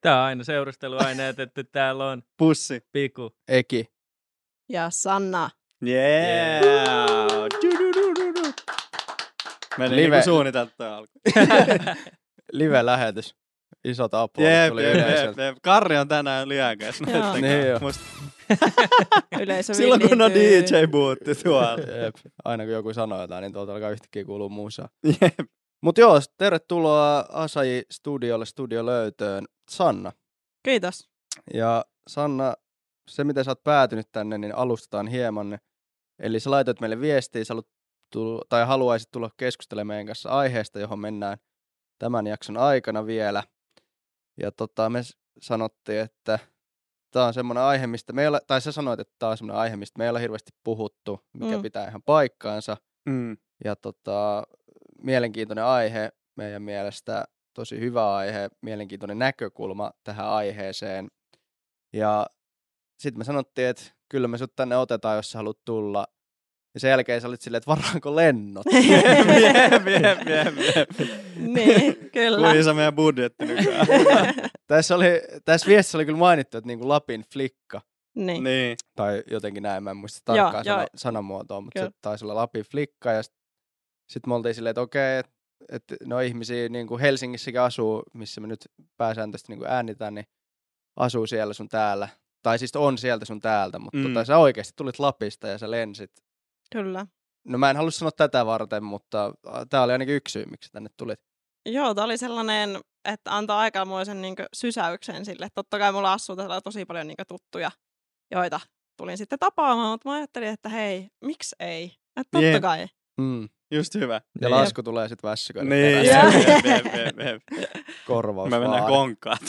Tää on aina seurusteluaineet, että täällä on Pussi. Piku. Eki. Ja Sanna. Yeah. Du-du-du-du-du. Meni Live. niinku suunniteltu alku. Live-lähetys. Isot aplodit Jep, tuli jep, jep, yleisöltä. jep. Karri on tänään liäkäs. Niin jo. Yleisö Silloin kun on. DJ-bootti tuolla. Jep. Aina kun joku sanoo jotain, niin tuolta alkaa yhtäkkiä kuulua musa. Jep. Mutta joo, tervetuloa Asaji Studiolle, Studio Löytöön, Sanna. Kiitos. Ja Sanna, se miten sä oot päätynyt tänne, niin alustetaan hieman. Eli sä laitoit meille viestiä, sä tulla, tai haluaisit tulla keskustelemaan meidän kanssa aiheesta, johon mennään tämän jakson aikana vielä. Ja tota, me sanottiin, että tämä on semmoinen aihe, mistä me ei ole, tai sä sanoit, että tämä on semmoinen aihe, mistä me ei ole hirveästi puhuttu, mikä Mm. pitää ihan paikkaansa. Mm. Ja tota, mielenkiintoinen aihe meidän mielestä, tosi hyvä aihe, mielenkiintoinen näkökulma tähän aiheeseen. Ja sitten me sanottiin, että kyllä me sut tänne otetaan, jos sä haluat tulla. Ja sen jälkeen sä olit silleen, että varaanko lennot? Jep, jep, jep, jep, jep. niin, kyllä. Kuin iso meidän budjetti nykyään. tässä, oli, tässä viestissä oli kyllä mainittu, että niinku Lapin flikka, niin. niin. tai jotenkin näin, mä en muista Joo, tarkkaan joo. sana, sanamuotoa, mutta se Kyllä. taisi olla Lapin flikka. Ja sitten sit me oltiin silleen, että okei, että et, no ihmisiä niin kuin Helsingissäkin asuu, missä me nyt pääsääntöisesti niin kuin äänitään, niin asuu siellä sun täällä. Tai siis on sieltä sun täältä, mutta Mm. tota, sä oikeasti tulit Lapista ja sä lensit. Kyllä. No mä en halua sanoa tätä varten, mutta tämä oli ainakin yksi syy, miksi tänne tulit. Joo, tämä oli sellainen, että antaa aikamoisen niin sysäyksen sille. Totta kai mulla asuu täällä tosi paljon niin tuttuja, joita tulin sitten tapaamaan, mutta mä ajattelin, että hei, miksi ei? Että totta Jep. kai. Mm. Just hyvä. Ja Niin. lasku tulee sitten vässykölle Niin, jep, jep, jep, jep, jep. Korvaus Me mennään konkkaan.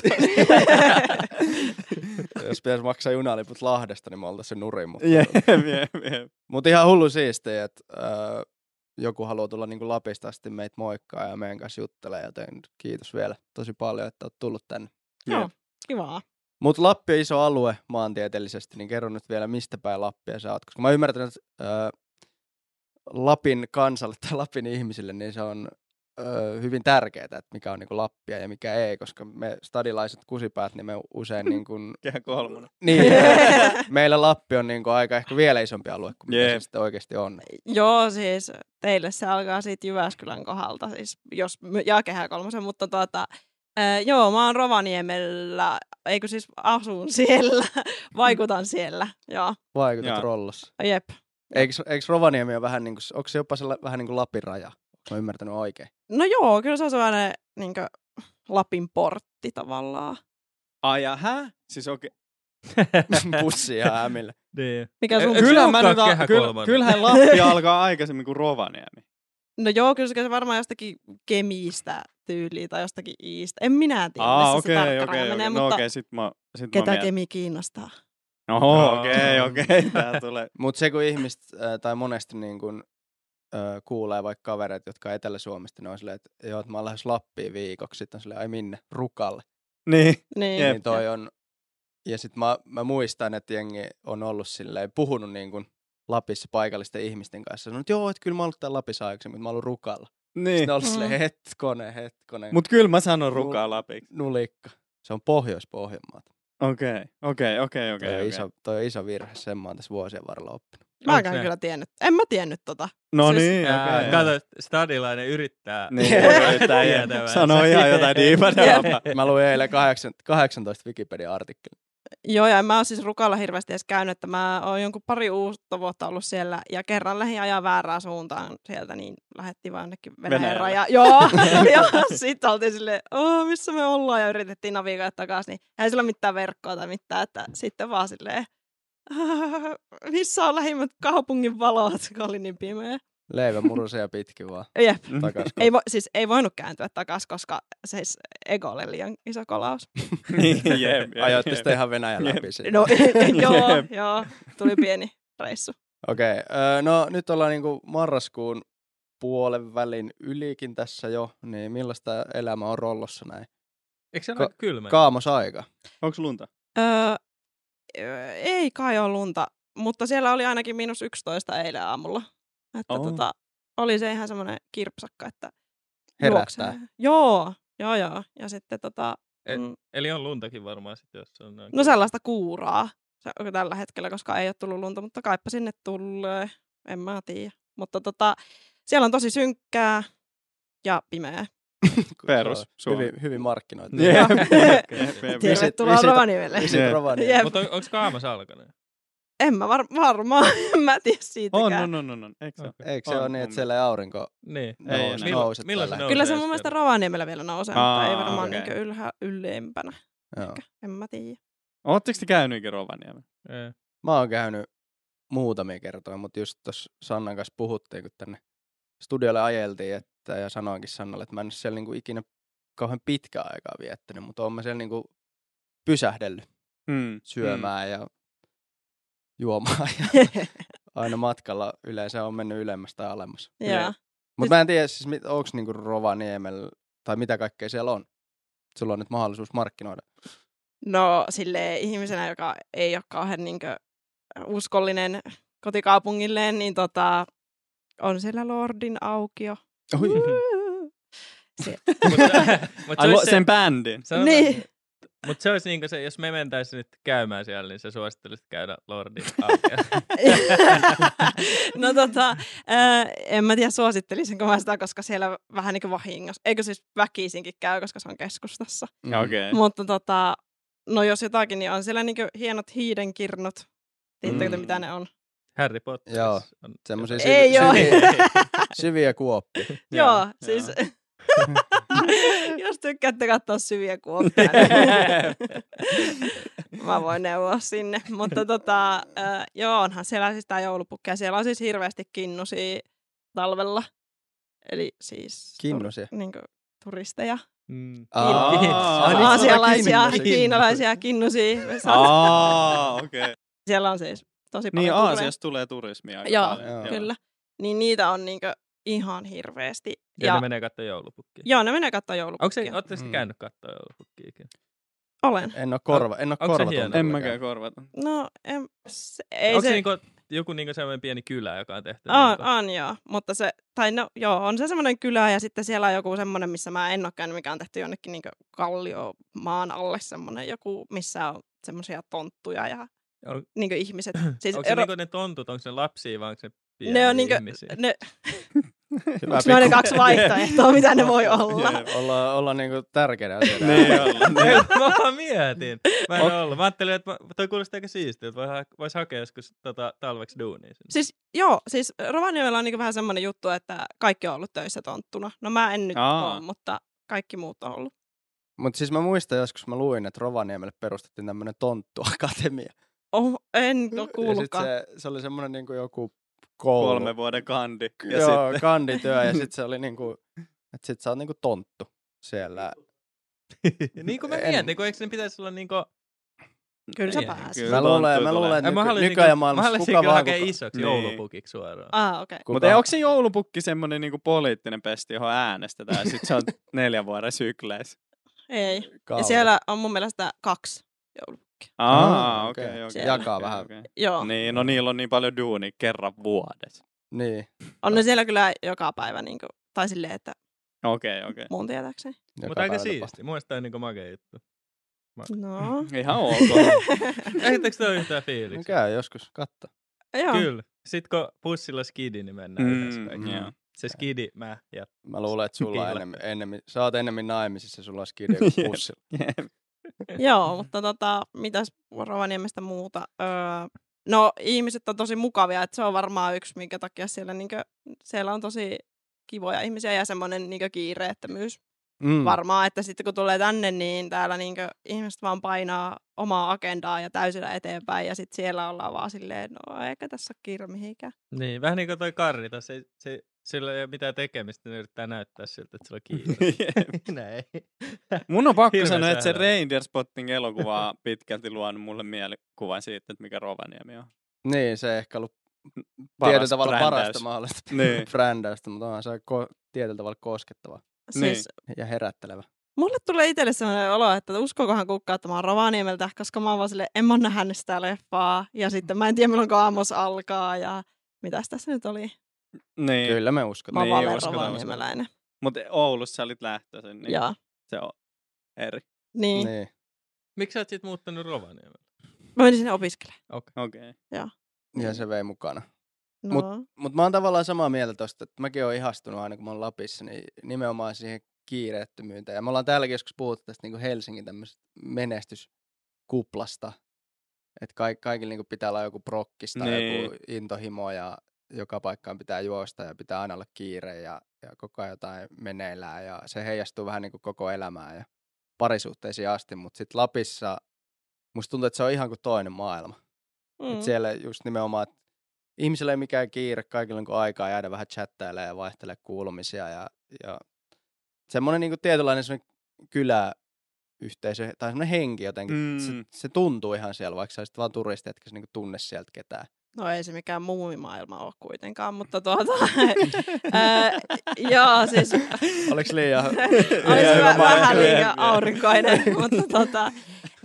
Jos pitäisi maksaa junaliput Lahdesta, niin me oltaisiin se nuri. Mutta, Jep, jep, jep. mutta ihan hullu siistiä, että äh, joku haluaa tulla niin Lapista asti meitä moikkaa ja meidän kanssa juttelee, joten kiitos vielä tosi paljon, että olet tullut tänne. Joo, kivaa. Mutta Lappi on iso alue maantieteellisesti, niin kerro nyt vielä, mistä päin Lappia sä oot. Koska mä ymmärrän, että äh, Lapin kansalle tai Lapin ihmisille, niin se on äh, hyvin tärkeää, että mikä on niinku Lappia ja mikä ei, koska me stadilaiset kusipäät, niin me usein niin kuin, Kehä kolmonen. niin, meillä Lappi on niin kuin aika ehkä vielä isompi alue kuin mitä Jep. se sitten oikeasti on. Joo, siis teille se alkaa siitä Jyväskylän kohdalta, siis jos ja kehä kolmosen, mutta tuota, ää, joo, mä oon Rovaniemellä, eikö siis asun siellä, vaikutan siellä, joo, Vaikutat Joo. rollossa. jep. Eikö, eikö Rovaniemi ole vähän niin kuin, onko se jopa sella, vähän niin kuin Lapin raja? Onko mä ymmärtänyt oikein? No joo, kyllä se on sellainen niin Lapin portti tavallaan. Ai ja hä? Siis okei. Pussi ja hämillä. Niin. Mikä sun... Se Kyllä mä nyt, kyll, kyllähän Lappi alkaa aikaisemmin kuin Rovaniemi. No joo, kyllä se se varmaan jostakin Kemistä tyyliin tai jostakin Iistä. En minä tiedä, Aa, missä se okei, tarkka okei, raja menee. No mutta okei, sit mä, sit mä ketä mietin. Kemi kiinnostaa? Oho, okei, okei, tää tulee. Mutta se, kun ihmiset äh, tai monesti niin kun, äh, kuulee vaikka kavereita, jotka on Etelä-Suomesta, ne on silleen, että joo, että mä oon lähes Lappiin viikoksi. Sitten on silleen, ai minne? Rukalle. Niin. Niin, Jep. Niin toi on, ja sitten mä, mä, muistan, että jengi on ollut silleen, puhunut niin kun Lapissa paikallisten ihmisten kanssa. Sanonut, joo, että kyllä mä oon ollut täällä Lapissa aikaisemmin, mutta mä oon ollut Rukalla. Niin. Sitten on ollut Mm. silleen, hetkone, hetkone, Mut kyllä mä sanon rukaa Lapiksi. nulikka. Se on Pohjois-Pohjanmaata. Okei, okei, okei, Toi, okei. on iso, toi on iso virhe, sen mä oon tässä vuosien varrella oppinut. Mä en kyllä tiennyt. En mä tiennyt tota. No Siis- niin, okei. Kato, stadilainen yrittää. Niin, yrittää Tietävänsä. Sanoo ihan jotain diipadapaa. Mä luin eilen 8, 18 Wikipedia-artikkelin. Joo, ja mä oon siis Rukalla hirveästi edes käynyt, että mä oon jonkun pari uutta vuotta ollut siellä, ja kerran lähdin ajaa väärään suuntaan sieltä, niin lähdettiin vaan jonnekin Venäjän raja. Joo, ja sitten oltiin silleen, oh, missä me ollaan, ja yritettiin navigoida takaisin, niin ei sillä ole mitään verkkoa tai mitään, että sitten vaan silleen, missä on lähimmät kaupungin valot, kun oli niin pimeä. Leivä murusia ja pitkin vaan Jep. takas. Ei, vo, siis ei voinut kääntyä takaisin, koska se Ego oli liian iso kolaus. Niin, jep, jep, Ajoitte sitten ihan Venäjän Jep. läpi siitä. No joo, Jep. joo, tuli pieni reissu. Okei, okay. no nyt ollaan niinku marraskuun puolen välin ylikin tässä jo, niin millaista elämä on rollossa näin? Eikö se ole Ka- kylmä? Kaamos aika. Onks lunta? Öö, ei kai ole lunta, mutta siellä oli ainakin miinus 11 eilen aamulla. Että Oo. tota, oli se ihan semmoinen kirpsakka, että herättää. juoksee. Joo, joo, joo. Ja sitten tota, Et- mm, Eli on luntakin varmaan sitten, jos on no sellaista kuuraa se on tällä hetkellä, koska ei ole tullut lunta, mutta kaipa sinne tulee. En mä tiedä. Mutta tota, siellä on tosi synkkää ja pimeää. Perus. Hyvin, hyvin markkinoitu. Jep. Tervetuloa Rovaniemelle. Mutta on, onko kaamas alkanut? En mä var- varmaan, en mä tiedä On, siitäkään. on, on, on. Eikö se? Okei. Eikö se On, ole niin, on. että siellä ei aurinko Niin. Ei nouse, enää. Milloin- nouse tällä nousee? Kyllä se mun mielestä? Rovaniemellä vielä nousee, mutta ei Aa, varmaan okay. ylhä, ylempänä. Joo. Ehkä. En mä tiedä. Ootteko te käynytkin Rovaniemellä? Ei. Mä oon käynyt muutamia kertoja, mutta just tuossa Sannan kanssa puhuttiin, kun tänne studiolle ajeltiin, että, ja sanoinkin Sannalle, että mä en ole siellä niinku ikinä kauhean pitkää aikaa viettänyt, mutta oon mä siellä niinku pysähdellyt Mm. syömään ja juomaan ja aina matkalla yleensä on mennyt ylemmäs tai alemmas. Joo. Mutta mä en tiedä siis, onko niinku Rovaniemellä tai mitä kaikkea siellä on. Sulla on nyt mahdollisuus markkinoida. No sille ihmisenä, joka ei ole kauhean niinkö uskollinen kotikaupungilleen, niin tota, on siellä Lordin aukio. Oi. Se, Mutta mut se, sen bändin. se on, niin, Mutta se olisi niinku se, jos me mentäisiin nyt käymään siellä, niin se suosittelisit käydä Lordin no tota, ää, en mä tiedä suosittelisinko mä sitä, koska siellä vähän niin kuin vahingossa, eikö siis väkisinkin käy, koska se on keskustassa. Mm. Okei. Mutta tota, no jos jotakin, niin on siellä niin kuin hienot hiidenkirnut. Tiedättekö te, Mm. mitä ne on? Harry Potter. Joo. Semmoisia Ei oo. syviä, syviä kuoppia. Joo, siis jos tykkäätte katsoa syviä kuoppia, niin mä voin neuvoa sinne. Mutta tota, äh, joo, onhan siellä siis tää joulupukki ja siellä on siis hirveästi kinnusia talvella. Eli siis Kinnusia? Tur, niin turisteja. Mm. Niin, Aasialaisia, kinnusia. kiinalaisia kinnusia. Aa, okei. Siellä on siis tosi paljon Niin. Aasiasta tulee turismia aika Joo, paljon. Joo. Kyllä. Niin niitä on niinku ihan hirveästi. Ja, ja ne menee katsoa joulupukkia. Joo, ne menee katsoa Onko joulupukkia. se, Mm. käynyt katsoa joulupukkiikin? Olen. En oo, korva, en Onko korvatunut. hieno? En mäkään korvata. No, en, se, ei Onko se... se, niinku, joku niinku sellainen pieni kylä, joka on tehty? On, niinku, on joo, mutta se, tai no joo, on se semmoinen kylä ja sitten siellä on joku semmoinen, missä mä en ole käynyt, mikä on tehty jonnekin niin kallio maan alle semmoinen joku, missä on semmoisia tonttuja ja on, niin ihmiset. Siis onko se ero- niinku ne tontut, onko se lapsia vai onko se pieniä ne on niin ihmisiä? ne, Hyvä pikku- kaksi vaihtoehtoa, mitä ne voi olla? Olla, olla niinku tärkeänä asioita. Niin olla. Ei, Niin. mä vaan mietin. Mä en ollut. Mä ajattelin, että mä, toi kuulostaa aika siistiä, että vois, ha- vois hakea joskus tota, talveksi duunia sinne. Siis joo, siis Rovaniemellä on niin vähän semmoinen juttu, että kaikki on ollut töissä tonttuna. No mä en nyt Aa. ole, mutta kaikki muut on ollut. Mutta siis mä muistan joskus, mä luin, että Rovaniemelle perustettiin tämmönen tonttuakatemia. Oh, en ole Ja sit kuullutkaan. se, se oli semmoinen niinku joku koulu. Kolme vuoden kandi. Ja Joo, sitten, kandityö ja sitten se oli niinku, että sit sä oot niinku tonttu siellä. niin kuin mä En- mietin, kun eikö sen pitäisi olla niinku... Kyllä sä pääsit. Mä luulen, mä luulen, että Ai, mä nyky, haluaisin nykyajan kyllä- Mä maailmassa haluaisin kuka kyllä vaan, hakea kuka, isoksi Niin. joulupukiksi suoraan. Ah, okei. Okay. kuka, Mutta onko se joulupukki semmoinen niinku poliittinen pesti, johon äänestetään ja sit se on neljän vuoden sykleissä? Ei. Ja kauan? siellä on mun mielestä kaksi joulupukkia. Aa, okei, okei. okei. Siellä. Jakaa okei, vähän. okei. Joo. Niin, no niillä on niin paljon duunia kerran vuodessa. Niin, On ne siellä kyllä joka päivä, niin kuin, tai silleen, että Okei, okei. mun tietääkseni. Mutta aika siisti. Mun mielestä niinku makea juttu. No. Ihan ok. Ehdittekö toi yhtään fiiliksi? Käy joskus, katso. Joo. Kyllä. Sitten kun bussilla skidi, niin mennään Mm, yhdessä kaikki. Se skidi, mä ja... Mä luulen, että sulla on enemmän, enemmän, sä oot enemmän naimisissa, sulla on skide kuin Jep. Joo, mutta tota, mitäs Rovaniemestä muuta? Öö, no ihmiset on tosi mukavia, että se on varmaan yksi, minkä takia siellä, niinkö, siellä on tosi kivoja ihmisiä ja semmoinen niinkö kiireettömyys. Mm. Varmaan, että sitten kun tulee tänne, niin täällä niinkö ihmiset vaan painaa omaa agendaa ja täysillä eteenpäin ja sitten siellä ollaan vaan silleen, no eikä tässä ole kiire mihinkään. Niin, vähän niin kuin toi Karri tässä, se, se, sillä ei ole mitään tekemistä, ne yrittää näyttää siltä, että sillä on kiire. Näin. Mun on pakko sanoa, että se. Reindeer Spotting elokuva on pitkälti luonut mulle mielikuvan siitä, että mikä Rovaniemi on. Niin, se ehkä ollut Paras tietyllä tavalla brändäys. parasta mahdollista Niin. brändäystä, mutta onhan se ko- tietyllä tavalla koskettava Siis ja herättelevä. Mulle tulee itselle sellainen olo, että uskokohan kukaan, että mä oon Rovaniemeltä, koska mä oon vaan silleen, en mä oon nähnyt sitä leffaa. Ja sitten mä en tiedä, milloin Kaamos alkaa ja mitäs tässä nyt oli. Niin. Kyllä me Mä uskotaan. oon Niin, vaan uskotaan. Mutta Oulussa sä olit lähtöisin, niin Joo. se on eri. Niin. Niin. Miksi sä oot sit muuttanut Rovaniemelle? Mä menin sinne opiskelemaan. Okei. Okay. Ja se vei mukana. No. Mut- Mutta mä oon tavallaan samaa mieltä tosta, että mäkin oon ihastunut aina kun mä oon Lapissa, niin nimenomaan siihen kiireettömyyteen. Ja me ollaan täälläkin joskus puhuttu tästä niin Helsingin tämmöisestä menestyskuplasta. Että kaik- kaikilla niin pitää olla joku prokkis tai Niin. joku intohimo ja joka paikkaan pitää juosta ja pitää aina olla kiire ja, ja koko ajan jotain meneillään. Ja se heijastuu vähän niin kuin koko elämään ja parisuhteisiin asti. Mutta sitten Lapissa musta tuntuu, että se on ihan kuin toinen maailma. Mm. Et siellä just nimenomaan, että ihmisillä ei mikään kiire, kaikilla on aikaa jäädä vähän chattailemaan ja vaihtelee kuulumisia. Ja, ja semmoinen niin tietynlainen semmoinen kyläyhteisö tai semmoinen henki jotenkin. Mm. Se, se, tuntuu ihan siellä, vaikka sä olisit vaan turisti, etkä sä niin tunne sieltä ketään. No ei se mikään muumimaailma ole kuitenkaan, mutta tuota... ää, joo, siis... Oliko liian? Olisi vä- vähän liian aurinkoinen, mutta tota,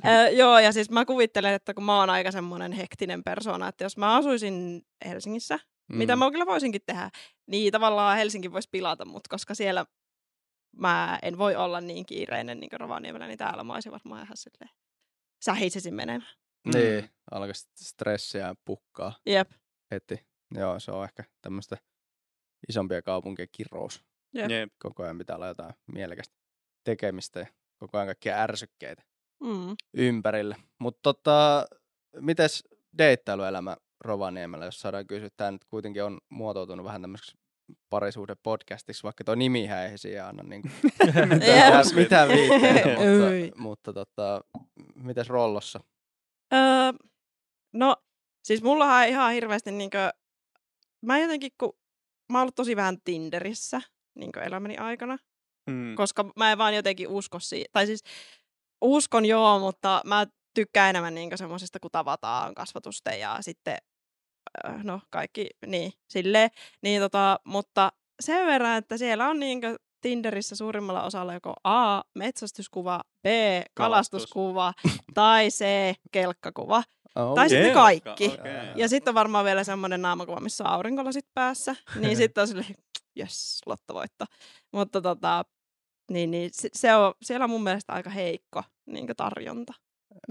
ää, joo, ja siis mä kuvittelen, että kun mä oon aika semmoinen hektinen persona, että jos mä asuisin Helsingissä, mm. mitä mä kyllä voisinkin tehdä, niin tavallaan Helsinki voisi pilata mut, koska siellä mä en voi olla niin kiireinen niin kuin Rovaniemellä, niin täällä mä olisin varmaan ihan silleen sähisisin menemään. Niin, alkoi stressiä pukkaa Jep. heti. Joo, se on ehkä tämmöistä isompia kaupunkien kirous. Jep. Jep. Koko ajan pitää olla jotain mielekästä tekemistä ja koko ajan kaikkia ärsykkeitä. Mm. ympärillä. Mutta tota, mites deittailuelämä Rovaniemellä, jos saadaan kysyä, tämä nyt kuitenkin on muotoutunut vähän tämmöiseksi parisuhdepodcastiksi, vaikka tuo nimihän ei siihen anna niin kuin, mitään, Jep. mitään viitteitä, Ei. mutta, mutta tota, mites Rollossa? Öö, no, siis mullahan on ihan hirveästi niinkö, mä jotenkin, kun mä oon ollut tosi vähän Tinderissä niinkö elämäni aikana, Mm. koska mä en vaan jotenkin usko siihen, tai siis uskon joo, mutta mä tykkään enemmän niinkö semmosista, kun tavataan kasvatusten ja sitten, öö, no kaikki, niin, silleen, niin tota, mutta sen verran, että siellä on niinkö Tinderissä suurimmalla osalla joko A, metsästyskuva, B, kalastuskuva tai C, kelkkakuva. Oh, Tai sitten kaikki. okei. Ja sitten on varmaan vielä semmoinen naamakuva, missä on aurinkolasit päässä. Niin sitten on silleen, jes, lottovoitto. Mutta tota, niin, niin se, se on, siellä on mun mielestä aika heikko niin tarjonta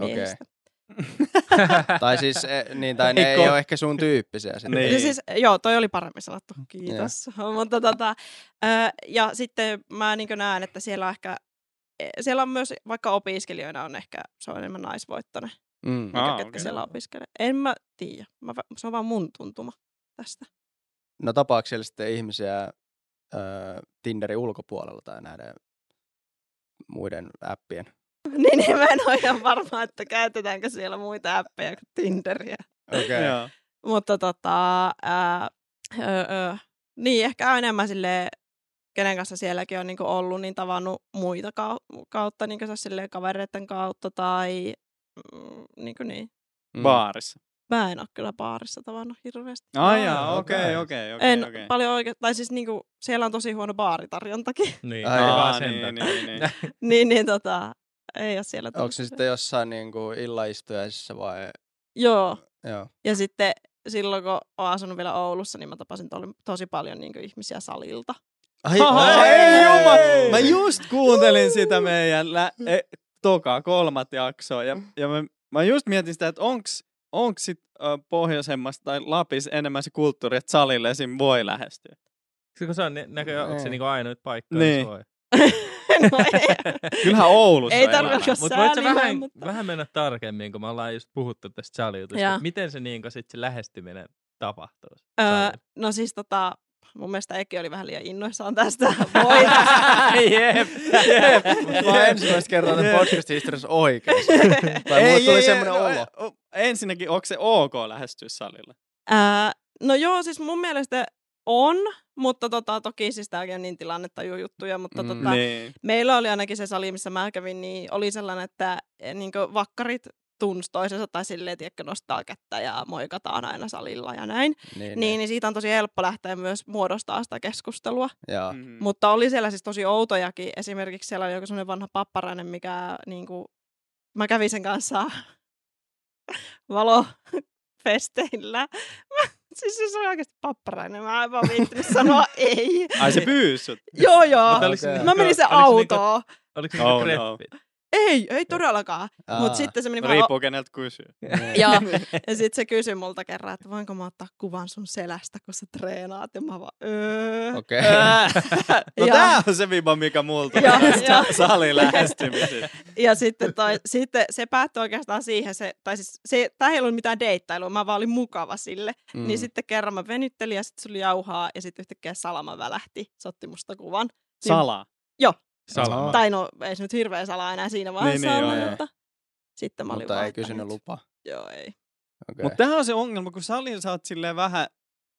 Okei. miehistä. tai siis, e, niin, tai ne ei Eikö- ole ehkä sun tyyppisiä. Sitten. Niin. Ja siis, joo, toi oli paremmin sanottu, kiitos. Mutta tota, ö, ja sitten mä niin näen, että siellä on ehkä, e, siellä on myös, vaikka opiskelijoina on ehkä, se on enemmän naisvoittoinen, Mm. mikä, Aa, ketkä okei. siellä opiskelee. En mä tiedä, mä, se on vaan mun tuntuma tästä. No tapaako siellä sitten ihmisiä ö, Tinderin ulkopuolella tai näiden muiden appien? Niin, niin mä en ole ihan varma, että käytetäänkö siellä muita appeja kuin Tinderiä. Okei. Okay. Joo. Mutta tota, ää, ö, ö, niin ehkä on enemmän sille kenen kanssa sielläkin on niinku ollut, niin tavannut muita kau- kautta, niinku silleen kavereiden kautta tai mm, niinku niin. Mm. Baarissa. Mä en ole kyllä baarissa tavannut hirveästi. Ai Aa, jaa, okei. okei, okei, okei. En okei. paljon oikein, tai siis niinku, siellä on tosi huono baaritarjontakin. niin, Ai, ei jaa, vaan Aa, sen niin, takia. niin, niin. niin, niin tota, ei ole siellä Onko tullut se sitä. sitten jossain niin kuin illaistujaisissa vai? Joo, Joo. ja sitten silloin kun olen asunut vielä Oulussa, niin mä tapasin to- tosi paljon niinku ihmisiä salilta. Ai, Ai, ai, ei ai. jumala! Mä just kuuntelin sitä meidän lä- e- toka, kolmat jaksoa ja, ja mä, mä just mietin sitä, että onks, onks sit ö, pohjoisemmassa tai Lapissa enemmän se kulttuuri, että salille esim. voi lähestyä. Kun se on nä- näköjään, onko se Ei. niinku ainoa paikka, Niin. niin. voi. no, ei, Kyllähän Oulussa Ei tarvitse Mutta voit sä säälimään, vähän, mutta- vähän mennä tarkemmin, kun me ollaan just puhuttu tästä että Miten se, niinku, sit se lähestyminen tapahtuu? Öö, salilla? no siis tota, mun mielestä Eki oli vähän liian innoissaan tästä. Voi. jep, jep. Mä oon ensimmäistä kertaa tämän podcastin historiassa oikeassa. Tai mulle tuli semmoinen no, olo. Ensinnäkin, onko se ok lähestyä salille? Ää, no joo, siis mun mielestä on, mutta tota, toki siis tämäkin on niin tilannetaju-juttuja, mutta Mm. tota, Niin. meillä oli ainakin se sali, missä mä kävin, niin oli sellainen, että niin vakkarit tunsi toisensa tai silleen, tiedätkö, nostaa kättä ja moikataan aina salilla ja näin. Niin, Niin, niin siitä on tosi helppo lähteä myös muodostaa sitä keskustelua. Joo. Mhm. Mutta oli siellä siis tosi outojakin. Esimerkiksi siellä oli joku semmoinen vanha papparainen, mikä niinku, mä kävin sen kanssa valofesteillä. Siis jos oli oikeasti papparainen, mä en vaan viittinyt sanoa ei. Ai se pyysi sut. Joo, joo. Se Okei. Mä niinku- menin se oliko se niinku- autoon. Oliko se Oh, niinku no. Ei, ei todellakaan. Aa. Mutta sitten se meni vähän... Riippuu keneltä kysyy. Ja, ja sitten se kysyi multa kerran, että voinko mä ottaa kuvan sun selästä, kun sä treenaat. Ja mä vaan, öö. Okei. No Ja- tää on se viba, mikä tulee Ja- ja- salin lähestymisestä. Ja sitten, toi, sitten se päättyi oikeastaan siihen, se, tai siis se, tää ei ollut mitään deittailua, mä vaan olin mukava sille. Mm. Niin sitten kerran mä venyttelin ja sitten se oli jauhaa ja sitten yhtäkkiä salama välähti, se otti musta kuvan. Salaa. Salama. Aha. Tai no, ei se nyt hirveän salaa enää siinä vaiheessa Niin, niin, ollut, joo, mutta sitten mä olin Mutta ei kysynyt nyt- lupaa. Joo, ei. Okei. Mutta tämähän on se ongelma, kun salilla sä oot silleen vähän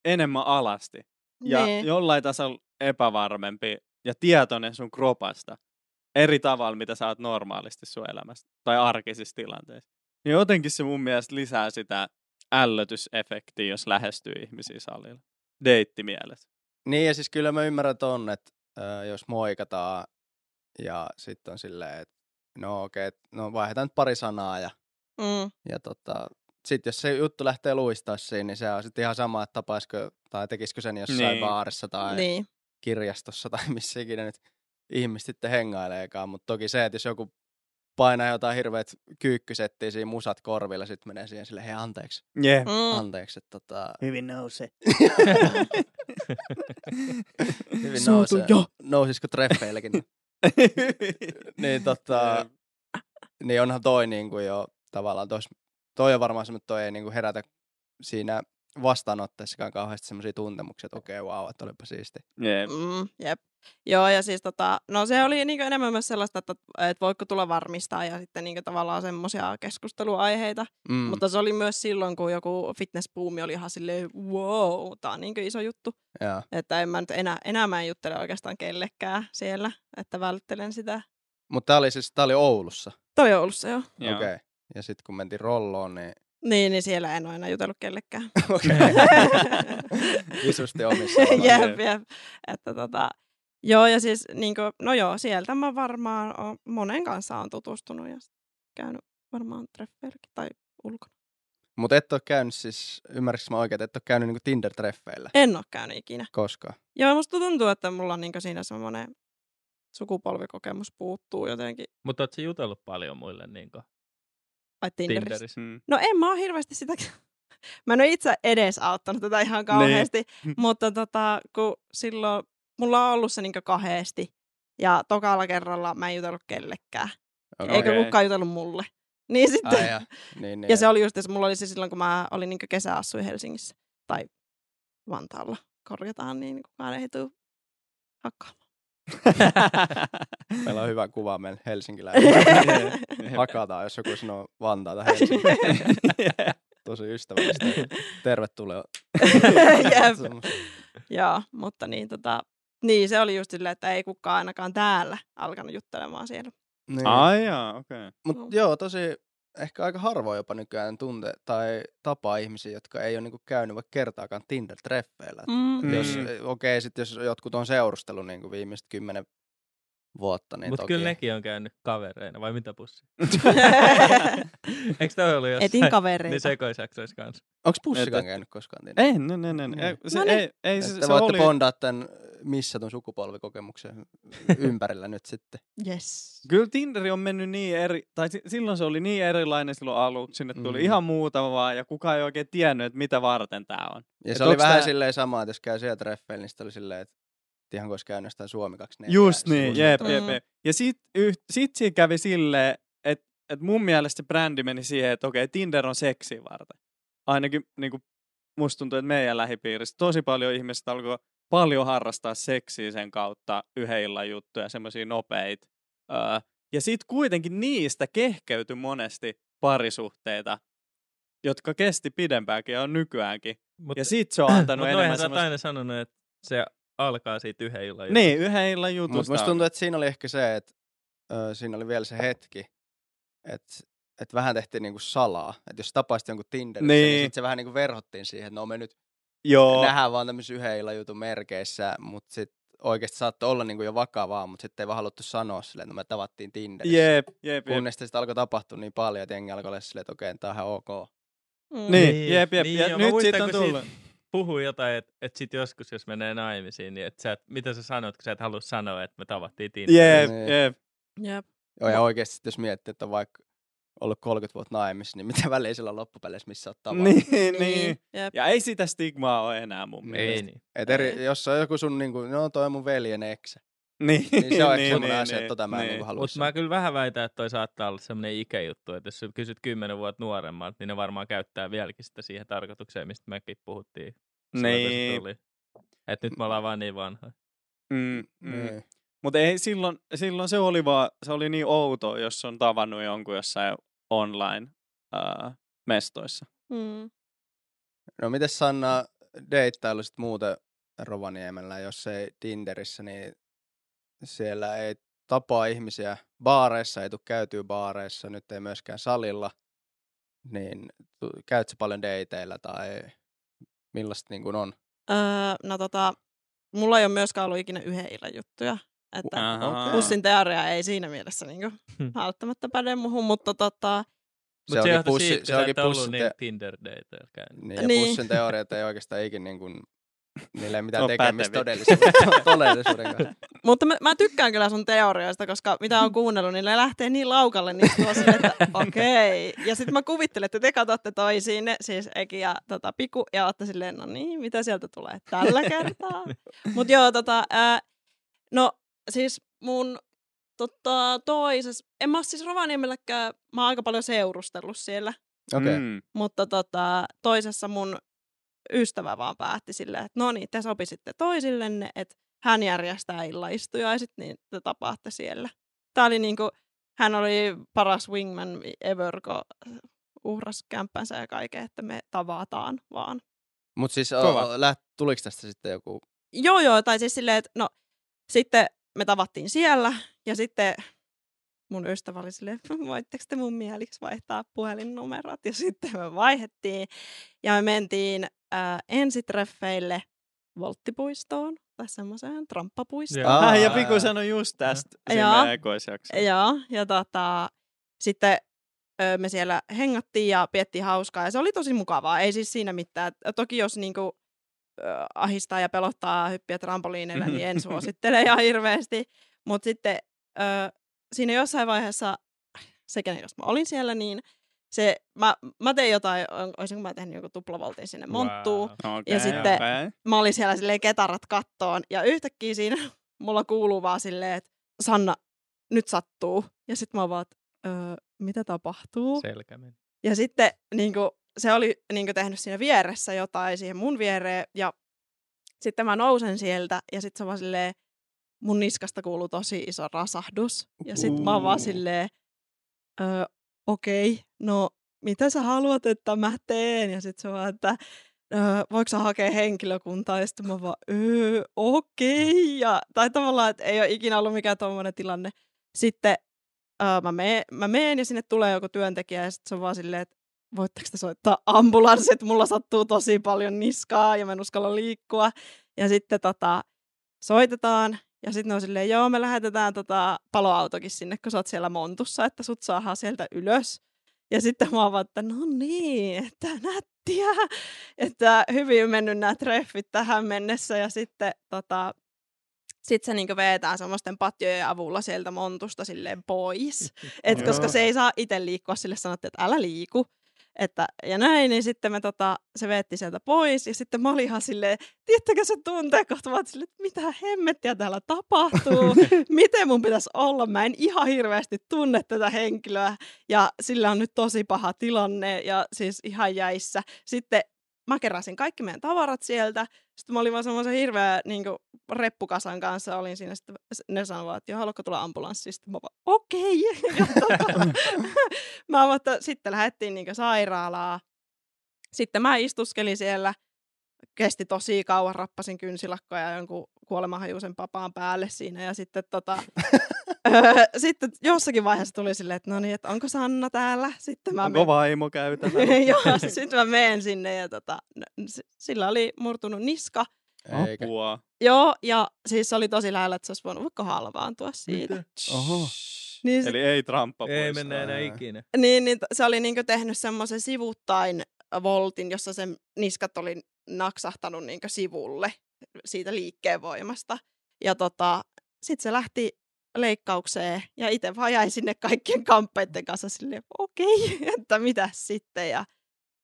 enemmän alasti. Ja niin. jollain tasolla epävarmempi ja tietoinen sun kropasta. Eri tavalla, mitä sä oot normaalisti sun elämässä. Tai arkisissa tilanteissa. Niin jotenkin se mun mielestä lisää sitä ällötysefektiä, jos lähestyy ihmisiä salilla. Deittimielessä. Niin ja siis kyllä mä ymmärrän ton, että äh, jos moikataan ja sitten on silleen, että no okei, okay, no vaihdetaan nyt pari sanaa ja, Mm. ja tota, sitten jos se juttu lähtee luistaa siinä, niin se on sitten ihan sama, että tapaisiko tai tekisikö sen jossain Niin. baarissa tai niin. Kirjastossa tai missä ikinä nyt ihmiset sitten hengaileekaan, mutta toki se, että jos joku painaa jotain hirveät kyykkysettiä siinä musat korvilla, sitten menee siihen sille, hei anteeksi, Yeah. Mm. anteeksi, että tota, Hyvin nousee. hyvin Suutu nousee, jo. nousisiko treffeillekin. niin tota, niin onhan toi niinku jo tavallaan, tos, toi on varmaan semmoinen, että toi ei niinku herätä siinä vastaanotteessakaan kauheasti semmoisia tuntemuksia, että okei, okay, wow, että olipa siisti. yeah. Mm, jep. Joo, ja siis tota, no se oli niinku enemmän myös sellaista, että, että voiko tulla varmistaa ja sitten niinku tavallaan semmoisia keskusteluaiheita. Mm. Mutta se oli myös silloin, kun joku fitnessbuumi oli ihan silleen, wow, tää on niinku iso juttu. Joo. Että en mä nyt enää, enää mä en juttele oikeastaan kellekään siellä, että välttelen sitä. Mutta tää oli siis, tää oli Oulussa. Toi on ollut se jo. Okei. Okay. Ja sitten kun mentiin rolloon, niin Niin, niin siellä en ole enää jutellut kellekään. okei. Visusti omissa jep, jep. Että tota, joo, ja siis niin kuin, no joo, sieltä mä varmaan oon, monen kanssa on tutustunut ja käynyt varmaan treffeilläkin tai ulkona. Mutta et ole käynyt siis, ymmärrätkö mä oikein, että et ole käynyt niinku Tinder-treffeillä En ole käynyt ikinä. koskaan? Joo, musta tuntuu, että mulla on niin siinä semmoinen sukupolvikokemus puuttuu jotenkin. Mutta ootko jutellut paljon muille niinku Vai Tinderissä? Tinderissä? Mm. No en mä oo hirveästi sitä... Mä en ole itse edes auttanut tätä ihan kauheasti, niin. mutta tota, kun silloin mulla on ollut se niin kahdesti ja tokalla kerralla mä en jutellut kellekään. Okay. Eikä kukaan jutellut mulle. Niin sitten, Ai ja, niin, niin, ja se oli just, että mulla oli se silloin, kun mä olin niin kesäassuin Helsingissä tai Vantaalla. Korjataan, niin kukaan ei tule hakkaamaan. Meillä on hyvä kuva meillä helsinkiläisillä. Hakataan, jos joku sanoo Vantaata Helsinki. Tosi ystävällistä. Tervetuloa. Jep. Joo, mutta niin, tota, niin se oli just silleen, että ei kukaan ainakaan täällä alkanut juttelemaan siellä. Niin. Ai jaa, okei. Okay. Mut No. joo, tosi ehkä aika harvoin jopa nykyään tunte tai tapaa ihmisiä, jotka ei ole niinku käynyt vaikka kertaakaan Tinder-treffeillä. Mm. Mm. Jos, okei, okay, sit jos jotkut on seurustellut niinku viimeiset kymmenen vuotta, niin Mutta kyllä nekin on käynyt kavereina, vai mitä pussi? Eikö toi ollut jossain Etin kavereita. niin sekoisjaksoissa kanssa? Onks pussikaan Että- käynyt koskaan Tinder? Ei, no, no, no, no. Mm. Ei, se, No niin. ei, ei, se, se voitte oli... bondaa tämän missatun sukupolvikokemuksen ympärillä nyt sitten. Yes. Kyllä Tinderi on mennyt niin eri, tai si- silloin se oli niin erilainen silloin aluksi, sinne tuli Mm. ihan muutama vaan, ja kukaan ei oikein tiennyt, että mitä varten tämä on. Ja Et se oli vähän tää- silleen sama, että jos käy siellä treffeillä, niin sitten oli silleen, että ihan kuin olisi käynyt jostain Suomi 24. Just niin, jep, jep, jep. Ja sit, yh, sit siinä kävi silleen, että et mun mielestä se brändi meni siihen, että okei, Tinder on seksiä varten. Ainakin niin kuin, musta tuntuu, että meidän lähipiirissä tosi paljon ihmiset alkoi paljon harrastaa seksiä sen kautta yhden illan juttuja, semmoisia nopeita. Öö, ja sit kuitenkin niistä kehkeytyi monesti parisuhteita, jotka kesti pidempäänkin ja on nykyäänkin. Mut, Ja sit se on antanut mut enemmän semmoista... aina sanonut, että se alkaa siitä yhden illan Niin, yhden illan Mutta jutusta. musta tuntuu, että siinä oli ehkä se, että ö, siinä oli vielä se hetki, että et vähän tehtiin niinku salaa. Että jos tapaisit jonkun Tinderissä, niin, Niin. sitten se vähän niinku verhottiin siihen, että no me nyt Joo. nähdään vaan tämmöisen yhden illan jutun merkeissä, mutta sitten oikeasti saattoi olla niinku jo vakavaa, mutta sitten ei vaan haluttu sanoa silleen, että no me tavattiin Tinderissä. Jep, jep, jep. Kunnes sitten alkoi tapahtua niin paljon, että jengi alkoi olla silleen, että okei, tää on ihan ok. Mm. Niin, Niin, jep, jep. niin, ja mä nyt siitä on tullut. Puhuu jotain, että et sit joskus, jos menee naimisiin, niin et sä et, mitä sä sanot, kun sä et halua sanoa, että me tavattiin Tinderissä. Jep, Niin. jep. Jep. Joo, ja oikeasti jos miettii, että on vaikka ollut 30 vuotta naimissa, niin mitä väliä sillä on loppupeleissä, missä oot tavannut. Niin, niin. Jep. Ja ei sitä stigmaa ole enää mun Ei mielestä. niin. Et eri, jos on joku sun, niin kuin, no toi on mun veljen eksä, Niin, niin se on niin, semmoinen asia, että tota mä en niin. niin. halua Mutta mä kyllä vähän väitän, että toi saattaa olla semmoinen ikäjuttu, että jos sä kysyt kymmenen vuotta nuoremmalta, niin ne varmaan käyttää vieläkin sitä siihen tarkoitukseen, mistä mekin puhuttiin. Niin. tuli. Et nyt me ollaan vaan niin vanhoja. Mm, mm. Niin. Mutta ei silloin, silloin se oli vaan, se oli niin outo, jos on tavannut jonkun jossain online ää, mestoissa. Mm. No miten Sanna deittailu sit muuten Rovaniemellä, jos ei Tinderissä, niin siellä ei tapaa ihmisiä baareissa, ei tule käytyä baareissa, nyt ei myöskään salilla, niin tu- käyt sä paljon dateilla tai millaista niin kuin on? Öö, no tota, mulla ei ole myöskään ollut ikinä yhden illan juttuja. Että. Okei. pussin teoria ei siinä mielessä niinku välttämättä päde muuhun, mutta tota, Mutta se, onkin pussi- siitä, se onkin et ollut pussin niin te- tinder dateilla käynyt. Niin, ja Niin. pussin teoriat ei oikeastaan ikin niin kuin, niillä ei mitään On tekemistä todellisuuden, todellisuuden kanssa. mutta mä, mä, tykkään kyllä sun teorioista, koska mitä on kuunnellut, niin ne lähtee niin laukalle niin tuo sille, että okei. Ja sitten mä kuvittelen, että te katsotte toisiinne, siis Eki ja tota, Piku, ja olette silleen, no niin, mitä sieltä tulee tällä kertaa. Mutta joo, tota, ää, no siis mun tota, toisessa, en mä siis Rovaniemelläkään, mä oon aika paljon seurustellut siellä, Okei. Okay. Mm. mutta tota, toisessa mun ystävä vaan päätti silleen, että no niin, te sopisitte toisillenne, että hän järjestää illaistujaiset, niin te tapaatte siellä. Tää oli niinku, hän oli paras wingman ever, kun uhras kämppänsä ja kaiken, että me tavataan vaan. Mutta siis o, läht, tuliko tästä sitten joku... Joo, joo, tai siis silleen, että no sitten me tavattiin siellä ja sitten mun ystävä oli silleen, voitteko te mun mieliksi vaihtaa puhelinnumerot? Ja sitten me vaihettiin ja me mentiin äh, ensitreffeille Volttipuistoon tai semmoiseen tramppapuistoon. Joo. Aa, Ah, ja Piku sanoi just tästä siinä ekoisjaksossa. Joo, ja tota, sitten ö, me siellä hengattiin ja piettiin hauskaa ja se oli tosi mukavaa. Ei siis siinä mitään. Toki jos niinku, ö, ahistaa ja pelottaa hyppiä trampoliineilla, niin en suosittele ihan hirveästi. Mutta sitten ö, siinä jossain vaiheessa, sekä jos mä olin siellä, niin se, mä, mä tein jotain, olisinko mä tehnyt joku tuplavoltin sinne monttuun. Wow. Okay, Ja sitten- okay. Mä olin siellä silleen ketarat kattoon ja yhtäkkiä siinä mulla kuuluu vaan silleen, että Sanna, nyt sattuu. Ja sitten mä vaan, että öö, mitä tapahtuu? Selkä meni. Ja sitten niin kuin, se oli niin kuin, tehnyt siinä vieressä jotain siihen mun viereen. Ja sitten mä nousen sieltä ja sitten se vaan silleen, mun niskasta kuuluu tosi iso rasahdus. Ja sitten mä oon vaan silleen, öö, okei, okay, no mitä sä haluat, että mä teen? Ja sitten se vaan, että öö, voiko sä hakea henkilökuntaa? Ja sitten mä vaan, öö, okei. Okay. Ja, tai tavallaan, että ei ole ikinä ollut mikään tuommoinen tilanne. Sitten öö, mä, meen, mä meen ja sinne tulee joku työntekijä ja sitten se on vaan silleen, että voitteko te soittaa ambulanssi, että mulla sattuu tosi paljon niskaa ja mä en uskalla liikkua. Ja sitten tota, soitetaan ja sitten ne on silleen, joo me lähetetään tota paloautokin sinne, kun sä oot siellä montussa, että sut saadaan sieltä ylös. Ja sitten mä oon vaan, että no niin, että nättiä, että hyvin mennyt nämä treffit tähän mennessä ja sitten tota, sit se niinku vetää semmoisten patjojen avulla sieltä montusta silleen pois. Et koska se ei saa itse liikkua, sille sanottiin, että älä liiku. Että, ja näin, niin sitten me tota, se veetti sieltä pois. Ja sitten mä olin ihan silleen, tiedättekö se tuntee, kun mä silleen, että mitä hemmettiä täällä tapahtuu. Miten mun pitäisi olla? Mä en ihan hirveästi tunne tätä henkilöä. Ja sillä on nyt tosi paha tilanne ja siis ihan jäissä. Sitten mä keräsin kaikki meidän tavarat sieltä. Sitten mä olin vaan semmoisen hirveä niin reppukasan kanssa. Olin siinä sitten, ne sanoivat, että joo, haluatko tulla ambulanssiin? Sitten mä vaan, okei. Tota, mä että sitten lähdettiin niin sairaalaa. Sitten mä istuskelin siellä. Kesti tosi kauan, rappasin kynsilakkoja ja jonkun kuolemahajuisen papaan päälle siinä. Ja sitten tota, öö, sitten jossakin vaiheessa tuli silleen, että no niin, että onko Sanna täällä? Sitten mä Onko vaimo käytävä? Joo, sitten mä menen sinne ja tota, sillä oli murtunut niska. Eikä. Apua. Joo, ja siis se oli tosi lähellä, että se olisi voinut vaikka halvaantua siitä. Oho. Niin, sit, Eli ei tramppa Ei pois. mennä enää Ää. ikinä. niin, niin se oli niinku tehnyt semmoisen sivuttain voltin, jossa sen niskat oli naksahtanut niin sivulle siitä liikkeen voimasta. Ja tota, sitten se lähti leikkaukseen ja itse vaan jäi sinne kaikkien kamppeiden kanssa silleen, okei, okay, että mitä sitten. Ja,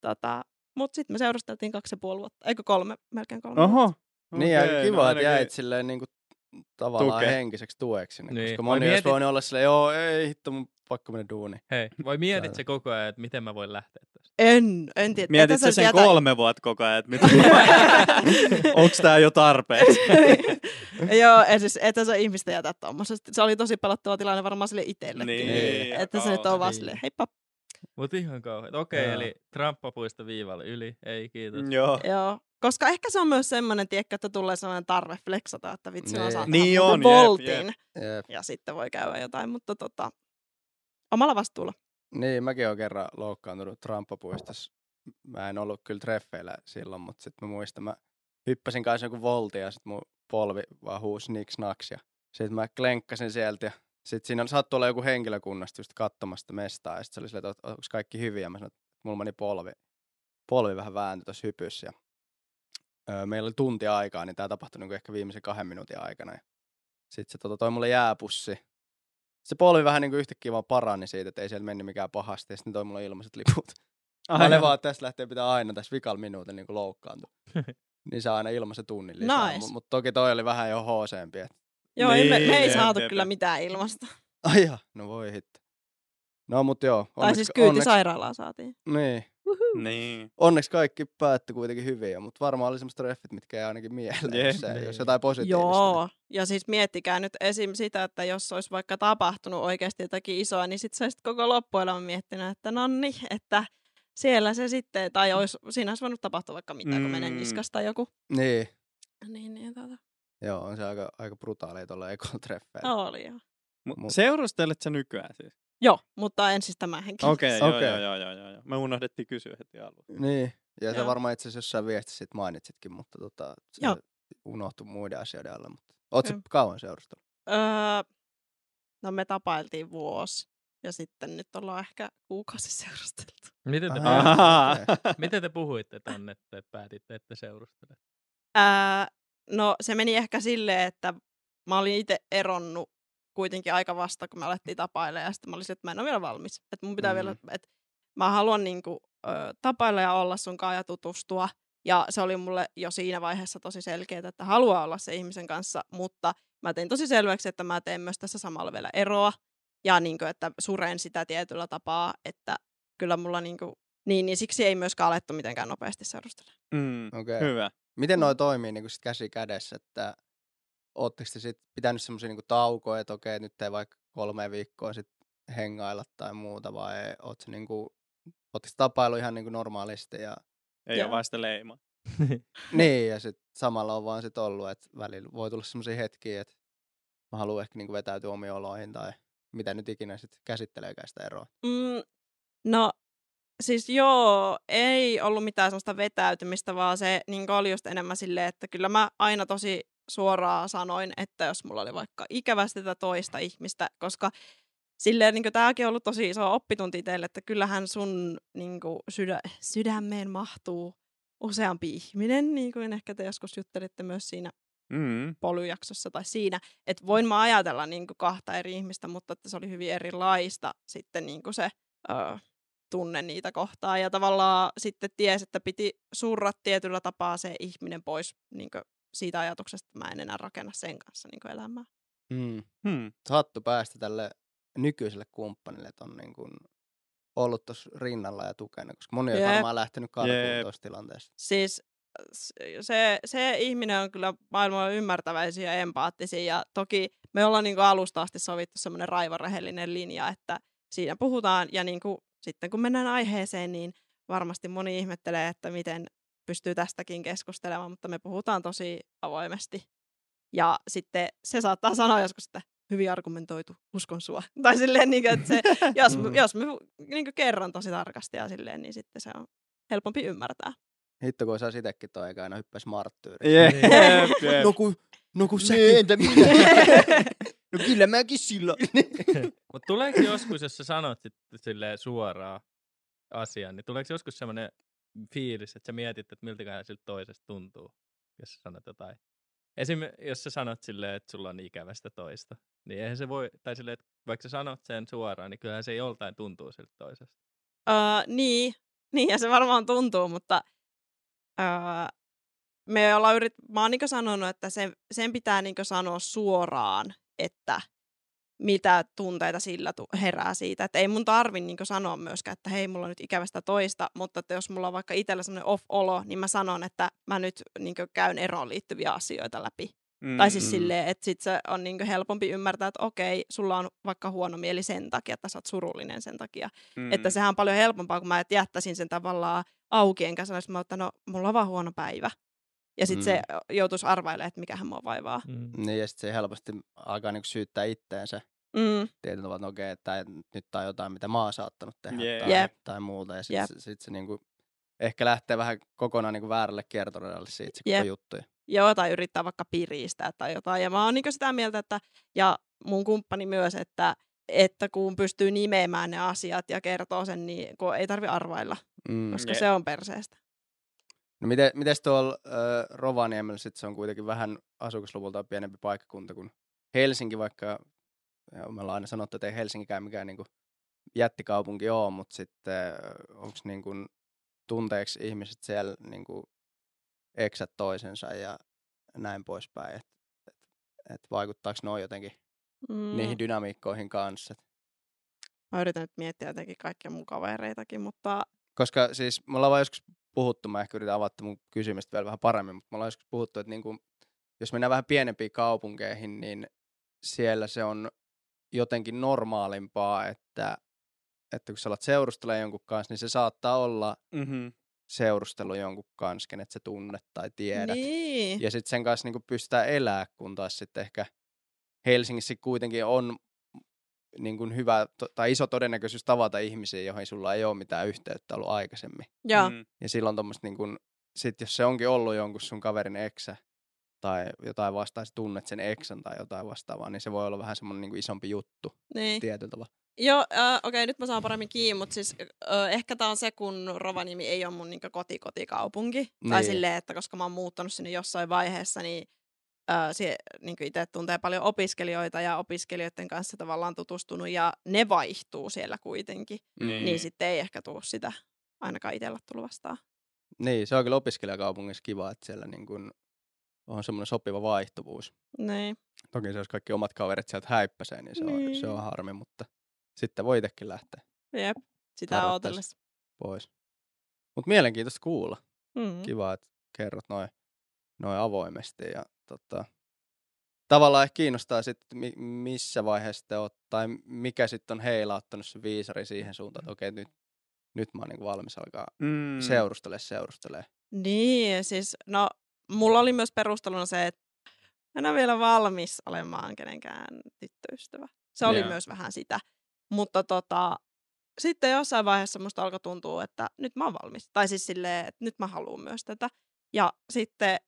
tota, mutta sitten me seurusteltiin kaksi ja puoli vuotta, eikö kolme, melkein kolme vuotta. Oho. Niin, ja Okei, kiva, no että jäit silleen niinku tavallaan Tuke. henkiseksi tueksi sinne, Niin. koska moni olisi mietit- voinut olla silleen, joo, ei hitto, mun pakko mennä duuniin. Hei, vai mietit se koko ajan, että miten mä voin lähteä tästä? En, en tiedä. Mietit sä sen tietää- kolme vuotta koko ajan, että mitä onks tää jo tarpeeksi? Joo, et siis, että se ihmistä jätä tuommoisesta. Se oli tosi pelottava tilanne varmaan sille itsellekin. Niin, että se nyt on vaan Niin. silleen, heippa. Mut ihan kauhean. Okei, Joo. eli tramppapuista viivalle yli. Ei, kiitos. Joo. Joo. Koska ehkä se on myös semmoinen, tiedätkö, että tulee sellainen tarve flexata, että vitsi, Niin. osaan Niin tehdä on, muuten jep, voltin. Jep. Ja sitten voi käydä jotain, mutta tota, omalla vastuulla. Niin, mäkin olen kerran loukkaantunut Tramppapuistossa. Mä en ollut kyllä treffeillä silloin, mutta sitten mä muistan, mä hyppäsin kanssa joku volti ja sitten mun polvi vaan huusi niks naks ja sitten mä klenkkasin sieltä ja sitten siinä saattoi olla joku henkilökunnasta just katsomasta mestaa ja sitten se oli silleen, että onko kaikki hyviä. Mä sanoin, että mulla meni polvi, polvi vähän vääntyi tuossa hypyssä ja öö, meillä oli tunti aikaa, niin tämä tapahtui niinku ehkä viimeisen kahden minuutin aikana. Ja sitten se tota, toi mulle jääpussi. Se polvi vähän niinku yhtäkkiä vaan parani siitä, että ei siellä mennyt mikään pahasti. Ja sitten ne toi mulle ilmaiset liput. Mä olin vaan, että tästä lähtee pitää aina tässä vikalla minuutin niin loukkaantua. niin saa aina ilmaisen tunnin lisää. Nice. Mutta mut toki toi oli vähän jo hooseempi. Et... Joo, niin, me, Niin, me ei jep, saatu jep, kyllä mitään ilmasta. Ai ja, no voi hitto. No mut joo. tai siis kyyti sairaalaan saatiin. Niin. Niin. Onneksi kaikki päättyi kuitenkin hyvin, mutta varmaan oli semmoista treffit, mitkä jäi ainakin mieleen, Jep. jos, se, Niin. jos jotain positiivista. Joo, ja siis miettikää nyt esim. sitä, että jos olisi vaikka tapahtunut oikeasti jotakin isoa, niin sitten sä koko loppuelämän miettinyt, että nonni, että siellä se sitten, tai olisi, siinä olisi voinut tapahtua vaikka mitä, kun menee Mm. niskasta joku. Niin. Niin, niin, tota. Joo, on se aika, aika brutaalia tuolla ekotreffeillä. Oli joo. Mut Seurustelet sä nykyään siis? Joo, mutta en siis tämä henkilö. Okei, okay, Okei. joo, joo, joo, joo, joo. Me unohdettiin kysyä heti alussa. Niin, ja sä Joo. varmaan itse asiassa jossain viestissä sit mainitsitkin, mutta tota, se Joo. unohtui muiden asioiden alla. Mutta... Oot sä kauan seurustellut? Öö, no me tapailtiin vuosi, ja sitten nyt ollaan ehkä kuukausi seurusteltu. Miten te, Aha. puhuitte, miten te puhuitte tänne, että päätitte, että seurustele? Öö, no se meni ehkä silleen, että mä olin itse eronnut kuitenkin aika vasta, kun me alettiin tapailemaan, ja sitten mä olisin, että mä en ole vielä valmis. Että mun pitää Mm. vielä, että mä haluan niinku, ö, tapailla ja olla sun kanssa ja tutustua. Ja se oli mulle jo siinä vaiheessa tosi selkeää, että haluaa olla se ihmisen kanssa, mutta mä tein tosi selväksi, että mä teen myös tässä samalla vielä eroa. Ja niinku, että suren sitä tietyllä tapaa, että kyllä mulla niinku, niin, niin siksi ei myöskään alettu mitenkään nopeasti seurustella. Mm, Okei. Hyvä. Miten noi toimii niin sit käsi kädessä, että ootteko te sit pitänyt semmoisia niin taukoja, että okei, nyt ei vaikka kolme viikkoa sit hengailla tai muuta, vai oot se niin kuin, tapailu ihan niin kuin normaalisti ja Ei Joo. ole vasta leima. niin, ja sit samalla on vaan sit ollut, että välillä voi tulla semmoisia hetkiä, että mä haluan ehkä niin kuin vetäytyä omiin oloihin tai mitä nyt ikinä sit käsitteleekään sitä eroa. Mm, no, siis joo, ei ollut mitään sellaista vetäytymistä, vaan se niin oli just enemmän silleen, että kyllä mä aina tosi suoraan sanoin, että jos mulla oli vaikka ikävästi tätä toista ihmistä, koska silleen niin tämäkin on ollut tosi iso oppitunti teille, että kyllähän sun niin kuin, sydä, sydämeen mahtuu useampi ihminen, niin kuin ehkä te joskus juttelitte myös siinä Mm. polyjaksossa tai siinä, että voin mä ajatella niin kuin kahta eri ihmistä, mutta että se oli hyvin erilaista sitten niin kuin se ö, tunne niitä kohtaan. Ja tavallaan sitten ties, että piti surra tietyllä tapaa se ihminen pois niin kuin siitä ajatuksesta, että mä en enää rakenna sen kanssa niin elämää. Mm. Hmm. Hattu päästä tälle nykyiselle kumppanille, että on niin kuin ollut tuossa rinnalla ja tukena, koska moni on Jep. varmaan lähtenyt karkuun Jep. tuossa tilanteessa. Siis se, se ihminen on kyllä maailman ymmärtäväisiä ja empaattisia ja toki me ollaan niin kuin alusta asti sovittu semmoinen raivorehellinen linja, että siinä puhutaan ja niin kuin, sitten kun mennään aiheeseen, niin varmasti moni ihmettelee, että miten pystyy tästäkin keskustelemaan, mutta me puhutaan tosi avoimesti. Ja sitten se saattaa sanoa joskus, että hyvin argumentoitu, uskon sua. Tai silleen, niin kuin, että se, jos, Mm. jos mä niin kuin kerron tosi tarkasti ja silleen, niin sitten se on helpompi ymmärtää. Hitto, kun saisi itsekin toi aika aina hyppäisi marttyyriin. Jep. No kun, no kun Niin, entä minä? No kyllä mäkin silloin. Mutta tuleeko joskus, jos sä sanot sit silleen suoraan asian, niin tuleeko joskus semmoinen fiilis, että sä mietit, että miltäkään siltä toisesta tuntuu, jos sä sanot jotain. Esim. jos sä sanot silleen, että sulla on ikävästä toista, niin eihän se voi, tai silleen, että vaikka sä sanot sen suoraan, niin kyllähän se joltain tuntuu siltä toisesta. Öö, niin, niin ja se varmaan tuntuu, mutta öö, me ollaan yrit... mä oon niin sanonut, että sen, sen pitää niin sanoa suoraan, että mitä tunteita sillä herää siitä. Että ei mun tarvi niin sanoa myöskään, että hei, mulla on nyt ikävästä toista, mutta että jos mulla on vaikka itsellä sellainen off-olo, niin mä sanon, että mä nyt niin käyn eroon liittyviä asioita läpi. Mm. Tai siis silleen, että sit se on niin helpompi ymmärtää, että okei, sulla on vaikka huono mieli sen takia, että sä oot surullinen sen takia. Mm. Että sehän on paljon helpompaa, kun mä et jättäisin sen tavallaan auki, enkä sanoisi, että no, mulla on vaan huono päivä. Ja sitten mm. se joutuisi arvailemaan, että mikähän mua vaivaa. Mm. Niin, ja sitten se helposti alkaa niinku syyttää itteensä. Mm. Tietyllä tavalla, että okei, että nyt tämä on jotain, mitä mä oon saattanut tehdä yeah. tai, yep. tai muuta. Ja sitten yep. se, sit se niinku, ehkä lähtee vähän kokonaan niinku väärälle kiertoradalle siitä se yep. koko juttu. Joo, tai yrittää vaikka piristää tai jotain. Ja mä oon niinku sitä mieltä, että, ja mun kumppani myös, että, että kun pystyy nimeämään ne asiat ja kertoo sen, niin kun ei tarvi arvailla, mm. koska yeah. se on perseestä. No miten, mites tuolla äh, Rovaniemellä sit se on kuitenkin vähän asukasluvulta pienempi paikkakunta kuin Helsinki, vaikka ja me ollaan aina sanottu, että ei Helsingikään mikään niin kuin, jättikaupunki ole, mutta sitten onko niin kuin, tunteeksi ihmiset siellä niin kuin, eksät toisensa ja näin poispäin, että et, et vaikuttaako noin jotenkin mm. niihin dynamiikkoihin kanssa? Mä yritän nyt miettiä jotenkin kaikkia mun kavereitakin, mutta... Koska siis me ollaan vaan joskus puhuttu, mä ehkä yritän avata mun kysymystä vielä vähän paremmin, mutta me ollaan joskus puhuttu, että niin kuin, jos mennään vähän pienempiin kaupunkeihin, niin siellä se on jotenkin normaalimpaa, että, että kun sä alat seurustella jonkun kanssa, niin se saattaa olla mm-hmm. seurustelu jonkun kanssa, kenet sä tunnet tai tiedät. Niin. Ja sitten sen kanssa niin pystytään elää, kun taas sitten ehkä Helsingissä kuitenkin on niin kuin hyvä tai iso todennäköisyys tavata ihmisiä, joihin sulla ei ole mitään yhteyttä ollut aikaisemmin. Ja, mm. ja silloin tuommoista, niin kuin, sit jos se onkin ollut jonkun sun kaverin eksä tai jotain vastaa, tunnet sen eksän tai jotain vastaavaa, niin se voi olla vähän semmoinen niin kuin isompi juttu niin. tietyllä tavalla. Joo, äh, okei, okay, nyt mä saan paremmin kiinni, mutta siis äh, ehkä tää on se, kun Rovaniemi ei ole mun niin koti-kotikaupunki. Niin. Tai silleen, että koska mä oon muuttanut sinne jossain vaiheessa, niin se, niin itse tuntee paljon opiskelijoita ja opiskelijoiden kanssa tavallaan tutustunut ja ne vaihtuu siellä kuitenkin. Niin, niin sitten ei ehkä tuu sitä ainakaan itsellä tullut vastaan. Niin, se on kyllä opiskelijakaupungissa kiva, että siellä niin kun on semmoinen sopiva vaihtuvuus. Niin. Toki se jos kaikki omat kaverit sieltä häippäsee, niin se, niin. On, se on harmi, mutta sitten voi itsekin lähteä. Jep, sitä. Pois. Mutta mielenkiintoista kuulla. Mm. Kiva, että kerrot noin noi avoimesti. Ja, tota, tavallaan ehkä kiinnostaa sitten, missä vaiheessa te oot, tai mikä sitten on heilauttanut se viisari siihen suuntaan, että okei, nyt, nyt mä oon niin valmis alkaa mm. seurustele, seurustele. Niin, siis no mulla oli myös perusteluna se, että en ole vielä valmis olemaan kenenkään tyttöystävä. Se oli yeah. myös vähän sitä. Mutta tota, sitten jossain vaiheessa musta alkoi tuntua, että nyt mä oon valmis. Tai siis silleen, että nyt mä haluan myös tätä. Ja sitten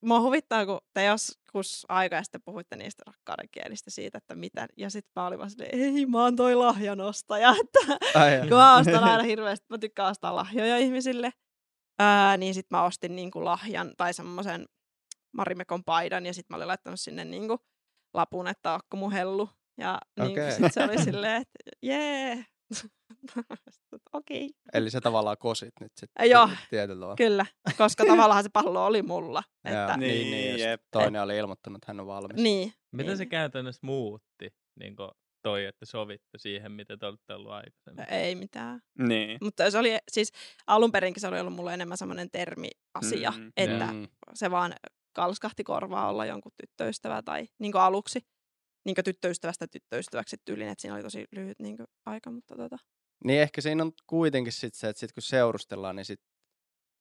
mua huvittaa, kun te joskus aikaa sitten puhuitte niistä rakkauden kielistä siitä, että mitä. Ja sitten mä olin vaan silleen, ei mä oon toi lahjanostaja. Että kun mä ostan aina hirveästi, mä tykkään ostaa lahjoja ihmisille. Ää, niin sitten mä ostin niinku lahjan tai semmoisen Marimekon paidan ja sitten mä olin laittanut sinne niinku lapun, että onko mun hellu. Ja okay. sit se oli silleen, että jee. Okei. Okay. Eli se tavallaan kosit nyt sitten. Joo, tietyllä kyllä, koska tavallaan se pallo oli mulla. että... niin, niin, niin toinen oli ilmoittanut, että hän on valmis. Niin. Mitä niin. se käytännössä muutti? Niin toi, että sovitte siihen, mitä te olette ollut aikaisemmin? Ei mitään. Niin. Mutta se oli, siis alun perinkin se oli ollut mulle enemmän semmoinen termiasia, mm, että mm. se vaan kalskahti korvaa olla jonkun tyttöystävä tai niin aluksi niin tyttöystävästä tyttöystäväksi tyylin, että siinä oli tosi lyhyt niin aika, mutta tota. Niin ehkä siinä on kuitenkin sit se, että sit kun seurustellaan, niin sit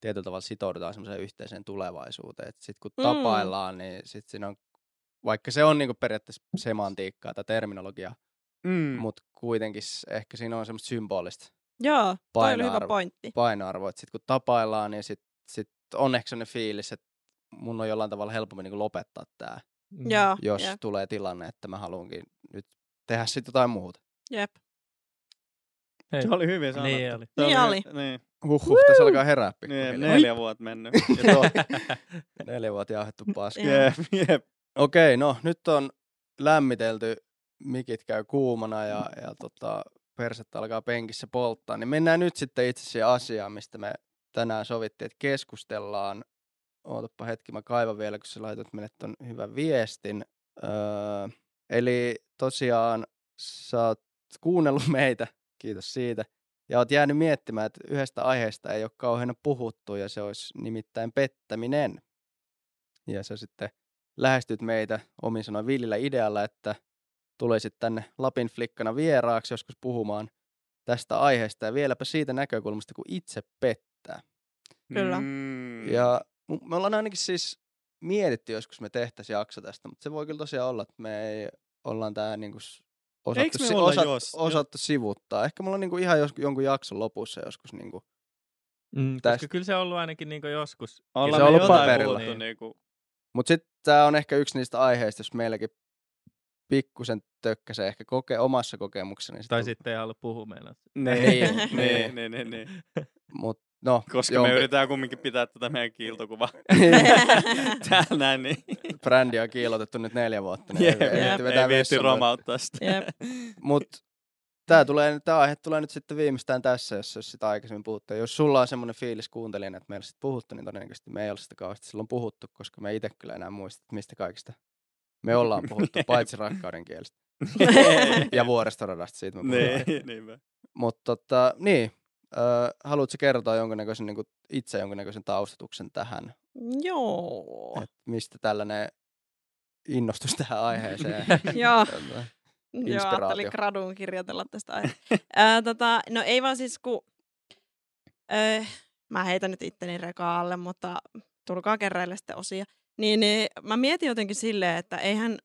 tietyllä tavalla sitoudutaan semmoiseen yhteiseen tulevaisuuteen. Että sit kun mm. tapaillaan, niin sit siinä on, vaikka se on niinku periaatteessa semantiikkaa tai terminologiaa, mm. mutta kuitenkin ehkä siinä on semmoista symbolista Joo, toi oli hyvä pointti. painoarvo. Että sit kun tapaillaan, niin sit, sit on ehkä sellainen fiilis, että mun on jollain tavalla helpommin niin lopettaa tämä. Mm. Joo, jos jep. tulee tilanne, että mä haluankin nyt tehdä sitten jotain muuta. Jep. Hei. Se oli hyvin sanottu. Niin oli. Niin oli. Niin. Huhhuh, tässä alkaa herää Niin, pikkuhiljaa. neljä vuotta mennyt. Neljä vuotta jauhettu paska. Jep, jep. Okei, no nyt on lämmitelty, mikit käy kuumana ja, ja tota, persettä alkaa penkissä polttaa, niin mennään nyt sitten itse siihen asiaan, mistä me tänään sovittiin, että keskustellaan. Ootapa hetki, mä kaivan vielä, kun sä laitat meille ton hyvän viestin. Öö, eli tosiaan sä oot kuunnellut meitä, kiitos siitä, ja oot jäänyt miettimään, että yhdestä aiheesta ei ole kauhean puhuttu, ja se olisi nimittäin pettäminen. Ja sä sitten lähestyt meitä omin sanoin villillä idealla, että tulisit tänne Lapin flikkana vieraaksi joskus puhumaan tästä aiheesta ja vieläpä siitä näkökulmasta, kun itse pettää. Kyllä. Mm. Ja me ollaan ainakin siis mietitty joskus me tehtäisiin jakso tästä, mutta se voi kyllä tosiaan olla, että me ei ollaan tää niinku osattu, si- olla osat, jos- osattu sivuttaa. Ehkä me ollaan niinku ihan jos, jonkun jakson lopussa joskus niinku Mm, Tästä- koska kyllä se on ollut ainakin niinku joskus. Ollaan Se on ollut paperilla. puhuttu Niinku, Mutta sitten tämä on ehkä yksi niistä aiheista, jos meilläkin pikkusen tökkäsee ehkä koke, omassa kokemuksessa. Niin Tai sitten ei halua puhua meillä. niin, Niin, niin, niin, niin, niin. Mut, no, Koska joo, me yritetään kumminkin pitää tätä meidän kiiltokuvaa täällä näin, niin brändi on kiilotettu nyt neljä vuotta, niin Jep, ei, jep. vetää ei viitti romauttaa sitä. Jep. Mut tää, tulee, tää aihe tulee nyt sitten viimeistään tässä, jos, jos sitä aikaisemmin puhuttu. Ja Jos sulla on semmoinen fiilis kuuntelijana, että meillä sitten puhuttu, niin todennäköisesti me ei ole sitä kauheasti silloin puhuttu, koska me itse kyllä enää muista, että mistä kaikista me ollaan puhuttu, paitsi rakkauden kielestä. ja vuoristoradasta siitä me puhutaan. niin. Mutta tota, niin, öö, haluatko kertoa jonkunnäköisen, niin itse jonkunnäköisen taustatuksen tähän, Joo. että mistä tällainen innostus tähän aiheeseen? Joo. Joo, ajattelin graduun kirjoitella tästä aiheesta. Tota, no ei vaan siis kun... Äh, mä heitän nyt itteni rekaalle, mutta tulkaa kerreille sitten osia. Niin, niin mä mietin jotenkin silleen, että eihän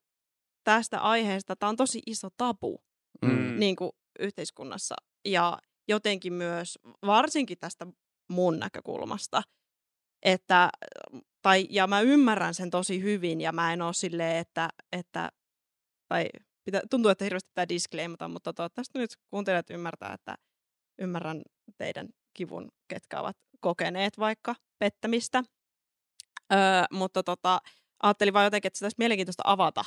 tästä aiheesta, tämä on tosi iso tabu Mm. niin kuin yhteiskunnassa. Ja jotenkin myös, varsinkin tästä mun näkökulmasta, että, tai, ja mä ymmärrän sen tosi hyvin, ja mä en ole silleen, että, että tai pitä, tuntuu, että hirveästi pitää disclaimata, mutta toivottavasti nyt kuuntelijat ymmärtää, että ymmärrän teidän kivun, ketkä ovat kokeneet vaikka pettämistä. Öö, mutta tota, ajattelin vaan jotenkin, että sitä olisi mielenkiintoista avata,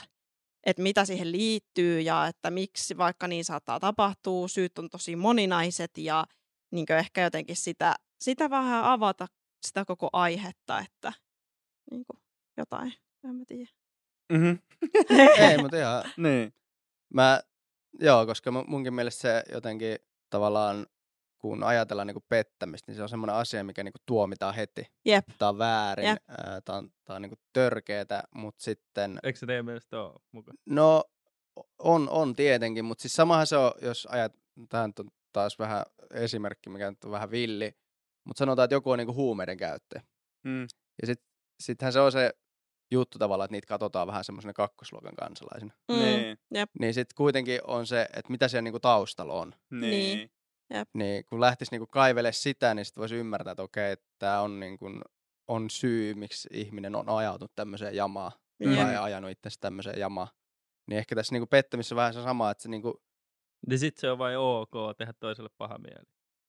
että mitä siihen liittyy ja että miksi vaikka niin saattaa tapahtua. Syyt on tosi moninaiset ja niin ehkä jotenkin sitä, sitä vähän avata, sitä koko aihetta, että niin jotain, en mä tiedä. Mm-hmm. Ei, mutta ihan, Niin. mä, joo, koska mu- munkin mielestä se jotenkin tavallaan, kun ajatellaan niinku pettämistä, niin se on semmoinen asia, mikä niinku tuomitaan heti. Jep. Tämä on väärin, Jep. ää, tää on, tää on niinku törkeetä, mutta sitten Eikö se teidän mielestä ole mukaan? No on, on tietenkin, mutta siis samahan se on, jos ajat, tämä nyt on taas vähän esimerkki, mikä nyt on vähän villi, mutta sanotaan, että joku on niinku huumeiden käyttäjä. Mm. Ja sit, sittenhän se on se juttu tavallaan, että niitä katsotaan vähän semmoisena kakkosluokan kansalaisina. Mm. Niin. Niin sitten kuitenkin on se, että mitä siellä niinku taustalla on. Niin. Niin kun lähtisi niinku kaivele sitä, niin sitten voisi ymmärtää, että okei, että tämä on, niinku, on syy, miksi ihminen on ajautunut tämmöiseen jamaan. Jep. Tai ajanut itsensä tämmöiseen jamaan. Niin ehkä tässä niinku pettämisessä vähän se sama, että se niinku, Niin sit se on vain ok tehdä toiselle paha mieli.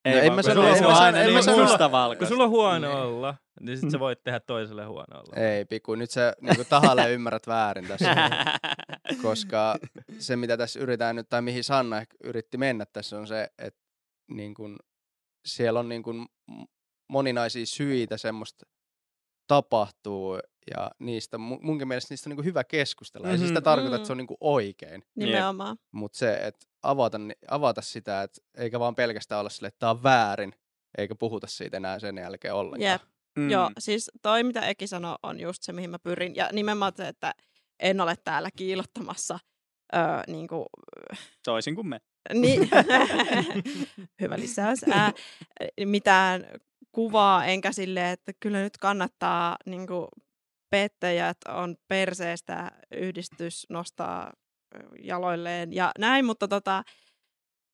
Ei, No en mä kun sano- se on aina niin mustavalkoista. Kun sulla on huono Niin. olla, niin sit sä voit tehdä toiselle huono olla. Ei, Piku, nyt sä niinku tahalleen ymmärrät väärin tässä, koska se mitä tässä yritetään nyt, tai mihin Sanna ehkä yritti mennä tässä on se, että niin kun, siellä on niin kun moninaisia syitä semmoista tapahtuu, ja niistä, mu- munkin mielestä niistä on niin hyvä keskustella. Mm-hmm. Ei siis sitä tarkoita, että Mm. se on niin oikein, Nimenomaan. mutta se, että avata, ni- avata sitä, että eikä vaan pelkästään olla sille, että tämä on väärin, eikä puhuta siitä enää sen jälkeen ollenkaan. Jep. Mm. Joo, siis toi mitä Eki sanoi on just se, mihin mä pyrin. Ja nimenomaan se, että en ole täällä kiilottamassa öö, niin kuin, Toisin kuin me. Niin, hyvä lisäys, ää, mitään kuvaa, enkä sille, että kyllä nyt kannattaa niin kuin, pettäjät on perseestä, yhdistys nostaa jaloilleen ja näin, mutta tota,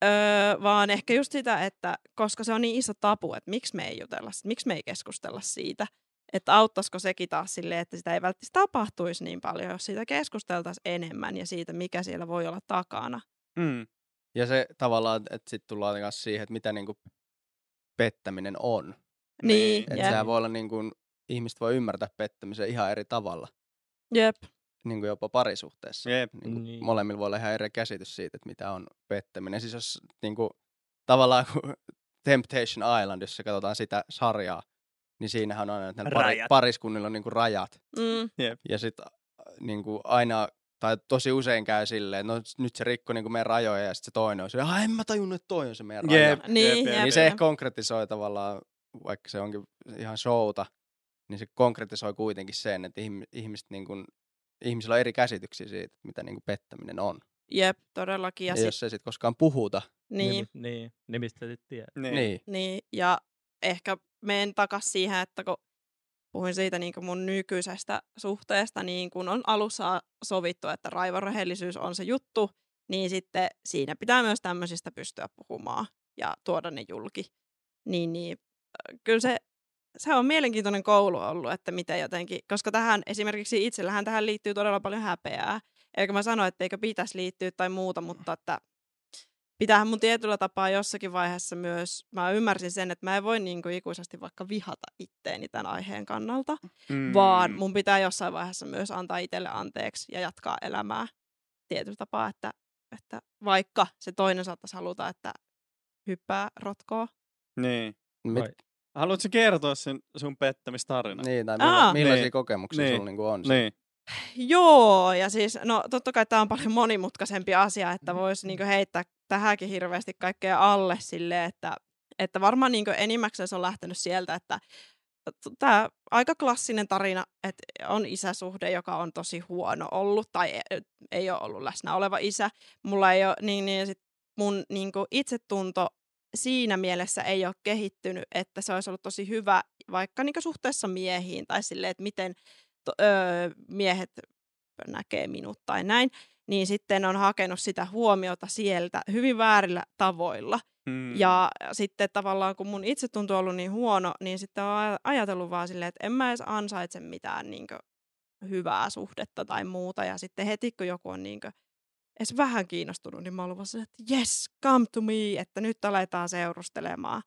öö, vaan ehkä just sitä, että koska se on niin iso tabu, että miksi me ei jutella, miksi me ei keskustella siitä, että auttaisiko sekin taas silleen, että sitä ei välttämättä tapahtuisi niin paljon, jos siitä keskusteltaisiin enemmän ja siitä, mikä siellä voi olla takana. Mm. Ja se tavallaan, että sitten tullaan myös siihen, että mitä niinku pettäminen on. Niin, Että jep. sehän voi olla niin kuin, ihmiset voi ymmärtää pettämisen ihan eri tavalla, Jep. niin kuin jopa parisuhteessa. Jep. Niin kuin Niin. Molemmilla voi olla ihan eri käsitys siitä, että mitä on pettäminen. Siis jos niin kuin, tavallaan kuin Temptation Island, jos katsotaan sitä sarjaa, niin siinähän on aina, että pari, Rajat. pariskunnilla on niin kuin rajat. Mm. Ja sitten niin kuin aina, tai tosi usein käy silleen, että no nyt se rikko niin kuin meidän rajoja ja sitten se toinen on se, ah, en mä tajunnut, että toi on se meidän raja. Jep, Niin, jep, jep. jep. Niin se ehkä konkretisoi tavallaan, vaikka se onkin ihan showta, niin se konkretisoi kuitenkin sen, että ihm- ihmiset niin kuin, ihmisillä on eri käsityksiä siitä, mitä niin kuin pettäminen on. Jep, todellakin. Ja Ja, sit, jos ei sit koskaan puhuta, niin, Niin, niin, niin mistä sä sit tiedät? Niin. niin. niin, ja ehkä menen takas siihen, että kun puhuin siitä niin kuin mun nykyisestä suhteesta, niin kun on alussa sovittu, että raivorehellisyys on se juttu, niin sitten siinä pitää myös tämmöisistä pystyä puhumaan ja tuoda ne julki. Niin, niin kyllä se, se on mielenkiintoinen koulu ollut, että miten jotenkin, koska tähän esimerkiksi itsellähän tähän liittyy todella paljon häpeää. Eikä mä sano, että eikö pitäisi liittyä tai muuta, mutta että pitäähän mun tietyllä tapaa jossakin vaiheessa myös, mä ymmärsin sen, että mä en voi niin kuin ikuisesti vaikka vihata itteeni tämän aiheen kannalta, Mm. vaan mun pitää jossain vaiheessa myös antaa itselle anteeksi ja jatkaa elämää tietyllä tapaa, että, että vaikka se toinen saattaisi haluta, että hyppää rotkoa. Niin. Mit, Haluatko kertoa sen sun pettämistarinan? niin, tai Aa. milla, millaisia Niin. kokemuksia Niin. sulla niin on? Niin. Joo, ja siis no totta kai tämä on paljon monimutkaisempi asia, että voisi niinku heittää tähänkin hirveästi kaikkea alle sille, että, että varmaan niinku enimmäkseen se on lähtenyt sieltä, että tämä aika klassinen tarina, että on isäsuhde, joka on tosi huono ollut tai ei, ei ole ollut läsnä oleva isä. Mulla ei ole, niin, niin sit mun niinku itsetunto siinä mielessä ei ole kehittynyt, että se olisi ollut tosi hyvä vaikka niinku suhteessa miehiin tai silleen, että miten to, öö, miehet näkee minut tai näin, niin sitten on hakenut sitä huomiota sieltä hyvin väärillä tavoilla. Mm. Ja sitten tavallaan kun mun itsetunto on ollut niin huono, niin sitten on aj- ajatellut vaan silleen, että en mä edes ansaitse mitään niin hyvää suhdetta tai muuta. Ja sitten heti kun joku on niin edes vähän kiinnostunut, niin mä oon vaan että yes, come to me, että nyt aletaan seurustelemaan.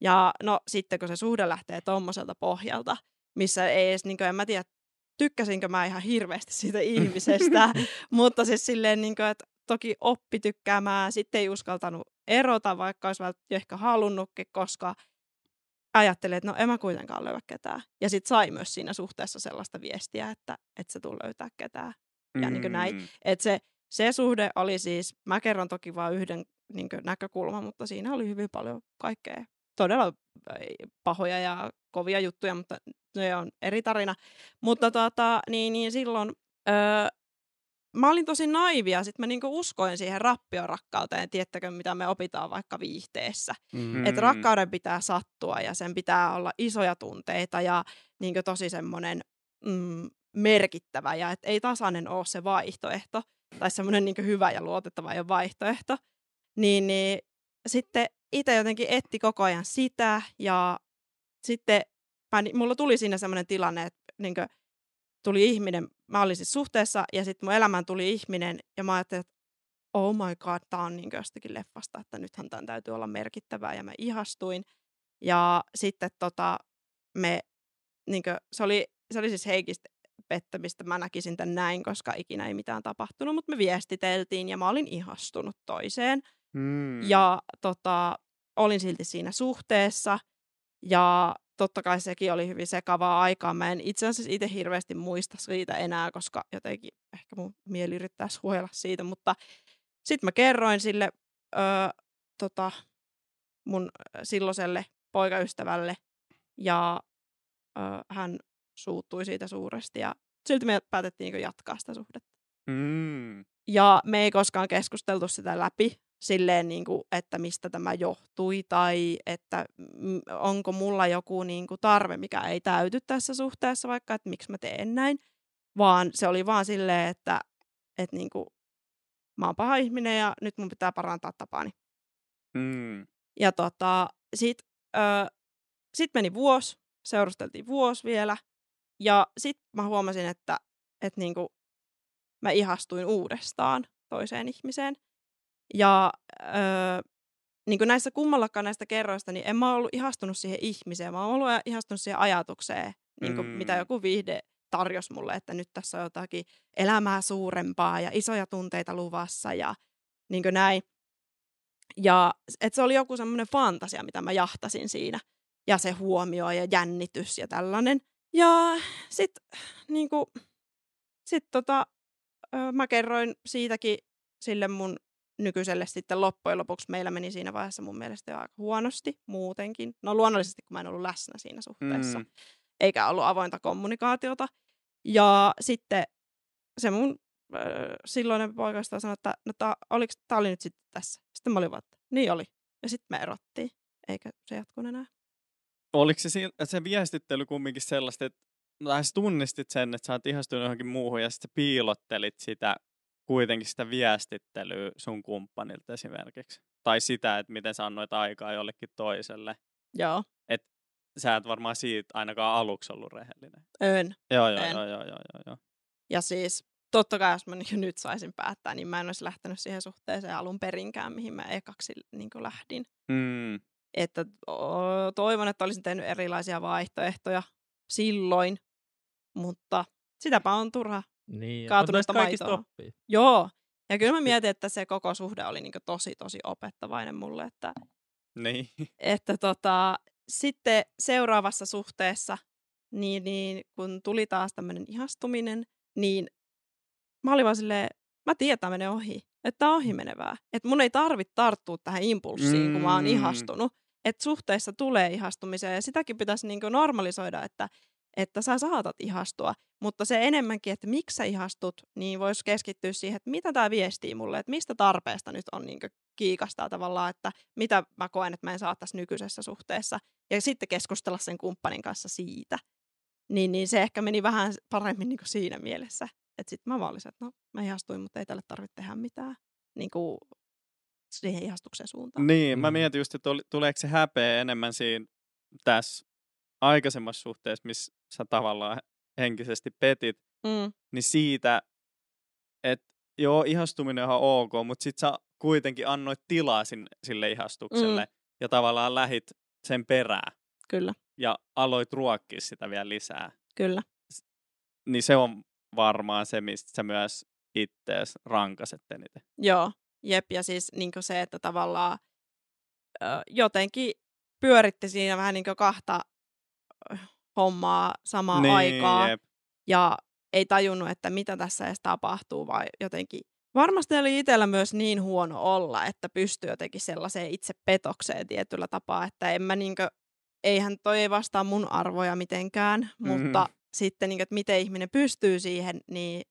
Ja no sitten kun se suhde lähtee tommoselta pohjalta, missä ei edes, niin kuin, en mä tiedä, tykkäsinkö mä ihan hirveästi siitä ihmisestä, mutta siis silleen, niin kuin, että toki oppi tykkäämään, sitten ei uskaltanut erota, vaikka olisi ehkä halunnutkin, koska ajattelin, että no en mä kuitenkaan löyä ketään. Ja sitten sai myös siinä suhteessa sellaista viestiä, että et sä tuu löytää ketään. ja niin kuin näin. Mm. Et se, se suhde oli siis, mä kerron toki vain yhden niin näkökulman, mutta siinä oli hyvin paljon kaikkea todella ei, pahoja ja kovia juttuja, mutta se on eri tarina. Mutta tota, niin, niin silloin öö, mä olin tosi naivia, sitten mä niinku uskoin siihen rappiorakkauteen, tiettäkö mitä me opitaan vaikka viihteessä. Mm. Että rakkauden pitää sattua ja sen pitää olla isoja tunteita ja niin tosi semmoinen mm, merkittävä ja että ei tasainen ole se vaihtoehto tai semmoinen niin hyvä ja luotettava ja vaihtoehto. Niin, niin sitten itse jotenkin etti koko ajan sitä ja sitten mä, mulla tuli siinä semmoinen tilanne, että niin tuli ihminen, mä olin siis suhteessa ja sitten mun elämään tuli ihminen ja mä ajattelin, että oh my god, tää on niin jostakin leffasta, että nythän tämän täytyy olla merkittävää ja mä ihastuin. Ja sitten tota, me, niin kuin, se, oli, se oli siis heikistä pettämistä, mä näkisin tämän näin, koska ikinä ei mitään tapahtunut, mutta me viestiteltiin ja mä olin ihastunut toiseen. Mm. Ja tota, olin silti siinä suhteessa ja totta kai sekin oli hyvin sekavaa aikaa. Mä en itse asiassa itse hirveästi muista siitä enää, koska jotenkin ehkä mun mieli yrittää suojella siitä, mutta sitten mä kerroin sille öö, tota, mun silloiselle poikaystävälle ja öö, hän suuttui siitä suuresti ja silti me päätettiin niin jatkaa sitä suhdetta. Mm. Ja me ei koskaan keskusteltu sitä läpi silleen, niin kuin, että mistä tämä johtui tai että onko mulla joku niin kuin, tarve, mikä ei täyty tässä suhteessa vaikka, että miksi mä teen näin. Vaan se oli vaan silleen, että, että niin kuin, mä oon paha ihminen ja nyt mun pitää parantaa tapaani. Mm. Ja tota, sit, ö, sit meni vuosi, seurusteltiin vuosi vielä. Ja sit mä huomasin, että, että niinku, mä ihastuin uudestaan toiseen ihmiseen. Ja ö, niin kuin näissä kummallakaan näistä kerroista, niin en mä ollut ihastunut siihen ihmiseen. Mä oon ollut ihastunut siihen ajatukseen, niin kuin, mm. mitä joku viihde tarjosi mulle, että nyt tässä on jotakin elämää suurempaa ja isoja tunteita luvassa ja niin kuin näin. Ja että se oli joku semmoinen fantasia, mitä mä jahtasin siinä. Ja se huomio ja jännitys ja tällainen. Ja sitten niin kuin, sit tota, mä kerroin siitäkin sille mun nykyiselle sitten loppujen lopuksi meillä meni siinä vaiheessa mun mielestä jo aika huonosti muutenkin. No luonnollisesti, kun mä en ollut läsnä siinä suhteessa. Mm. Eikä ollut avointa kommunikaatiota. Ja sitten se mun äh, silloinen poikaista sanoi, että no tää, oliko, tää oli nyt sitten tässä. Sitten mä olin vaan, niin oli. Ja sitten me erottiin, eikä se jatkunut enää. Oliko se, se viestittely kumminkin sellaista, että tai tunnistit sen, että sä oot ihastunut johonkin muuhun ja sitten piilottelit sitä kuitenkin sitä viestittelyä sun kumppanilta esimerkiksi. Tai sitä, että miten sä annoit aikaa jollekin toiselle. Joo. Et sä et varmaan siitä ainakaan aluksi ollut rehellinen. En. Joo, joo, en. joo, joo, joo, joo, joo. Ja siis totta kai, jos mä niin nyt saisin päättää, niin mä en olisi lähtenyt siihen suhteeseen alun perinkään, mihin mä ekaksi niin lähdin. Mm. Että o, toivon, että olisin tehnyt erilaisia vaihtoehtoja silloin, mutta sitäpä on turha Niin, kaatunutta maitoa. oppii. Joo. Ja kyllä mä mietin, että se koko suhde oli niin tosi, tosi opettavainen mulle, että, Niin. että tota, sitten seuraavassa suhteessa, niin, niin kun tuli taas tämmöinen ihastuminen, niin mä olin vaan silleen, mä tiedän, että menee ohi. Että on ohi menevää. Että mun ei tarvitse tarttua tähän impulssiin, kun mä oon Mm. ihastunut. Että suhteessa tulee ihastumiseen ja sitäkin pitäisi niinku normalisoida, että, että sä saatat ihastua. Mutta se enemmänkin, että miksi sä ihastut, niin voisi keskittyä siihen, että mitä tämä viestii mulle, että mistä tarpeesta nyt on niinku kiikastaa tavallaan, että mitä mä koen, että mä en saa tässä nykyisessä suhteessa. Ja sitten keskustella sen kumppanin kanssa siitä. Niin, niin se ehkä meni vähän paremmin niin siinä mielessä. Että sitten mä vaan että no mä ihastuin, mutta ei tälle tarvitse tehdä mitään niin kuin siihen ihastuksen suuntaan. Niin, mä Mm. mietin just, että tuleeko se häpeä enemmän siinä tässä aikaisemmassa suhteessa, missä sä tavallaan henkisesti petit, Mm, niin siitä, että joo, ihastuminen on ihan ok, mutta sit sä kuitenkin annoit tilaa sin, sille ihastukselle mm. ja tavallaan lähit sen perään kyllä, ja aloit ruokkia sitä vielä lisää. kyllä. Niin se on varmaan se, mistä sä myös ittees rankaset eniten. Joo, jep. Ja siis niin se, että tavallaan ö, jotenkin pyöritti siinä vähän niin kahta hommaa samaan niin, aikaan. Jep. ja ei tajunnut, että mitä tässä edes tapahtuu, vai jotenkin varmasti oli itsellä myös niin huono olla, että pystyy jotenkin sellaiseen itse petokseen tietyllä tapaa, että en mä niinkö, eihän toi ei vastaa mun arvoja mitenkään, Mhm. mutta sitten niinkö, että miten ihminen pystyy siihen, niin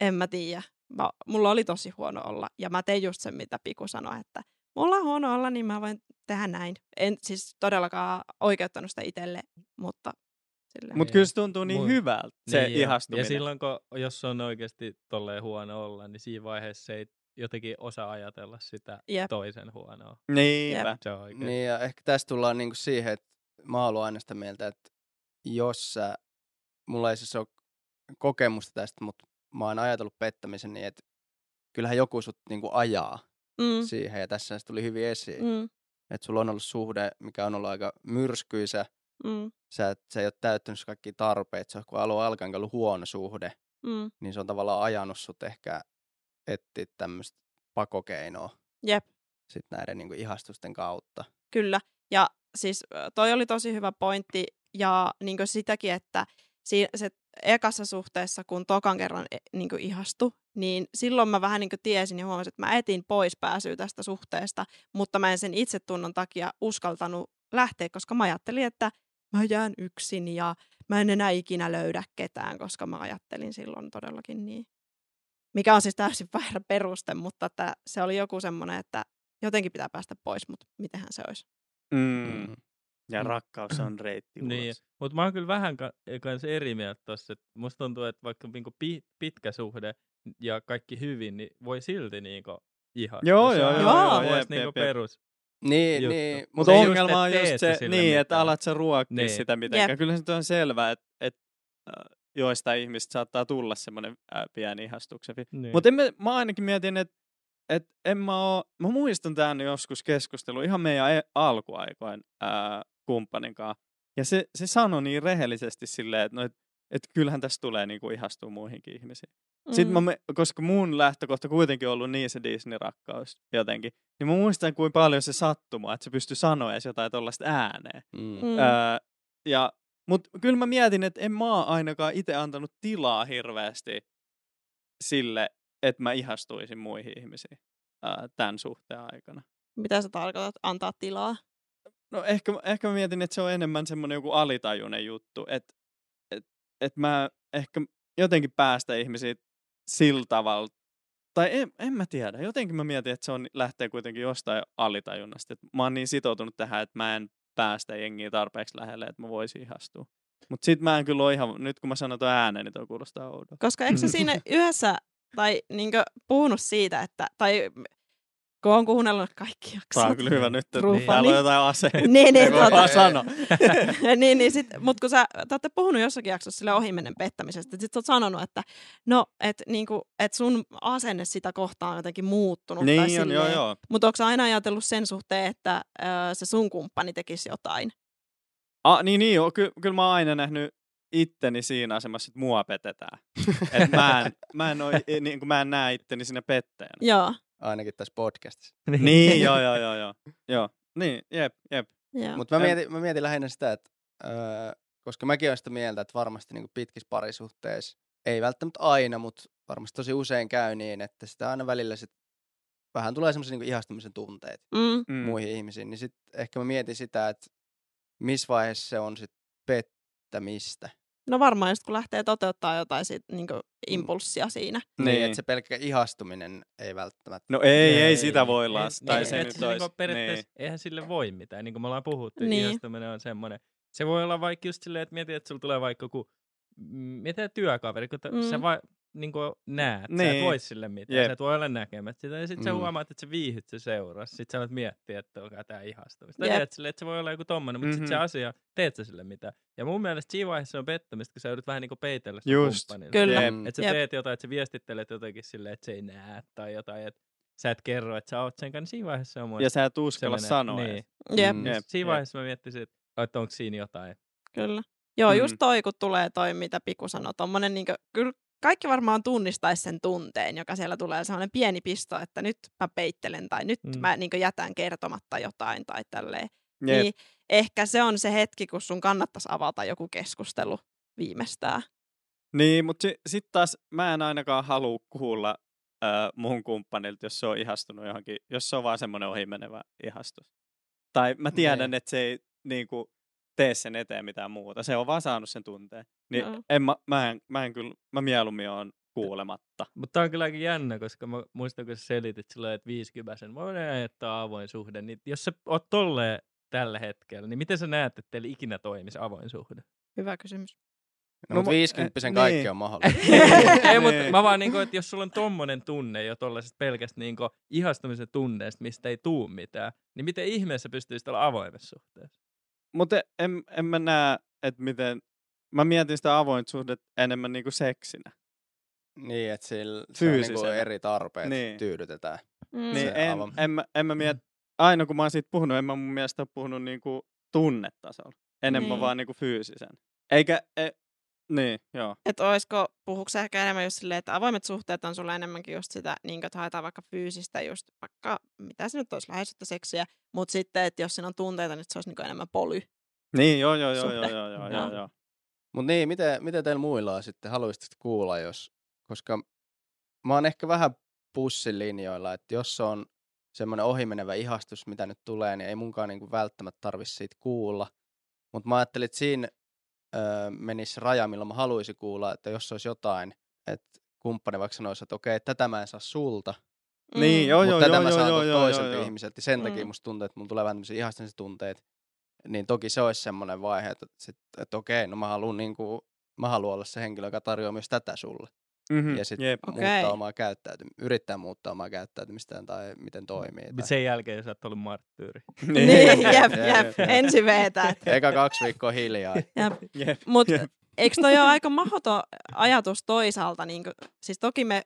en mä tiedä. Mä, mulla oli tosi huono olla, ja mä tein just sen, mitä Piku sanoi, että mulla on huono olla, niin mä voin tehdä näin. En siis todellakaan oikeuttanut sitä itselle, mutta. Mutta Niin. kyllä se tuntuu niin Mut- hyvältä, se Niin, ja- ihastuminen. Ja silloin, kun, jos on oikeasti tolleen huono olla, niin siinä vaiheessa ei jotenkin osaa ajatella sitä Jep. toisen huonoa. Niinpä. Se on oikein. Niin ja ehkä tässä tullaan niinku siihen, että mä oon ollut aina sitä mieltä, että jos sä, mulla ei siis ole kokemusta tästä, mutta mä oon ajatellut pettämisen niin, että kyllähän joku sut niinku ajaa Mm, siihen ja tässä se tuli hyvin esiin. Mm. Että sulla on ollut suhde, mikä on ollut aika myrskyisä, mm, sä et, sä ei ole täyttänyt kaikki tarpeet, se on kun alun alkaen ollut huono suhde, mm. niin se on tavallaan ajanut sut ehkä etsiä tämmöistä pakokeinoa Jep, sit näiden niinku ihastusten kautta. kyllä. Ja siis toi oli tosi hyvä pointti ja niin sitäkin, että si- se ekassa suhteessa, kun tokan kerran niin ihastui, niin silloin mä vähän niin tiesin ja huomasin, että mä etin pois pääsyä tästä suhteesta, mutta mä en sen itsetunnon takia uskaltanut lähteä, koska mä ajattelin, että mä jään yksin ja mä en enää ikinä löydä ketään, koska mä ajattelin silloin todellakin niin. Mikä on siis täysin väärä peruste, mutta että se oli joku semmoinen, että jotenkin pitää päästä pois, mutta mitenhän se olisi. Mm. Ja Mm. rakkaus on reitti ulos. Niin, mutta mä oon kyllä vähän ka- kanssa eri mieltä tossa, että musta tuntuu, että vaikka niinku pi- pitkä suhde ja kaikki hyvin, niin voi silti niinku ihastua. Joo, Se joo, joo, ihan joo, voisi jep, niinku perus. Niin, juttu. niin. Mutta ongelma on just se, niin, että alat sä ruokkia Niin. sitä mitenkään. Jep. Kyllä se on selvää, että, että äh, joista ihmistä saattaa tulla semmoinen äh, pieni ihastuksen. Niin. Mutta mä, mä ainakin mietin, että et en mä oo, mä muistan tämän joskus keskustelu ihan meidän e- alkuaikoin ää, kumppanin kanssa. Ja se, se sanoi niin rehellisesti silleen, että no, et, et kyllähän tässä tulee niinku ihastua muihinkin ihmisiin. Mm. Sitten mä, me- koska mun lähtökohta kuitenkin on ollut niin se Disney-rakkaus jotenkin, niin mä muistan kuinka paljon se sattuma, että se pystyi sanoa edes jotain tuollaista ääneen. Mm. Öö, ja, mutta kyllä mä mietin, että en mä ainakaan itse antanut tilaa hirveästi sille, että mä ihastuisin muihin ihmisiin öö, tämän suhteen aikana. Mitä sä tarkoitat, antaa tilaa? No ehkä, ehkä mä mietin, että se on enemmän semmoinen joku alitajuinen juttu, että et, et mä ehkä jotenkin päästä ihmisiä sillä tavalla, tai en, en mä tiedä, jotenkin mä mietin, että se on, lähtee kuitenkin jostain alitajunnasta, että mä oon niin sitoutunut tähän, että mä en päästä jengiä tarpeeksi lähelle, että mä voisin ihastua. Mutta sit mä en kyllä ole ihan, nyt kun mä sanon tuon ääneen, niin toi kuulostaa oudolta. Koska eikö se siinä yhdessä, tai niinkö puhunut siitä, että, tai kun on kuunnellut kaikki jaksot. Tää on kyllä hyvä nyt, että täällä on jotain aseita. Niin, niin, tota- sanoa. niin, niin sit, mutta kun sä, te olette puhunut jossakin jaksossa sille ohimennen pettämisestä, sit sä oot sanonut, että no, et, niinku, et sun asenne sitä kohtaan on jotenkin muuttunut. tai Niin on, silleen. joo, joo. Mutta onko aina ajatellut sen suhteen, että ö, se sun kumppani tekisi jotain? Ah, niin, niin joo. Ky- kyllä mä oon aina nähnyt itteni siinä asemassa, että mua petetään. Et mä, en, mä, en oo, niin mä en näe itteni siinä pettäjänä. Joo. Ainakin tässä podcastissa. Niin, joo, joo, joo, joo. joo. Niin, jep, jep. Mutta mä, mietin, mä mietin lähinnä sitä, että öö, koska mäkin olen sitä mieltä, että varmasti niin pitkissä parisuhteissa, ei välttämättä aina, mutta varmasti tosi usein käy niin, että sitä aina välillä sit vähän tulee semmoisia niin ihastumisen tunteet Mm. Mm. muihin ihmisiin, niin sitten ehkä mä mietin sitä, että missä vaiheessa se on sitten pettämistä. No varmaan just kun lähtee toteuttaa jotain sit, niinku, impulssia siinä. Niin, Niin. että se pelkkä ihastuminen ei välttämättä. No ei, ei, Ei, sitä voi ei, laskea. niin, Tai se nyt se niinku olisi. periaatteessa, Niin. eihän sille voi mitään, niin kuin me ollaan puhuttu, Niin. niin. ihastuminen on semmoinen. Se voi olla vaikka just silleen, että mietit, että sulla tulee vaikka joku, mitä työkaveri, kun mm. sä va, niin kuin näet, niin. sä et Niin. voi sille mitään, Jep. sä et voi olla näkemättä sitä, ja sit sä Mm. huomaat, että sä viihyt se seurassa, sit sä alat miettiä, että onko tää ihastumista. Tai Jep. tiedät silleen, että se voi olla joku tommonen, mutta mm-hmm. sit se Mhm. asia, teet sä sille mitään. Ja mun mielestä siinä vaiheessa on pettämistä, kun sä joudut vähän niin kuin peitellä sitä Just. Kyllä. Mm. Että sä Jep. teet jotain, että sä viestittelet jotenkin silleen, että se ei näe tai jotain, että sä et kerro, että sä oot sen kanssa, niin siinä vaiheessa se on mun Ja sä et uskalla sanoa. Niin. Jep, Mm. Jep, Siinä jep. vaiheessa mä miettisin, että, että onko siinä jotain. kyllä. Joo, Mm. just toi, kun tulee toi, mitä Piku sanoi, tommonen niinku, kyllä kaikki varmaan tunnistaisi sen tunteen, joka siellä tulee, sellainen pieni pisto, että nyt mä peittelen tai nyt mm. Mä niinku jätän kertomatta jotain tai tälleen. Jep. Niin ehkä se on se hetki, kun sun kannattaisi avata joku keskustelu viimeistään. Niin, mutta si- sitten taas mä en ainakaan halua kuulla äh, mun kumppanilta, jos se on ihastunut johonkin, jos se on vaan semmoinen ohimenevä ihastus. Tai mä tiedän, Niin. että se ei niinku, tee sen eteen mitään muuta. Se on vaan saanut sen tunteen. Niin Joo. en mä, mä, en, mä en kyllä, mä mieluummin on kuulematta. Mutta tää on kyllä aika jännä, koska mä muistan, kun sä selitit silleen, että 50 voi että on avoin suhde. Niin jos sä oot tolleen tällä hetkellä, niin miten sä näet, että teillä ikinä toimisi avoin suhde? Hyvä kysymys. No, No mutta mu- 50 eh, kaikki niin. on mahdollista. ei, mutta Niin. mä vaan niinku, että jos sulla on tommonen tunne jo tollasesta pelkästä niinku ihastumisen tunneesta, mistä ei tuu mitään, niin miten ihmeessä pystyisit olla avoimessa suhteessa? Mutta en, en mä näe, että miten... Mä mietin sitä avointa suhdetta enemmän niinku seksinä. niin, että sillä se on niinku eri tarpeet Niin. tyydytetään. Mm. Niin en, aivan. en, mä, en mä miet, aina kun mä oon siitä puhunut, en mä mun mielestä ole puhunut niinku tunnetasolla. Enemmän Niin. vaan niinku fyysisen. Eikä, e, niin, joo. Että olisiko, puhuuko ehkä enemmän just silleen, että avoimet suhteet on sulle enemmänkin just sitä, niin että haetaan vaikka fyysistä just vaikka, mitä se nyt olisi, läheisyyttä seksiä, mutta sitten, että jos siinä on tunteita, niin se olisi niin enemmän poly. Niin, joo, joo, joo, joo, joo, joo, joo, Joo. Joo. Mutta niin, miten, miten teillä muilla on sitten? Haluaisitteko kuulla, jos, koska mä oon ehkä vähän pussin linjoilla, että jos on semmoinen ohimenevä ihastus, mitä nyt tulee, niin ei munkaan niinku välttämättä tarvitse siitä kuulla. Mutta mä ajattelin, että siinä öö, menisi raja, milloin mä haluaisin kuulla, että jos olisi jotain, että kumppani vaikka sanoisi, että okei, tätä mä en saa sulta, Niin, joo, mutta joo, tätä joo, mä joo, saan joo, joo, toiselta joo, joo. ihmiseltä. niin Sen takia Mm. musta tuntuu, että mulla tulee vähän tämmöisiä ihastamistunteita. Niin toki se olisi semmoinen vaihe, että, sit, että okei, no mä haluan, niinku, mä haluan olla se henkilö, joka tarjoaa myös tätä sulle. Mm-hmm. Ja sitten. Okei. muuttaa omaa käyttäytymistä, yrittää muuttaa omaa käyttäytymistään tai miten toimii. Mut Tai... sen jälkeen sä oot ollut marttyyri. Niin, jep, Jep, jep, jep. ensi veetää. Eka kaksi viikkoa hiljaa. Jep. Jep. Mutta Jep. eikö toi ole aika mahdoton ajatus toisaalta? Niin kuin, siis toki me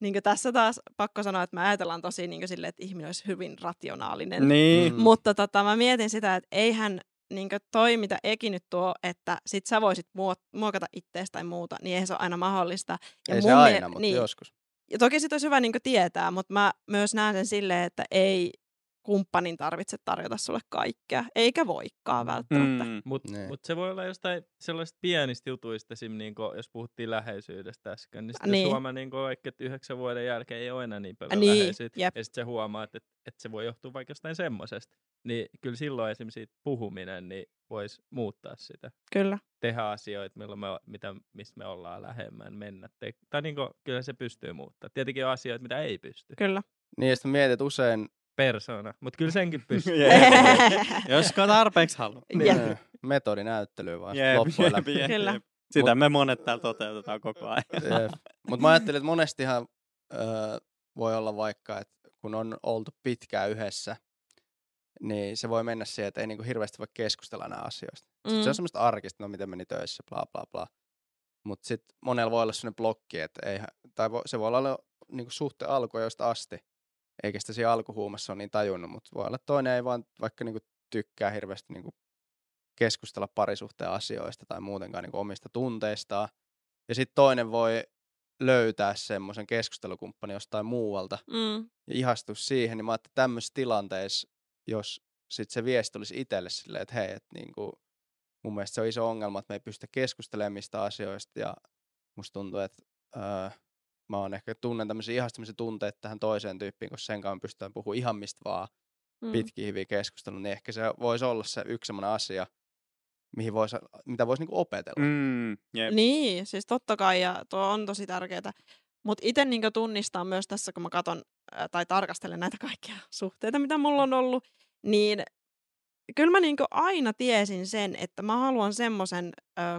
niin tässä taas pakko sanoa, että me ajatellaan tosi niin silleen, että ihminen olisi hyvin rationaalinen. Niin. Mm. Mutta tota, mä mietin sitä, että eihän niin toi, mitä Eki nyt tuo, että sit sä voisit muo- muokata itteestä tai muuta, niin eihän se ole aina mahdollista. Ja Ei se mun mie- aina, mutta niin, joskus. ja toki sit olisi hyvä niin tietää, mutta mä myös näen sen silleen, että ei kumppanin tarvitse tarjota sulle kaikkea, eikä voikaan välttämättä. Mm. Mm. Mutta Niin. mut se voi olla jostain sellaisista pienistä jutuista, esim. Niinku, jos puhuttiin läheisyydestä äsken, niin sitten Niin. niin. huomaa, niinku, vaikka, että yhdeksän vuoden jälkeen ei ole enää niin paljon Niin, läheisyyttä. jep. Ja sitten se huomaa, että, että se voi johtua vaikka jostain semmosesta. Niin kyllä silloin esim. siitä puhuminen niin voisi muuttaa sitä. Kyllä. Tehdä asioita, milloin me, mitä, mistä me ollaan lähemmän mennä. Te, tai niinku, kyllä se pystyy muuttaa. Tietenkin on asioita, mitä ei pysty. Kyllä. Niin, ja sitten mietit usein, Persona. Mutta kyllä senkin pystyy. Jos tarpeeksi haluaa. Niin, metodinäyttelyä vaan Jep, loppujen läpi. jep, Kyllä. jep. Sitä Mut- me monet täällä toteutetaan koko ajan. Mutta mä ajattelin, että monestihan öö, voi olla vaikka, että kun on oltu pitkään yhdessä, niin se voi mennä siihen, että ei niinku hirveästi voi keskustella nämä asioista. Mm. Se on semmoista arkista, no miten meni töissä, bla bla bla. Mutta sitten monella voi olla sellainen blokki, että ei, tai vo, se voi olla niinku suhteen alkuajoista asti, eikä sitä siinä alkuhuumassa ole niin tajunnut, mutta voi olla toinen ei vaan vaikka niinku tykkää hirveästi niinku keskustella parisuhteen asioista tai muutenkaan niinku omista tunteistaan. Ja sitten toinen voi löytää semmoisen keskustelukumppanin jostain muualta Mm. ja ihastua siihen, niin mä ajattelin, että tämmöisissä tilanteissa, jos sit se viesti olisi itselle silleen, että hei, että niinku, mun mielestä se on iso ongelma, että me ei pystytä keskustelemaan mistä asioista ja musta tuntuu, että öö, mä oon ehkä tunnen tämmöisiä ihastumisen tunteita tähän toiseen tyyppiin, koska sen kanssa pystytään puhumaan ihan mistä vaan Mm. pitkiä hyviä keskusteluja, niin ehkä se voisi olla se yksi semmoinen asia, mihin voisi, mitä voisi niinku opetella. Mm, jep. Niin, siis totta kai, ja tuo on tosi tärkeää. Mutta itse niin tunnistaa myös tässä, kun mä katson tai tarkastelen näitä kaikkia suhteita, mitä mulla on ollut, niin kyllä mä niin aina tiesin sen, että mä haluan semmoisen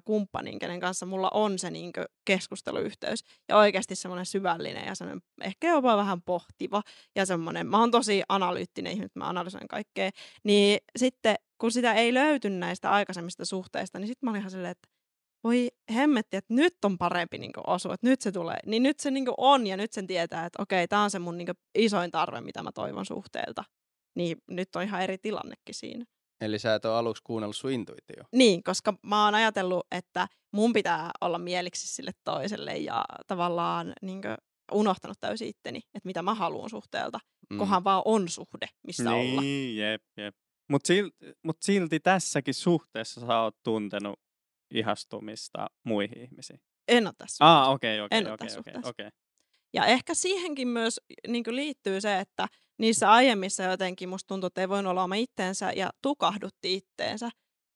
kumppanin, kenen kanssa mulla on se niin keskusteluyhteys. Ja oikeasti semmoinen syvällinen ja semmoinen ehkä jopa vähän pohtiva. Ja semmoinen, mä oon tosi analyyttinen ihminen, mä analysoin kaikkea. Niin sitten, kun sitä ei löyty näistä aikaisemmista suhteista, niin sitten mä olin ihan silleen, että voi hemmetti, että nyt on parempi niin osua, että nyt se tulee. Niin nyt se niin on ja nyt sen tietää, että okei, tämä on se mun niin isoin tarve, mitä mä toivon suhteelta. Niin nyt on ihan eri tilannekin siinä. Eli sä et ole aluksi kuunnellut sun intuitio. Niin, koska mä oon ajatellut, että mun pitää olla mieliksi sille toiselle ja tavallaan niin unohtanut täysin itteni, että mitä mä haluan suhteelta, mm. kohan vaan on suhde, missä niin, olla. jep, jep. Mutta silti, mut silti tässäkin suhteessa sä oot tuntenut ihastumista muihin ihmisiin. En ole tässä Ah, okei, okei, okei, okei. Ja ehkä siihenkin myös niin liittyy se, että niissä aiemmissa jotenkin musta tuntuu, että ei voinut olla oma itteensä ja tukahdutti itteensä.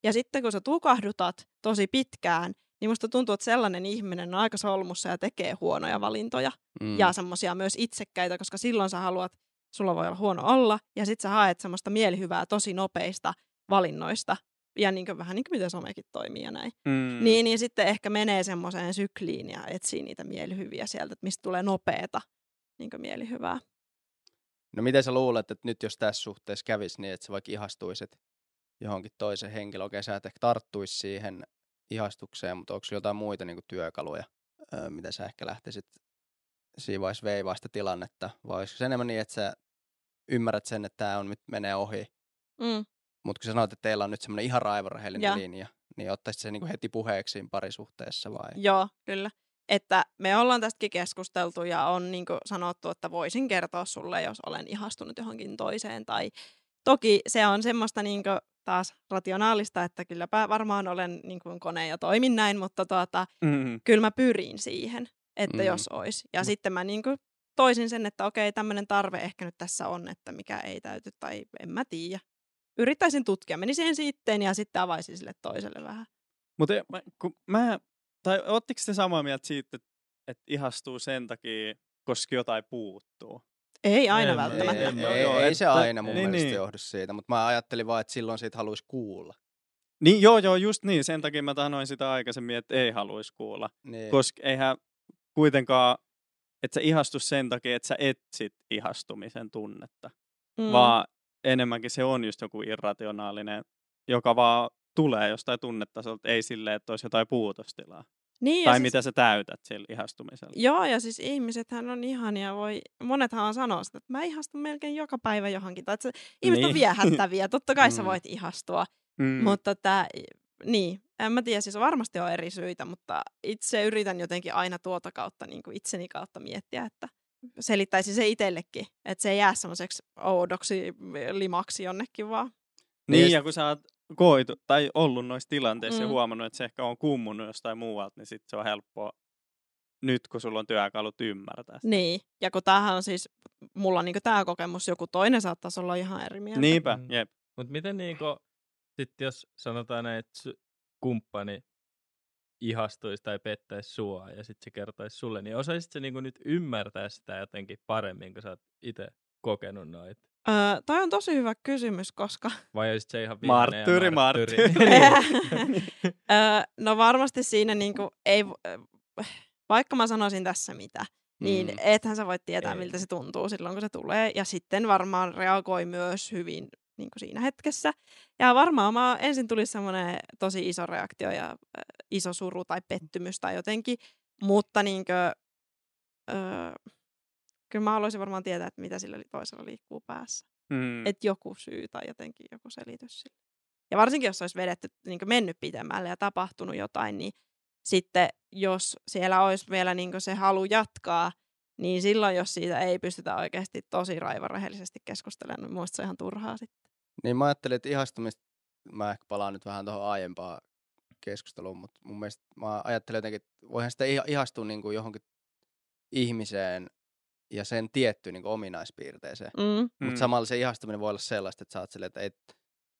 Ja sitten kun sä tukahdutat tosi pitkään, niin musta tuntuu, että sellainen ihminen on aika solmussa ja tekee huonoja valintoja. Mm. Ja semmoisia myös itsekkäitä, koska silloin sä haluat, sulla voi olla huono olla, ja sit sä haet semmoista mielihyvää tosi nopeista valinnoista. Ja niin kuin, vähän niin kuin miten somekin toimii ja näin. Mm. Niin, niin sitten ehkä menee semmoiseen sykliin ja etsii niitä mielihyviä sieltä, että mistä tulee nopeeta niin mielihyvää. No miten sä luulet, että nyt jos tässä suhteessa kävisi niin, että sä vaikka ihastuisit johonkin toisen henkilöön, okei sä et ehkä tarttuisi siihen ihastukseen, mutta onko jotain muita niin työkaluja, öö, mitä sä ehkä lähtisit siinä vaiheessa veivaa sitä tilannetta, vai olisiko se enemmän niin, että sä ymmärrät sen, että tämä on nyt menee ohi, Mm. mutta kun sä sanoit, että teillä on nyt semmoinen ihan raivorehellinen Ja. linja, niin ottaisit se niin heti puheeksi siinä parisuhteessa vai? Joo, kyllä. Että me ollaan tästäkin keskusteltu ja on niin sanottu, että voisin kertoa sulle, jos olen ihastunut johonkin toiseen. Tai toki se on semmoista niin taas rationaalista, että kylläpä varmaan olen niin kuin kone ja toimin näin, mutta tuota, Mm. kyllä mä pyrin siihen, että Mm. mm. jos olisi. Ja Mut- sitten mä niin toisin sen, että okei, tämmöinen tarve ehkä nyt tässä on, että mikä ei täyty tai en mä tiedä. Yrittäisin tutkia, menisin ensin itteen ja sitten avaisin sille toiselle vähän. Mutta mä, kun mä, tai ootteko te samaa mieltä siitä, että, että ihastuu sen takia, koska jotain puuttuu? Ei aina En- välttämättä. Ei, en- ei, en- ei, joo, ei se että- aina mun niin, mielestä niin. johdu siitä, mutta mä ajattelin vaan, että silloin siitä haluaisi kuulla. Niin joo, joo, just niin. Sen takia mä sanoin sitä aikaisemmin, että ei haluaisi kuulla. Niin. Koska eihän kuitenkaan, että sä ihastu sen takia, että sä etsit ihastumisen tunnetta. Mm. Vaan enemmänkin se on just joku irrationaalinen, joka vaan tulee jostain tunnetasolta, ei silleen, että olisi jotain puutostilaa. Niin, Tai siis, mitä sä täytät sillä ihastumisella. Joo, ja siis ihmisethän on ihania. Voi, monethan sanoo sitä, että mä ihastun melkein joka päivä johonkin. Tai että se, ihmiset on Niin. viehättäviä. Totta kai sä Mm. voit ihastua. Mm. Mutta tää, niin, en mä tiedä, siis varmasti on eri syitä, mutta itse yritän jotenkin aina tuota kautta, niin kuin itseni kautta miettiä, että selittäisi se itsellekin, että se ei jää semmoiseksi oudoksi limaksi jonnekin vaan. Niin, Niin, ja kun sä oot koitu, tai ollut noissa tilanteissa mm. ja huomannut, että se ehkä on kummunut jostain muualta, niin sit se on helppoa nyt, kun sulla on työkalut ymmärtää sitä. Niin, ja kun tämähän on siis, mulla on niin tämä kokemus, joku toinen saattaisi olla ihan eri mieltä. Niinpä, Mm. jep. Mutta miten niinku, sit jos sanotaan näin, että kumppani ihastuisi tai pettäisi sua ja sitten se kertoisi sulle, niin osaisit se niinku nyt ymmärtää sitä jotenkin paremmin, kun sä oot itse kokenut noita? Öö, toi on tosi hyvä kysymys, koska Vai olisit se ihan Marttyyri, marttyyri? marttyyri. öö, no varmasti siinä niinku ei, vaikka mä sanoisin tässä mitä, niin Mm. mm. ethän sä voi tietää, Ei. miltä se tuntuu silloin, kun se tulee. Ja sitten varmaan reagoi myös hyvin niin kuin siinä hetkessä. Ja varmaan mä, ensin tuli semmoinen tosi iso reaktio ja äh, iso suru tai pettymys tai jotenkin. Mutta niin kuin, öö, kyllä mä haluaisin varmaan tietää, että mitä sillä toisella liikkuu päässä. Mm. Että joku syy tai jotenkin joku selitys sille. Ja varsinkin, jos olisi vedetty, niin mennyt pitemmälle ja tapahtunut jotain, niin sitten jos siellä olisi vielä niin se halu jatkaa, niin silloin, jos siitä ei pystytä oikeasti tosi raivarehellisesti keskustelemaan, niin muista se on ihan turhaa sitten. Niin mä ajattelin, että ihastumista, mä ehkä palaan nyt vähän tuohon aiempaan keskusteluun, mutta mun mielestä mä ajattelin jotenkin, että voihan sitä iha- ihastua niin kuin johonkin ihmiseen ja sen tiettyyn niin ominaispiirteeseen. Mm. Mm. Mutta samalla se ihastuminen voi olla sellaista, että sä oot silleen, että et,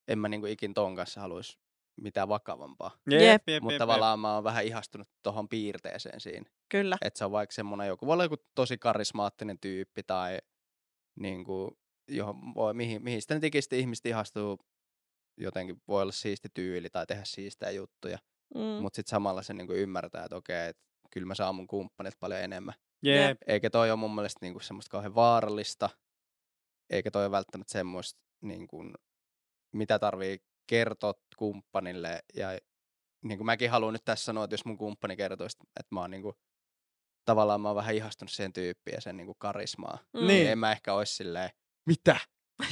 en mä niin kuin ikin ton kanssa haluaisi mitään vakavampaa. Jep, Jep. jep, Mutta jep, tavallaan mä oon vähän ihastunut tuohon piirteeseen siinä. Kyllä. Että se on vaikka semmoinen joku, voi olla joku tosi karismaattinen tyyppi tai niin kuin, johon voi, mihin, mihin sitä nyt ikinä sitten ihmiset ihastuu jotenkin, voi olla siisti tyyli tai tehdä siistejä juttuja. Mm. Mm. Mutta sitten samalla se niin kuin ymmärtää, että okei, että kyllä mä saan mun kumppanit paljon enemmän. Jep. Eikä toi ole mun mielestä niin kuin semmoista kauhean vaarallista, eikä toi ole välttämättä semmoista, niin kuin, mitä tarvii kertoa kumppanille. Ja niin kuin mäkin haluan nyt tässä sanoa, että jos mun kumppani kertoisi, että mä oon niin kuin, tavallaan mä oon vähän ihastunut siihen tyyppiin ja sen niin kuin karismaa. Mm. Niin. Niin. En mä ehkä olisi silleen, mitä?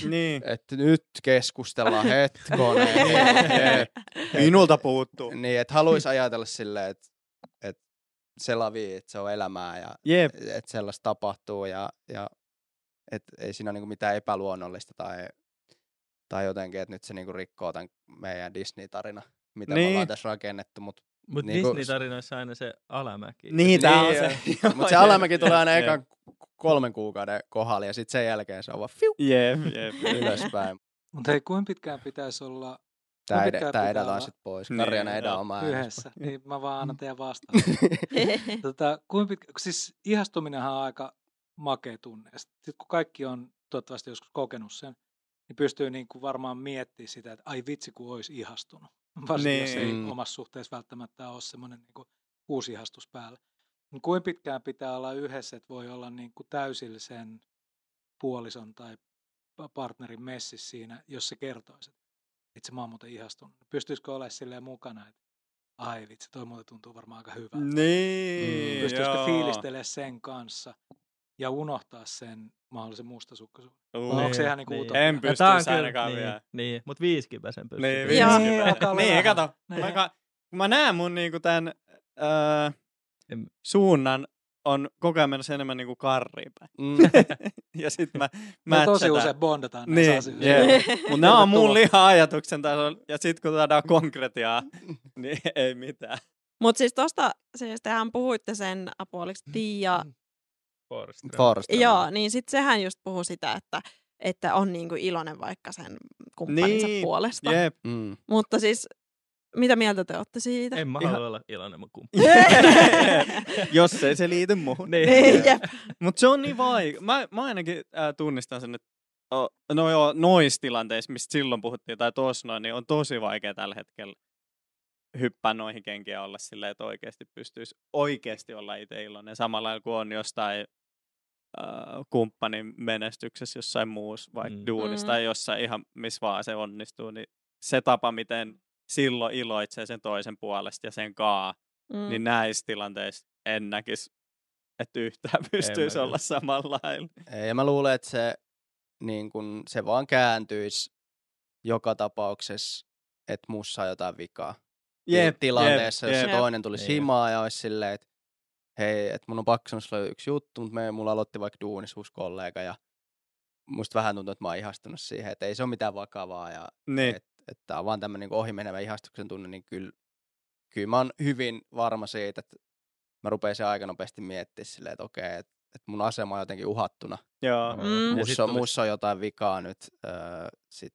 Niin. Että nyt keskustellaan hetkonen. et, Minulta puuttuu. niin, että haluaisi ajatella silleen, että, että se lavi, että se on elämää ja Jep. että sellaista tapahtuu ja, ja että ei siinä ole niinku mitään epäluonnollista tai, tai jotenkin, että nyt se niinku rikkoo tämän meidän Disney-tarina, mitä niin. me Niin. ollaan tässä rakennettu. Mutta Mutta Niinku- Disney-tarinoissa aina se alamäki. Niin, tää on niin, se. mut se alamäki tulee aina ekan kolmen kuukauden kohdalla ja sitten sen jälkeen se on vaan fiu, Jep, jep. ylöspäin. Mutta hei, kuinka pitkään pitäisi olla Pitkään ed- pitää olla- tanssit pois. Niin, Karjana edä äänessä. yhdessä? Niin mä vaan annan teidän vastaan. tota, kuinka pitkä, siis ihastuminenhan on aika makea tunne. Sitten kun kaikki on toivottavasti joskus kokenut sen, niin pystyy niin kuin varmaan miettimään sitä, että ai vitsi kun olisi ihastunut. Varsinkin jos ei Niin. omassa suhteessa välttämättä ole semmoinen niin uusi ihastus päällä. Niin kuinka pitkään pitää olla yhdessä, että voi olla niin kuin täysillisen puolison tai pa- partnerin messissä siinä, jos se kertoisi, itse mä oon muuten ihastunut. Pystyisikö olemaan silleen mukana, että ai vitsi, toi muuten tuntuu varmaan aika hyvältä. Niin, Pystyisikö joo. fiilistelemään sen kanssa ja unohtaa sen mahdollisen mustasukkaisuuden? Uu. Vai onko se Niin, ihan niin kuin niin. utopia? En pystyisi ainakaan niin, vielä. Niin, mutta viisikymppä sen pystyy. Niin, olla Niin, vähän. kato. Niin. Mä, mä näen mun niinku tän öö, suunnan on koko ajan menossa enemmän niinku karriin päin. Mm. ja sit mä Me tosi usein bondataan näissä Niin, asioissa. jep. Mut nää on mun liha-ajatuksen tasolla. Ja sit kun saadaan konkretiaa, niin ei mitään. Mutta siis tosta, siis tehän puhuitte sen apua, oliko Tiia, Forström. Forström. joo, niin sit sehän just puhui sitä, että, että on niinku iloinen vaikka sen kumppaninsa Niin, puolesta. Jep. Mm. Mutta siis, mitä mieltä te olette siitä? En mä Ihan- halua olla iloinen mun kumppani. Jos ei se liity muuhun. Niin, jep. Mut se on niin vaikea. Mä, mä ainakin äh, tunnistan sen, että oh, no joo, noissa tilanteissa, mistä silloin puhuttiin, tai tuossa noin, niin on tosi vaikea tällä hetkellä hyppää noihin kenkiä olla silleen, että oikeasti pystyisi oikeasti olla itse iloinen. Samalla kuin on jostain äh, kumppanin menestyksessä jossain muussa, vaikka Mm. mm. duunissa Mm. tai jossain ihan missä vaan se onnistuu, niin se tapa, miten silloin iloitsee sen toisen puolesta ja sen kaa, Mm. niin näissä tilanteissa en näkisi, että yhtään pystyisi olla samalla lailla. Ei, Ja mä luulen, että se, niin kun, se vaan kääntyisi joka tapauksessa, että mussa on jotain vikaa. Ti- tilanteessa, jep, jos jep. se toinen tulisi Niin. himaa ja olisi silleen, että hei, että mun on pakko sanoa yksi juttu, mutta me, mulla aloitti vaikka duunissa uusi kollega ja musta vähän tuntuu, että mä oon ihastunut siihen, että ei se ole mitään vakavaa ja Niin. Että et tää on vaan tämmöinen niin ohimenevä ihastuksen tunne, niin kyllä, kyllä mä oon hyvin varma siitä, että mä rupesin aika nopeasti miettimään silleen, että okei, että, että mun asema on jotenkin uhattuna. Joo. Mm. Mussa, on, tulisi- mussa on jotain vikaa nyt. Öö, sit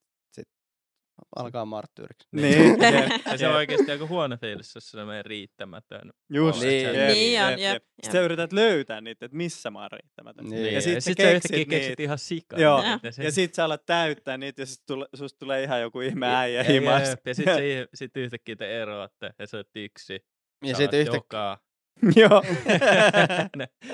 alkaa marttyyriksi. Niin, jep, Ja se on oikeasti aika huono fiilis, jos se on meidän riittämätön. Just, Niin. jep, Niin on, jep, jep, jep. jep. Sitten sä yrität löytää niitä, että missä mä oon riittämätön. Niin. Niin, Ja ja, sit ja sä sit sä keksit yhtäkkiä keksit niitä. ihan sikaa. Joo, niitä, se- ja sit sä alat täyttää niitä ja sit tule, susta tulee ihan joku ihme äijä jep, Ja sit, se, sit yhtäkkiä te eroatte ja sä oot yksi. Ja sitten oot yhtä, joka. Joo.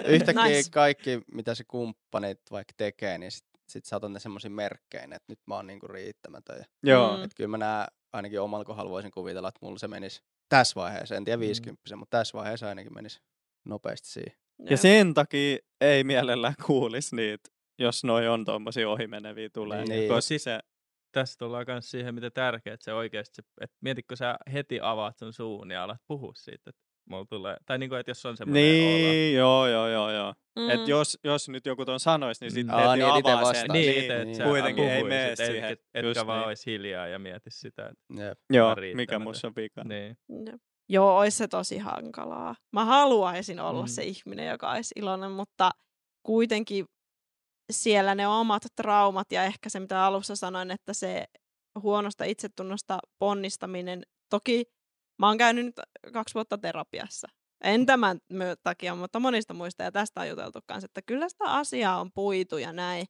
yhtäkkiä Nice. kaikki, mitä se kumppanit vaikka tekee, niin sit, sit sä otat ne semmoisiin merkkeinä, että nyt mä oon niinku riittämätön. Ja, Joo. Mm. et kyllä mä nää, ainakin omalla kohdalla voisin kuvitella, että mulla se menisi tässä vaiheessa, en tiedä Mm. 50, mutta tässä vaiheessa ainakin menisi nopeasti siihen. Ja sen takia ei mielellään kuulisi niitä, jos noi on tommosia ohimeneviä tulee. Niin. Koska Sit- se, Tässä tullaan myös siihen, miten tärkeää se oikeasti, se, että mietitkö sä heti avaat sun suun ja alat puhua siitä, että mulla tulee, tai niinku, että jos on semmoinen olo. niin, joo, joo, joo, joo. Mm. Et jos, jos nyt joku ton sanois, niin sitten Mm. Aa, heti niin, et avaa sen. vastaa. Niin, Niin, että et niin. Kuitenkin ei mene et- siihen, et- etkä just vaan niin. olisi hiljaa ja miettis sitä. Että Jep. Joo, mikä musta on vika. niin. Jep. Joo, olisi se tosi hankalaa. Mä haluaisin olla Mm. se ihminen, joka olisi iloinen, mutta kuitenkin siellä ne omat traumat ja ehkä se, mitä alussa sanoin, että se huonosta itsetunnosta ponnistaminen. Toki mä oon käynyt nyt kaksi vuotta terapiassa. En tämän takia, mutta monista muista ja tästä on juteltu kanssa, että kyllä sitä asiaa on puitu ja näin.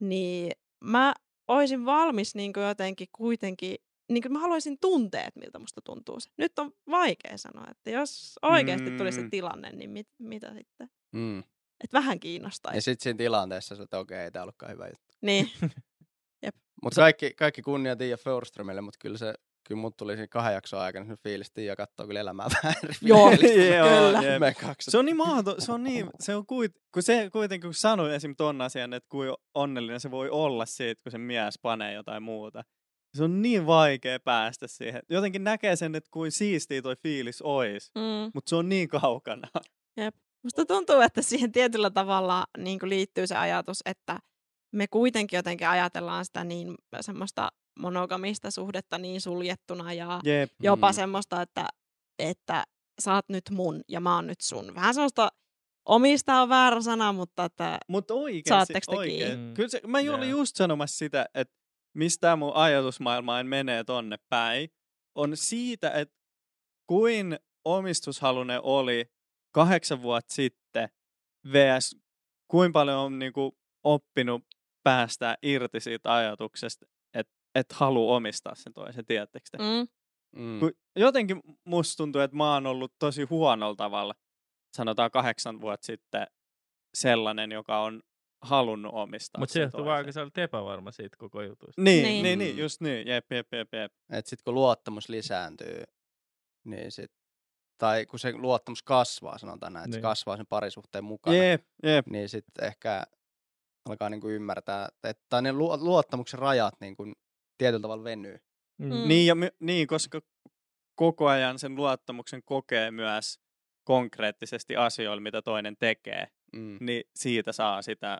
Niin mä oisin valmis niin jotenkin kuitenkin niin kuin mä haluaisin tuntea, että miltä musta tuntuu se. Nyt on vaikea sanoa, että jos oikeasti tulisi se Mm. tilanne, niin mit, mitä sitten? Mm. Että vähän kiinnostaisi. Ja sitten siinä tilanteessa, että okei, ei tää ollutkaan hyvä juttu. Niin, Mutta kaikki, kaikki kunnia Tiia Förströmille, mutta kyllä se, kyllä mut tuli siinä kahden jakson aikana se fiilis, että Tiia katsoo kyllä elämää vähän eri Joo, fiilistä. Joo, kyllä. jep. Me kaksi. Se on niin mahdoton, se on niin, se on kuit, kun se kuitenkin, kun sanoi esim. ton asian, että kuin onnellinen se voi olla siitä, kun se mies panee jotain muuta. Se on niin vaikea päästä siihen. Jotenkin näkee sen, että kuin siistiä toi fiilis ois, mm. mutta se on niin kaukana. Musta tuntuu, että siihen tietyllä tavalla niin liittyy se ajatus, että me kuitenkin jotenkin ajatellaan sitä niin semmoista monogamista suhdetta niin suljettuna ja Jep. jopa Mm. semmoista, että, että sä oot nyt mun ja mä oon nyt sun. Vähän semmoista omista on väärä sana, mutta että Mutta oikeasti, Saatteko te oikein. kiinni? Kyllä se, mä olin Joo. just sanomassa sitä, että mistä mun ajatusmaailma menee tonne päin, on siitä, että kuin omistushalunen oli kahdeksan vuotta sitten vs. kuin paljon on niinku oppinut päästää irti siitä ajatuksesta, et halua omistaa sen toisen, tiedättekö te? mm, Mm. Jotenkin musta tuntuu, että mä oon ollut tosi huonolla tavalla, sanotaan kahdeksan vuotta sitten, sellainen, joka on halunnut omistaa Mutta se johtuu vaan, kun sä olet epävarma siitä koko jutusta. Niin, Niin. niin, niin, Mm. just niin, jep, jep, jep, jep. Et sit kun luottamus lisääntyy, niin sit, tai kun se luottamus kasvaa, sanotaan näin, että se Niin. kasvaa sen parisuhteen mukana, Jep, jep. niin sitten ehkä alkaa niinku ymmärtää, että tai ne lu- luottamuksen rajat niinku tietyllä tavalla venyy. Mm. Mm. Niin, ja my, niin, koska koko ajan sen luottamuksen kokee myös konkreettisesti asioilla, mitä toinen tekee, Mm. niin siitä saa sitä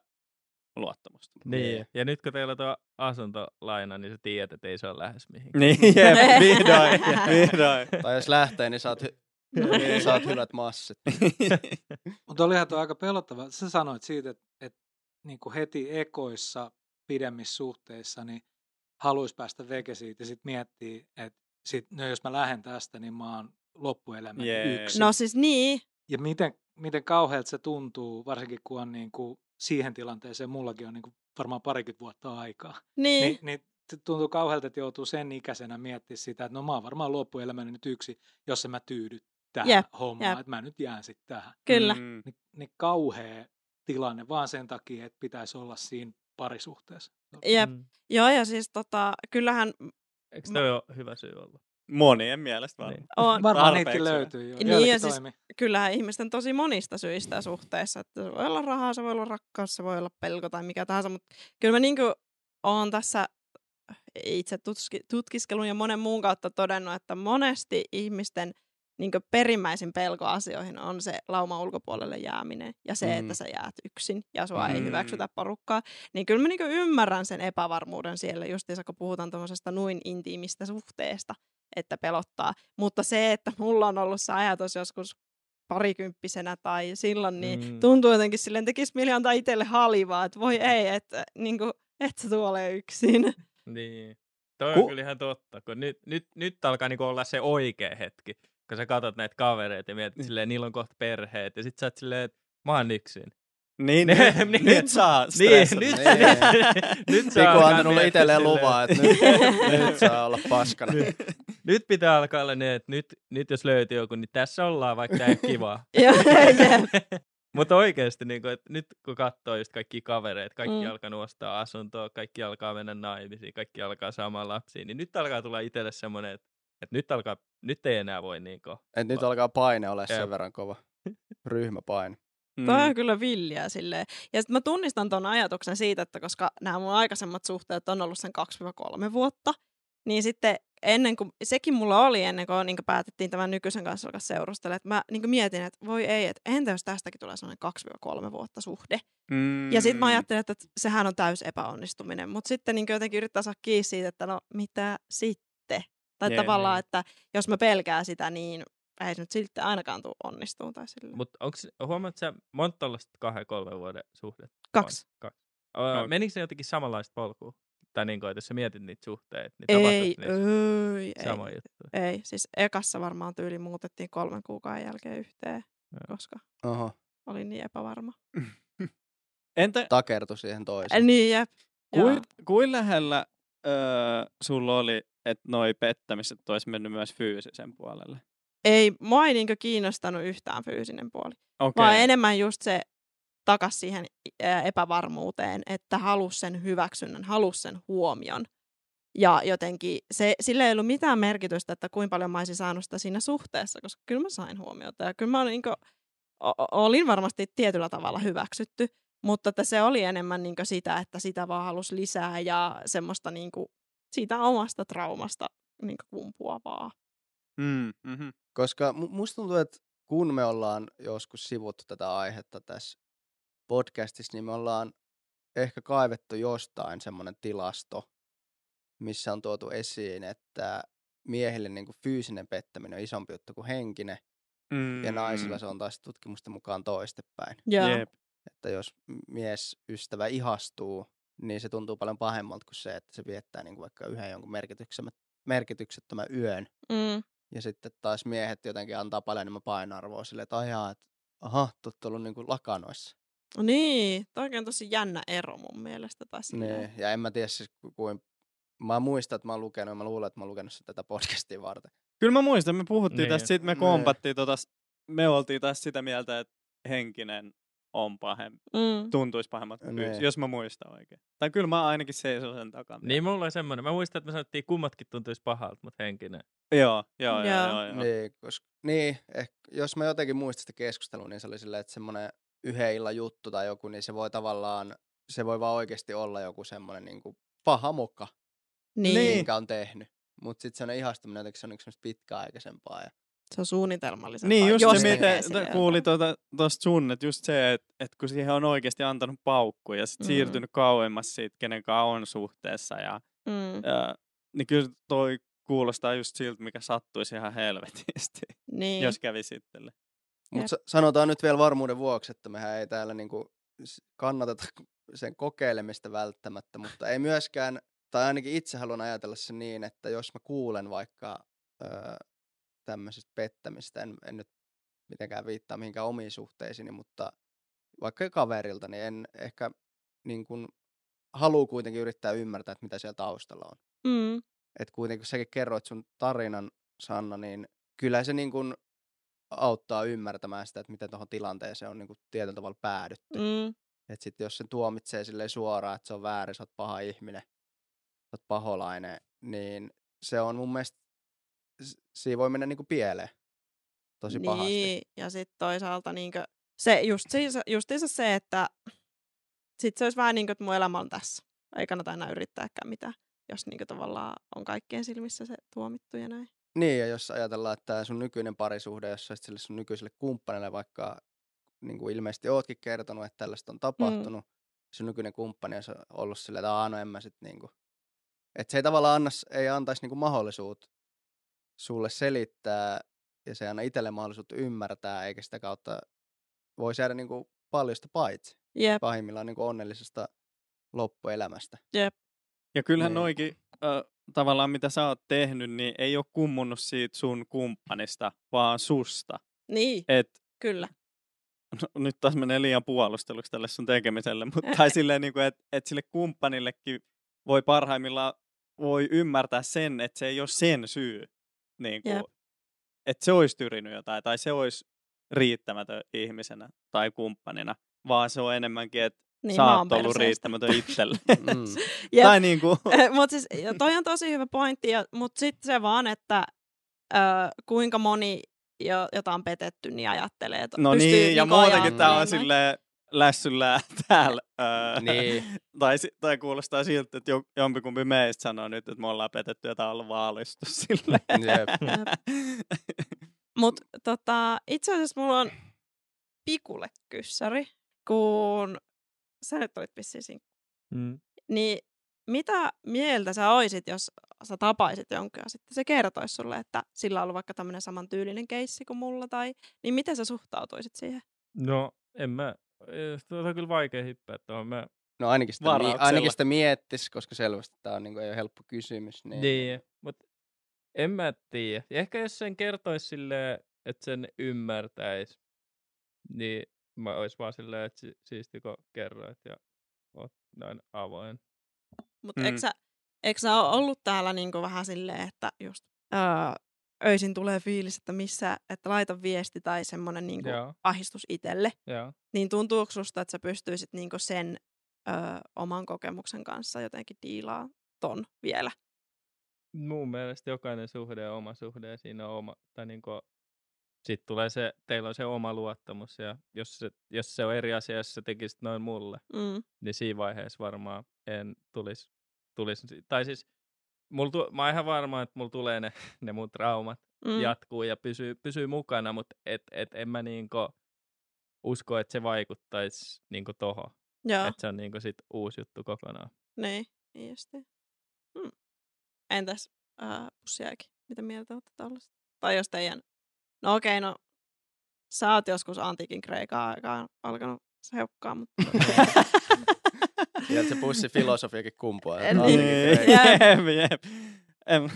luottamusta. Niin, ja nyt kun teillä on tuo asuntolaina, niin sä tiedät, että ei se ole lähes mihinkään. Niin, jep, vihdoin, vihdoin. Tai jos lähtee, niin saat, hy- Niin. saat hyvät massit. Mutta olihan tuo aika pelottava. Sä sanoit siitä, että, että niin kuin heti ekoissa pidemmissä suhteissa niin haluaisi päästä veke siitä ja sitten miettii, että sit, no jos mä lähden tästä, niin mä oon loppuelämäni Jee. yksin. no siis niin, Ja miten, miten kauhealta se tuntuu, varsinkin kun on niin kuin siihen tilanteeseen, mullakin on niin kuin varmaan parikymmentä vuotta aikaa. niin, Niin, niin t- tuntuu kauhealta, että joutuu sen ikäisenä miettimään sitä, että no mä oon varmaan loppuelämäni nyt yksi, jos en mä tyydy tähän Jep, hommaan, jep. että mä nyt jään sitten tähän. kyllä. Mm. Niin, niin kauhea tilanne vaan sen takia, että pitäisi olla siinä parisuhteessa. Jep. Mm. Joo, ja siis tota, kyllähän Eikö toi ole hyvä syy olla? Monien mielestä varmaan. Niin. On. Varmaan niitäkin löytyy jo. Niin, ja siis- toimii. kyllähän ihmisten tosi monista syistä suhteessa. Että se voi olla rahaa, se voi olla rakkaus, se voi olla pelko tai mikä tahansa. Mutta kyllä mä niin oon tässä itse tutski, tutkiskelun ja monen muun kautta todennut, että monesti ihmisten niin perimmäisin pelko asioihin on se lauma ulkopuolelle jääminen ja se, mm. Että sä jäät yksin ja sua mm. ei hyväksytä porukkaa. Niin kyllä mä niin ymmärrän sen epävarmuuden siellä, justiinsa kun puhutaan tuommoisesta noin intiimistä suhteesta, että pelottaa. Mutta se, että mulla on ollut se ajatus joskus parikymppisenä tai silloin, niin Mm. tuntuu jotenkin silleen, tekisi mieli antaa itselle halivaa, että voi ei, että niin kuin, et sä tuole yksin. Niin. Toi Ku- on kyllä ihan totta, kun nyt, nyt, nyt alkaa niinku olla se oikea hetki, kun sä katsot näitä kavereita ja mietit Niin. silleen, niillä on kohta perheet, ja sit sä oot silleen, että mä oon yksin. Niin, Niin, nyt, niin. nyt saa Niin, stressata. nyt, Niin. nyt sä Piku alkaa on antanut itselleen luvaa, että nyt, nyt saa olla paskana. Nyt pitää alkaa olla niin, että nyt, nyt jos löytyy joku, niin tässä ollaan, vaikka tää ei ole kivaa. Mutta oikeasti, niin kun, että nyt kun katsoo just kaikki kavereita, kaikki Mm. mm. alkaa ostaa asuntoa, kaikki alkaa mennä naimisiin, kaikki alkaa saamaan lapsia, niin nyt alkaa tulla itselle semmoinen, että, että nyt, alkaa, nyt ei enää voi niin kuin, Et nyt alkaa paine olla sen verran kova. Ryhmäpaine. Mm. Toi on kyllä villiä silleen. Ja sitten mä tunnistan ton ajatuksen siitä, että koska nämä mun aikaisemmat suhteet on ollut sen 2-3 vuotta, niin sitten ennen kuin, sekin mulla oli ennen kuin niin päätettiin tämän nykyisen kanssa alkaa seurustella, että mä niin mietin, että voi ei, että entä jos tästäkin tulee sellainen 2-3 vuotta suhde. Mm. Ja sitten mä ajattelin, että sehän on täys epäonnistuminen, mutta sitten niin jotenkin yrittää saada kiinni siitä, että no mitä sitten? Tai Jep, tavallaan, niin. että jos mä pelkään sitä, niin ei se nyt silti ainakaan tule onnistuu. Tai silleen. Mutta huomaatko sä monta tällaista kahden kolmen vuoden suhdetta? on? Kaksi. Kaksi. Öö, No. Menikö se jotenkin samanlaista polkua? Tai niin kuin, että jos sä mietit niitä suhteita, niin Ei, niissä ei, ei. sama juttu? Ei, siis ekassa varmaan tyyli muutettiin kolmen kuukauden jälkeen yhteen, Joo. koska Oho. olin niin epävarma. Entä Takertu siihen Äh, toiseen. niin, jep. kuin, kuin lähellä öö, sulla oli, että noi pettämiset olisi mennyt myös fyysisen puolelle? Ei, mua ei niinkö kiinnostanut yhtään fyysinen puoli, Okei. vaan enemmän just se takas siihen epävarmuuteen, että halus sen hyväksynnän, halus sen huomion. Ja jotenkin se, sillä ei ollut mitään merkitystä, että kuinka paljon mä olisin saanut sitä siinä suhteessa, koska kyllä mä sain huomiota. Ja kyllä mä olin, niin kuin, olin varmasti tietyllä tavalla hyväksytty, mutta että se oli enemmän niin sitä, että sitä vaan halusi lisää ja semmoista niin kuin, siitä omasta traumasta niin kumpuavaa. Mm, mm-hmm. Koska mu- musta tuntuu, että kun me ollaan joskus sivuttu tätä aihetta tässä podcastissa, niin me ollaan ehkä kaivettu jostain semmoinen tilasto, missä on tuotu esiin, että miehille niin kuin fyysinen pettäminen on isompi juttu kuin henkinen, Mm, ja naisilla se on taas tutkimusten mukaan toistepäin. Joo. Jep. Että jos mies, ystävä ihastuu, niin se tuntuu paljon pahemmalta kuin se, että se viettää niin kuin vaikka yhden jonkun merkityksettömän, yön. Mm. Ja sitten taas miehet jotenkin antaa paljon enemmän painoarvoa sille, että ajaa, että aha, tuut ollut niin kuin lakanoissa. Niin, toi on tosi jännä ero mun mielestä. Tai. Niin. Ja en mä tiedä siis ku- kuin, mä muistan, että mä oon lukenut, ja mä luulen, että mä oon lukenut sen tätä podcastia varten. Kyllä mä muistan, me puhuttiin Niin. tästä, sitten me Niin. kompattiin tota, s- me oltiin taas sitä mieltä, että henkinen on pahempi, Mm. tuntuisi pahemmalta kuin Niin. fyysinen, jos mä muistan oikein. Tai kyllä mä ainakin seison sen takana. Niin mulla oli semmoinen. Mä muistan, että me sanottiin, kummatkin tuntuisi pahalta, mutta henkinen. Joo, joo, joo, Joo. joo, joo. Niin, koska, niin ehkä, jos mä jotenkin muistan sitä keskustelua, niin se oli silleen, että semmoinen yhden illan juttu tai joku, niin se voi tavallaan, se voi vaan oikeasti olla joku semmoinen niin kuin paha moka, Niin. Niin. minkä on tehnyt. Mutta sitten se on ihastuminen jotenkin se on yksi pitkäaikaisempaa. Ja, Se on suunnitelmallisempaa. Niin, just jos se, että- kuuli tuosta tuosta sun, että just se, että, että kun siihen on oikeasti antanut paukku ja sit Mm. siirtynyt kauemmas siitä, kenen kanssa on suhteessa, ja, Mm. ja, niin kyllä toi kuulostaa just siltä, mikä sattuisi ihan helvetisti, Niin. jos kävi sitten. Mutta sanotaan nyt vielä varmuuden vuoksi, että mehän ei täällä niinku kannateta sen kokeilemista välttämättä, mutta ei myöskään, tai ainakin itse haluan ajatella sen niin, että jos mä kuulen vaikka öö, tämmöisestä pettämistä, en, en nyt mitenkään viittaa mihinkään omiin suhteisiini, mutta vaikka kaverilta, niin en ehkä niin kuin, haluu kuitenkin yrittää ymmärtää, että mitä siellä taustalla on. Mm. että kuitenkin kun säkin kerroit sun tarinan, Sanna, niin kyllä se niin kuin auttaa ymmärtämään sitä, että miten tuohon tilanteeseen on niin kuin tietyllä tavalla päädytty. Mm. Että sitten jos sen tuomitsee silleen suoraan, että se on väärin, sä oot paha ihminen, sä oot paholainen, niin se on mun mielestä siinä voi mennä niinku pieleen tosi niin, pahasti. ja sitten toisaalta niinkö, se just siis, justiinsa se, että sit se olisi vähän niin kuin, että mun elämä on tässä. Ei kannata enää yrittääkään mitään, jos niinkö tavallaan on kaikkien silmissä se tuomittu ja näin. Niin, ja jos ajatellaan, että sun nykyinen parisuhde, jos olisit sille sun nykyiselle kumppanille vaikka niin kuin ilmeisesti ootkin kertonut, että tällaista on tapahtunut, mm. sun nykyinen kumppani olisi ollut silleen, että no en mä sit niinku. Että se ei tavallaan annas, ei antaisi niinku mahdollisuutta sulle selittää, ja se ei anna itselle mahdollisuutta ymmärtää, eikä sitä kautta voisi jäädä niinku paljosta paitsi Jep, pahimmillaan niinku onnellisesta loppuelämästä. jep, Ja kyllähän Niin. noikin ö, tavallaan mitä sä oot tehnyt, niin ei ole kummunut siitä sun kumppanista, vaan susta. niin, Et kyllä. no, nyt taas menee liian puolusteluksi tälle sun tekemiselle, mutta tai silleen, niin kuin, että et sille kumppanillekin voi parhaimmillaan voi ymmärtää sen, että se ei ole sen syy. Niin kuin, Jep. että se olisi tyrinyt jotain tai se olisi riittämätön ihmisenä tai kumppanina, vaan se on enemmänkin, että Niin, sä oot ollut riittämätön itselle. Mm. Tai niin kuin, mutta siis, ja toi on tosi hyvä pointti, ja, mutta sitten se vaan, että ö, kuinka moni, jo, jota on petetty, niin ajattelee, että no pystyy niin, ja niinku muutenkin tää on silleen lässyllää täällä. Öö, Niin. tai, tai kuulostaa siltä, että jo, jompikumpi meistä sanoo nyt, että me ollaan petetty ja tää on ollut vaalistus silleen. Jep. Mutta tota, itse asiassa mulla on pikulle kyssäri, kun sä nyt olit vissiin. Mm. Niin mitä mieltä sä oisit, jos sä tapaisit jonkun ja sitten se kertoisi sulle, että sillä on ollut vaikka tämmöinen samantyylinen keissi kuin mulla, tai niin miten sä suhtautuisit siihen? No, en mä, tuota on kyllä vaikea hyppää tuohon. Mä, No ainakin sitä, mi- ainakin sitä miettis, koska selvästi tämä on niinku, ei ole helppo kysymys. Niin, niin, mutta en mä tiedä. Ja Ehkä jos sen kertoisi silleen, että sen ymmärtäisi, niin mä ois vaan silleen, että si- siisti kun kerroit ja oot näin avoin. Mutta Mm. mm. eikö, sä, eikö sä ole ollut täällä niinku vähän silleen, että just öö, öisin tulee fiilis, että missä, että laita viesti tai semmoinen niinku Joo, ahdistus itselle. joo. Niin tuntuuko susta, että sä pystyisit niinku sen öö, oman kokemuksen kanssa jotenkin diilaa ton vielä? Mun mielestä jokainen suhde on oma suhde ja siinä on oma, tai niinku, sit tulee se, teillä on se oma luottamus ja jos se, jos se on eri asia, jos sä tekisit noin mulle, Mm. niin siinä vaiheessa varmaan en tulisi, tulis, tai siis mulla tu, mä oon ihan varma, että mulla tulee ne, ne mun traumat Mm. jatkuu ja pysyy, pysyy mukana, mutta et, et en mä niinku usko, että se vaikuttaisi niinku tohon. Että se on niinku sit uusi juttu kokonaan. niin, niin justiin. Hmm. Entäs äh, pussiäkin? Mitä mieltä olette tällaista? Tai jos teidän... No okei, no sä oot joskus antiikin kreikan aikaan alkanut seukkaa, mutta... Ja se pussifilosofiakin kumpuaa. En että niin. Jep. jep. En,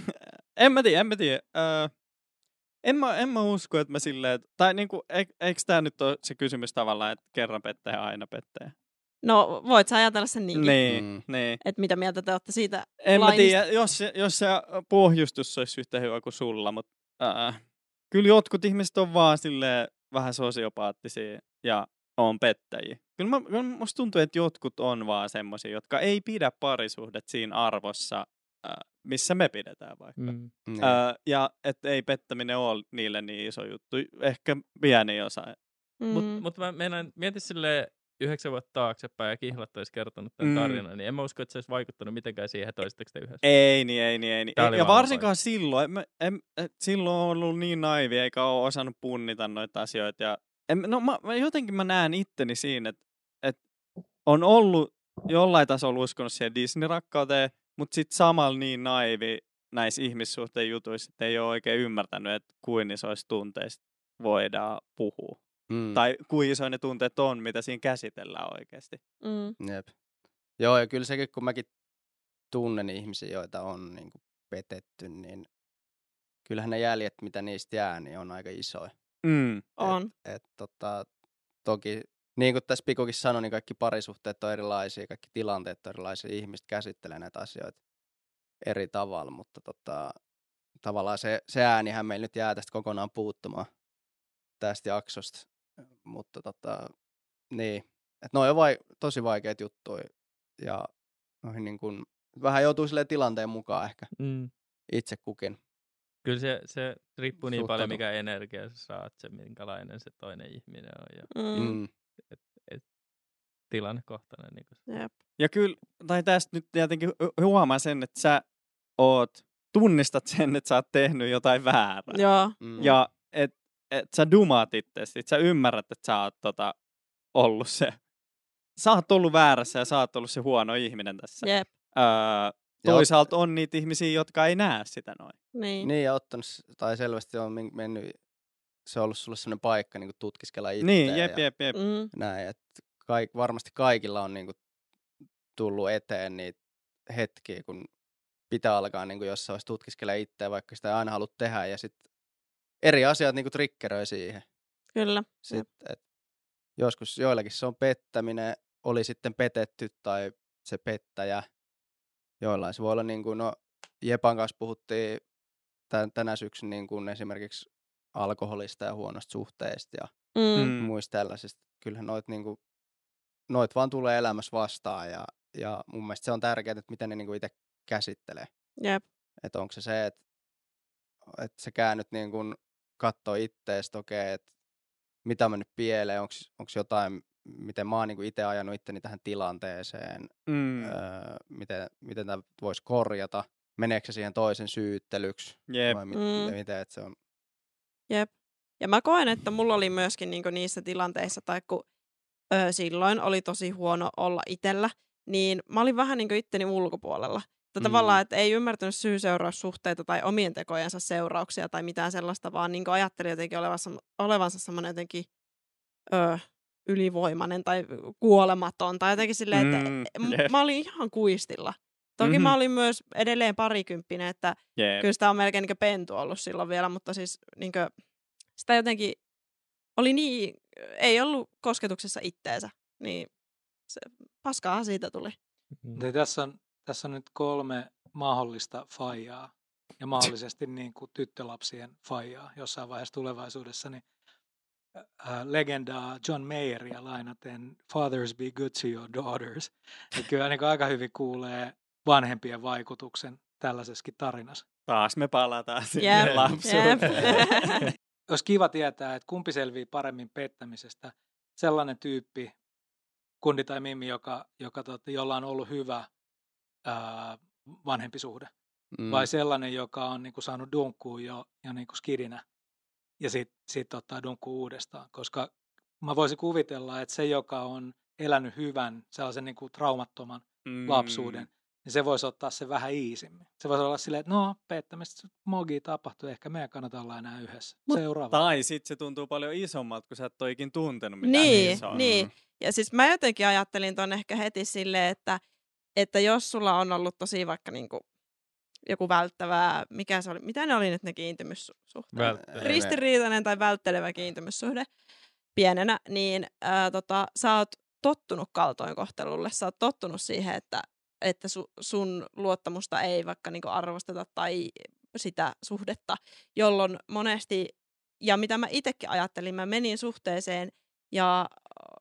en mä tiedä, en mä tiedä. Öö, en, mä, en mä usko, että mä silleen, tai niinku, eik, eikö tää nyt ole se kysymys tavallaan, että kerran pettäjä, aina pettäjä? No voit sä ajatella sen niinkin, Niin, Mm. niin. että mitä mieltä te olette siitä En mä lainista. tiedä, jos, jos se pohjustus olisi yhtä hyvä kuin sulla, mutta ää, kyllä jotkut ihmiset on vaan sille vähän sosiopaattisia ja on pettäjiä. Kyllä, mä, kyllä musta tuntuu, että jotkut on vaan semmoisia, jotka ei pidä parisuhdet siinä arvossa, ää, missä me pidetään vaikka. Mm. Mm. Niin. Ää, ja että ei pettäminen ole niille niin iso juttu. Ehkä pieni osa. Mm. Mutta mut mä meinaan, mieti silleen yhdeksän vuotta taaksepäin ja kihlat olisi kertonut tämän Mm. tarinan, niin en mä usko, että se olisi vaikuttanut mitenkään siihen, että olisitteko te yhdessä. Ei niin, ei niin, ei niin. Ja varsinkaan silloin, en, mä- en, et silloin on ollut niin naivi, eikä ole osannut punnita noita asioita. Ja, en, no mä, jotenkin mä näen itteni siinä, että et on ollut jollain tasolla uskonut siihen Disney-rakkauteen, mutta sitten samalla niin naivi näissä ihmissuhteen jutuissa, että ei ole oikein ymmärtänyt, että kuin isoista tunteista voidaan puhua. Mm. Tai kuin isoja ne tunteet on, mitä siinä käsitellään oikeasti. Mm. Jep. Joo, ja kyllä sekin, kun mäkin tunnen ihmisiä, joita on niin kuin petetty, niin kyllähän ne jäljet, mitä niistä jää, niin on aika isoja. Mm. On. Et, tota, toki, niin kuin tässä Pikukin sanoi, niin kaikki parisuhteet on erilaisia, kaikki tilanteet on erilaisia, ihmiset käsittelee näitä asioita eri tavalla, mutta tota, tavallaan se, se äänihän meillä nyt jää tästä kokonaan puuttumaan tästä jaksosta, mutta tota, niin, että noi on vai, tosi vaikeat juttuja ja noihin niin kun, vähän joutuu sille tilanteen mukaan ehkä Mm. itse kukin. Kyllä se, se riippuu niin paljon, Suhtautu- mikä energia sä saat, se minkälainen se toinen ihminen on ja Mm. Mm. tilannekohtainen. Niin kuin. Jep. Ja kyllä, tai tästä nyt tietenkin hu- huomaa sen, että sä oot, tunnistat sen, että sä oot tehnyt jotain väärää. Joo. Mm. Ja et, et sä dumaat itseäsi, sä ymmärrät, että sä oot tota, ollut se, sä oot ollut väärässä ja sä oot ollut se huono ihminen tässä. Jep. Öö, toisaalta on niitä ihmisiä, jotka ei näe sitä noin. Niin. Niin, ja ottanut, tai selvästi on men- mennyt, se on ollut sulle sellainen paikka niin tutkiskella itseä. Niin, jep, ja jep, jep. Mm. Näin, että kaik, varmasti kaikilla on niin kuin, tullut eteen niitä hetkiä, kun pitää alkaa niin kuin jossain vaiheessa tutkiskella itseä, vaikka sitä ei aina halua tehdä, ja sitten eri asiat niin kuin triggeröi siihen. Kyllä. Sit, et joskus joillakin se on pettäminen, oli sitten petetty tai se pettäjä. Joillain se voi olla niin kuin, no Jepan kanssa puhuttiin tän, tänä syksyn niin kuin esimerkiksi alkoholista ja huonosta suhteista ja Mm. Mm. Muista tällaisista. Kyllähän noit, niin kuin, noit vaan tulee elämässä vastaan ja, ja mun mielestä se on tärkeää, että miten ne niin kuin itse käsittelee. Jep. Että onko se se, että, että sä käännyt niin kuin kattoo ittees, okei, että mitä on mennyt pieleen, onko jotain, miten mä oon niin itse ajanut itteni tähän tilanteeseen, Mm. mm. öö, miten, miten tämä voisi korjata, meneekö se siihen toisen syyttelyksi, Jep. vai mi- Mm. miten, että se on, Jep. Ja mä koen, että mulla oli myöskin niinku niissä tilanteissa, tai kun ö, silloin oli tosi huono olla itellä, niin mä olin vähän niinku itteni ulkopuolella. Että Mm. tavallaan, että ei ymmärtänyt syy-seuraussuhteita tai omien tekojensa seurauksia tai mitään sellaista, vaan niinku ajatteli jotenkin olevansa, olevansa semmoinen jotenkin ö, ylivoimainen tai kuolematon tai jotenkin silleen, että Mm, jep. mä olin ihan kuistilla. Toki Mhm. mä olin myös edelleen parikymppinen, että Jep. kyllä sitä on melkein niin pentu ollut silloin vielä, mutta siis niin kuin, sitä jotenkin oli niin, ei ollut kosketuksessa itteensä, niin se paskaa siitä tuli. Mm. Niin tässä, on, tässä on nyt kolme mahdollista faijaa ja mahdollisesti niin kuin tyttölapsien faijaa jossain vaiheessa tulevaisuudessa, niin äh, legendaa John Mayeria lainaten Fathers be good to your daughters. Ja kyllä niin aika hyvin kuulee vanhempien vaikutuksen tällaisessakin tarinassa. Taas me palataan sinne lapsuuteen. jep. Olisi kiva tietää, että kumpi selvii paremmin pettämisestä. Sellainen tyyppi, kundi tai mimmi, joka, joka tota, jolla on ollut hyvä ää, vanhempi suhde. mm, Vai sellainen, joka on niin kuin, saanut dunkkuu jo, jo niin kuin skidinä ja sitten sit ottaa dunkkuu uudestaan. Koska mä voisin kuvitella, että se, joka on elänyt hyvän, sellaisen niin kuin traumattoman Mm. lapsuuden, niin se voisi ottaa se vähän iisimmin. Se voisi olla silleen, että no, pettämistä mogi tapahtui, ehkä meidän kannata olla enää yhdessä. Mut- Seuraava. Tai sit se tuntuu paljon isommalta, kun sä et ole ikin tuntenut mitään Niin, isoa. niin. Ja siis mä jotenkin ajattelin ton ehkä heti silleen, että, että jos sulla on ollut tosi vaikka niinku joku välttävää, mikä se oli, mitä ne oli nyt ne kiintymyssuhteet? Välttelevä. Ristiriitainen tai välttelevä kiintymyssuhde pienenä, niin ää, tota, sä oot tottunut kaltoinkohtelulle, sä oot tottunut siihen, että, että su, sun luottamusta ei vaikka niinku arvosteta tai sitä suhdetta, jolloin monesti, ja mitä mä itsekin ajattelin, mä menin suhteeseen ja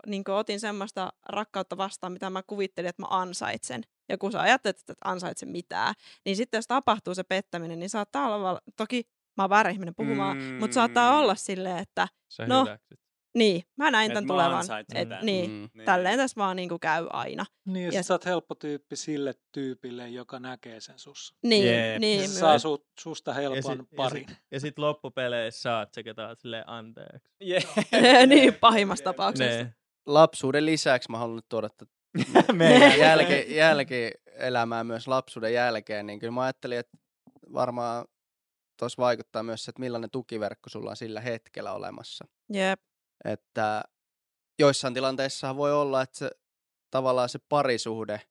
niin otin semmoista rakkautta vastaan, mitä mä kuvittelin, että mä ansaitsen. Ja kun sä ajattelet, että et ansaitse mitään, niin sitten jos tapahtuu se pettäminen, niin saattaa olla, toki mä oon väärä ihminen puhumaan, mm. mutta saattaa olla silleen, että Sä No, hyväksyt. Niin, mä näin Et tämän mä tulevan. Et, tämän. niin, Mm. Niin. tälleen tässä vaan niinku käy aina. Niin, ja, sä oot helppo tyyppi sille tyypille, joka näkee sen sussa. Niin, Jep. niin Se saa su, susta Ja helpon sit, ja, parin. sit, ja sit loppupeleissä saat se, ketä oot silleen anteeksi. Yeah. niin, pahimmassa tapauksessa. Ne. lapsuuden lisäksi mä haluan nyt tuoda että Meidän jälki, jälkielämää myös lapsuuden jälkeen, niin kyllä mä ajattelin, että varmaan tuossa vaikuttaa myös se, että millainen tukiverkko sulla on sillä hetkellä olemassa. Jep. Että joissain tilanteissa voi olla, että se, tavallaan se parisuhde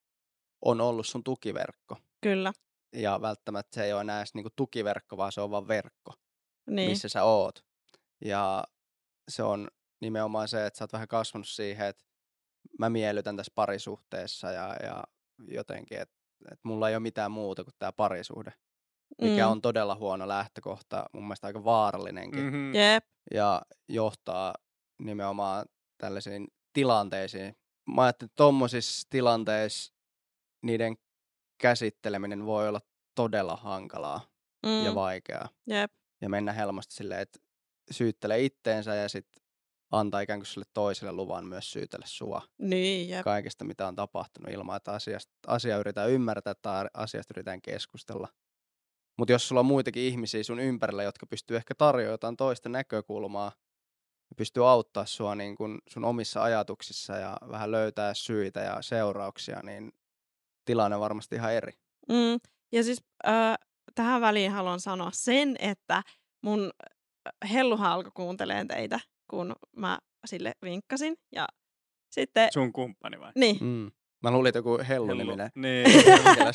on ollut sun tukiverkko. Kyllä. Ja välttämättä se ei ole enää edes niinku tukiverkko, vaan se on vaan verkko, Niin. missä sä oot. Ja se on nimenomaan se, että sä oot vähän kasvanut siihen, että mä miellytän tässä parisuhteessa ja, ja jotenkin, että, että mulla ei ole mitään muuta kuin tämä parisuhde, mikä Mm. on todella huono lähtökohta, mun mielestä aika vaarallinenkin Mm-hmm. Jep. ja johtaa nimenomaan tällaisiin tilanteisiin. Mä ajattelin, että tommosissa tilanteissa niiden käsitteleminen voi olla todella hankalaa. Mm. ja vaikeaa. Jep. Ja mennä helposti silleen, että syyttelee itteensä ja sitten antaa ikään kuin sille toiselle luvan myös syytellä sua Niin, jep. kaikesta, mitä on tapahtunut ilman, että asiasta, asia yritetään ymmärtää tai asiasta yritetään keskustella. Mutta jos sulla on muitakin ihmisiä sun ympärillä, jotka pystyy ehkä tarjoamaan jotain toista näkökulmaa, ja pystyy auttaa sua niin kun sun omissa ajatuksissa ja vähän löytää syitä ja seurauksia, niin tilanne on varmasti ihan eri. Mm. Ja siis äh, tähän väliin haluan sanoa sen, että mun helluhan alkoi kuuntelemaan teitä, kun mä sille vinkkasin. Ja sitten, Sun kumppani vai? niin, Mm. Mä luulin, että joku Hellu-niminen. Niin.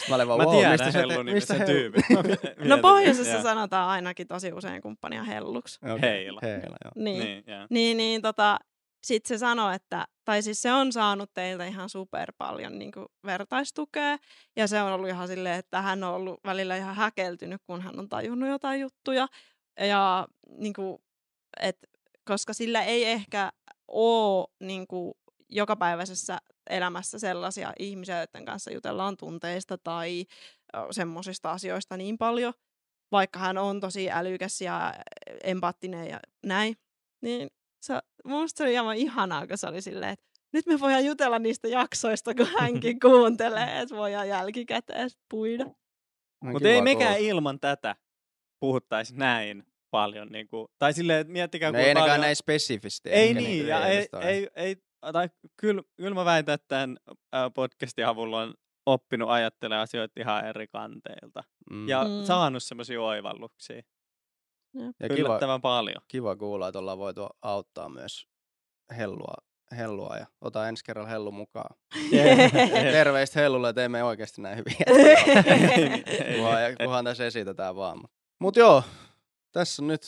mä olin vaan, Mä wow, tiedän mistä Hellu-nimisen mistä Hellu- tyypin. no pohjoisessa sanotaan ainakin tosi usein kumppania helluksi. Okei, Heila. Heila, joo. Niin, niin, Niin, joo. niin, niin tota, sitten se sanoi, että, tai siis se on saanut teiltä ihan super paljon niin kuin vertaistukea. Ja se on ollut ihan silleen, että hän on ollut välillä ihan häkeltynyt, kun hän on tajunnut jotain juttuja. Ja niin kuin, et, koska sillä ei ehkä ole niin kuin, jokapäiväisessä elämässä sellaisia ihmisiä, joiden kanssa jutellaan tunteista tai semmoisista asioista niin paljon, vaikka hän on tosi älykäs ja empaattinen ja näin, niin se, musta se oli aivan ihanaa, kun se oli silleen, että nyt me voidaan jutella niistä jaksoista, kun hänkin kuuntelee, että voidaan jälkikäteen puida. Mutta ei mekään ilman tätä puhuttaisi näin paljon. Niin kuin, tai silleen, että miettikää No kuinka ei paljon... näin spesifisti. Ei niin, niinku ja ei, ei, ei, tai kyllä, kyllä mä väitän, että tämän podcastin avulla on oppinut ajattelemaan asioita ihan eri kanteilta. Mm. Ja Mm. saanut semmoisia oivalluksia. ja kiva, paljon. kiva kuulla, että ollaan voitu auttaa myös hellua, hellua ja ota ensi kerralla hellu mukaan. Terveistä hellulle, teemme oikeasti näin hyvin. kunhan, kunhan tässä esitetään vaan. Mut Mut joo, tässä on nyt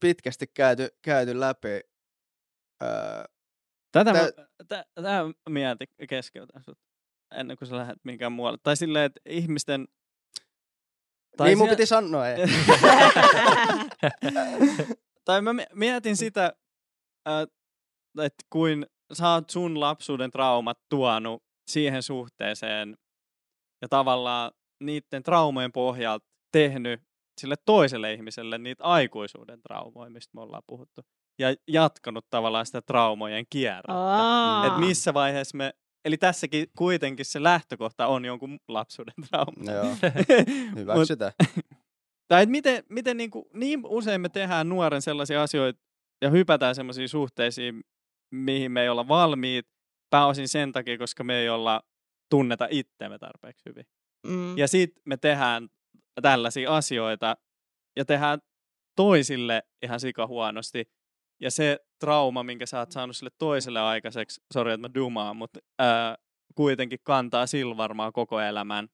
pitkästi käyty, käyty läpi. Öö, Tätä, Tä- mä, tä, tää mietin keskeytän sut ennen kuin sä lähdet minkään muualle. Tai silleen, että ihmisten... niin mun siellä- piti sanoa, ei. tai mä mi- mietin sitä, että kuin sä oot sun lapsuuden traumat tuonut siihen suhteeseen ja tavallaan niiden traumojen pohjalta tehnyt sille toiselle ihmiselle niitä aikuisuuden traumoja, mistä me ollaan puhuttu. Ja jatkanut tavallaan sitä traumojen kierrettä. Aa. Että missä vaiheessa me, eli tässäkin kuitenkin se lähtökohta on jonkun lapsuuden trauma. Joo, hyväksytään. tai et miten, miten niin, kuin, niin usein me tehdään nuoren sellaisia asioita ja hypätään sellaisiin suhteisiin, mihin me ei olla valmiit, pääosin sen takia, koska me ei olla tunneta itseämme tarpeeksi hyvin. mm. Ja sitten me tehdään tällaisia asioita ja tehdään toisille ihan sika huonosti. Ja se trauma, minkä sä oot saanut sille toiselle aikaiseksi, sori että mä dumaan, mutta ää, kuitenkin kantaa sillä varmaan koko elämän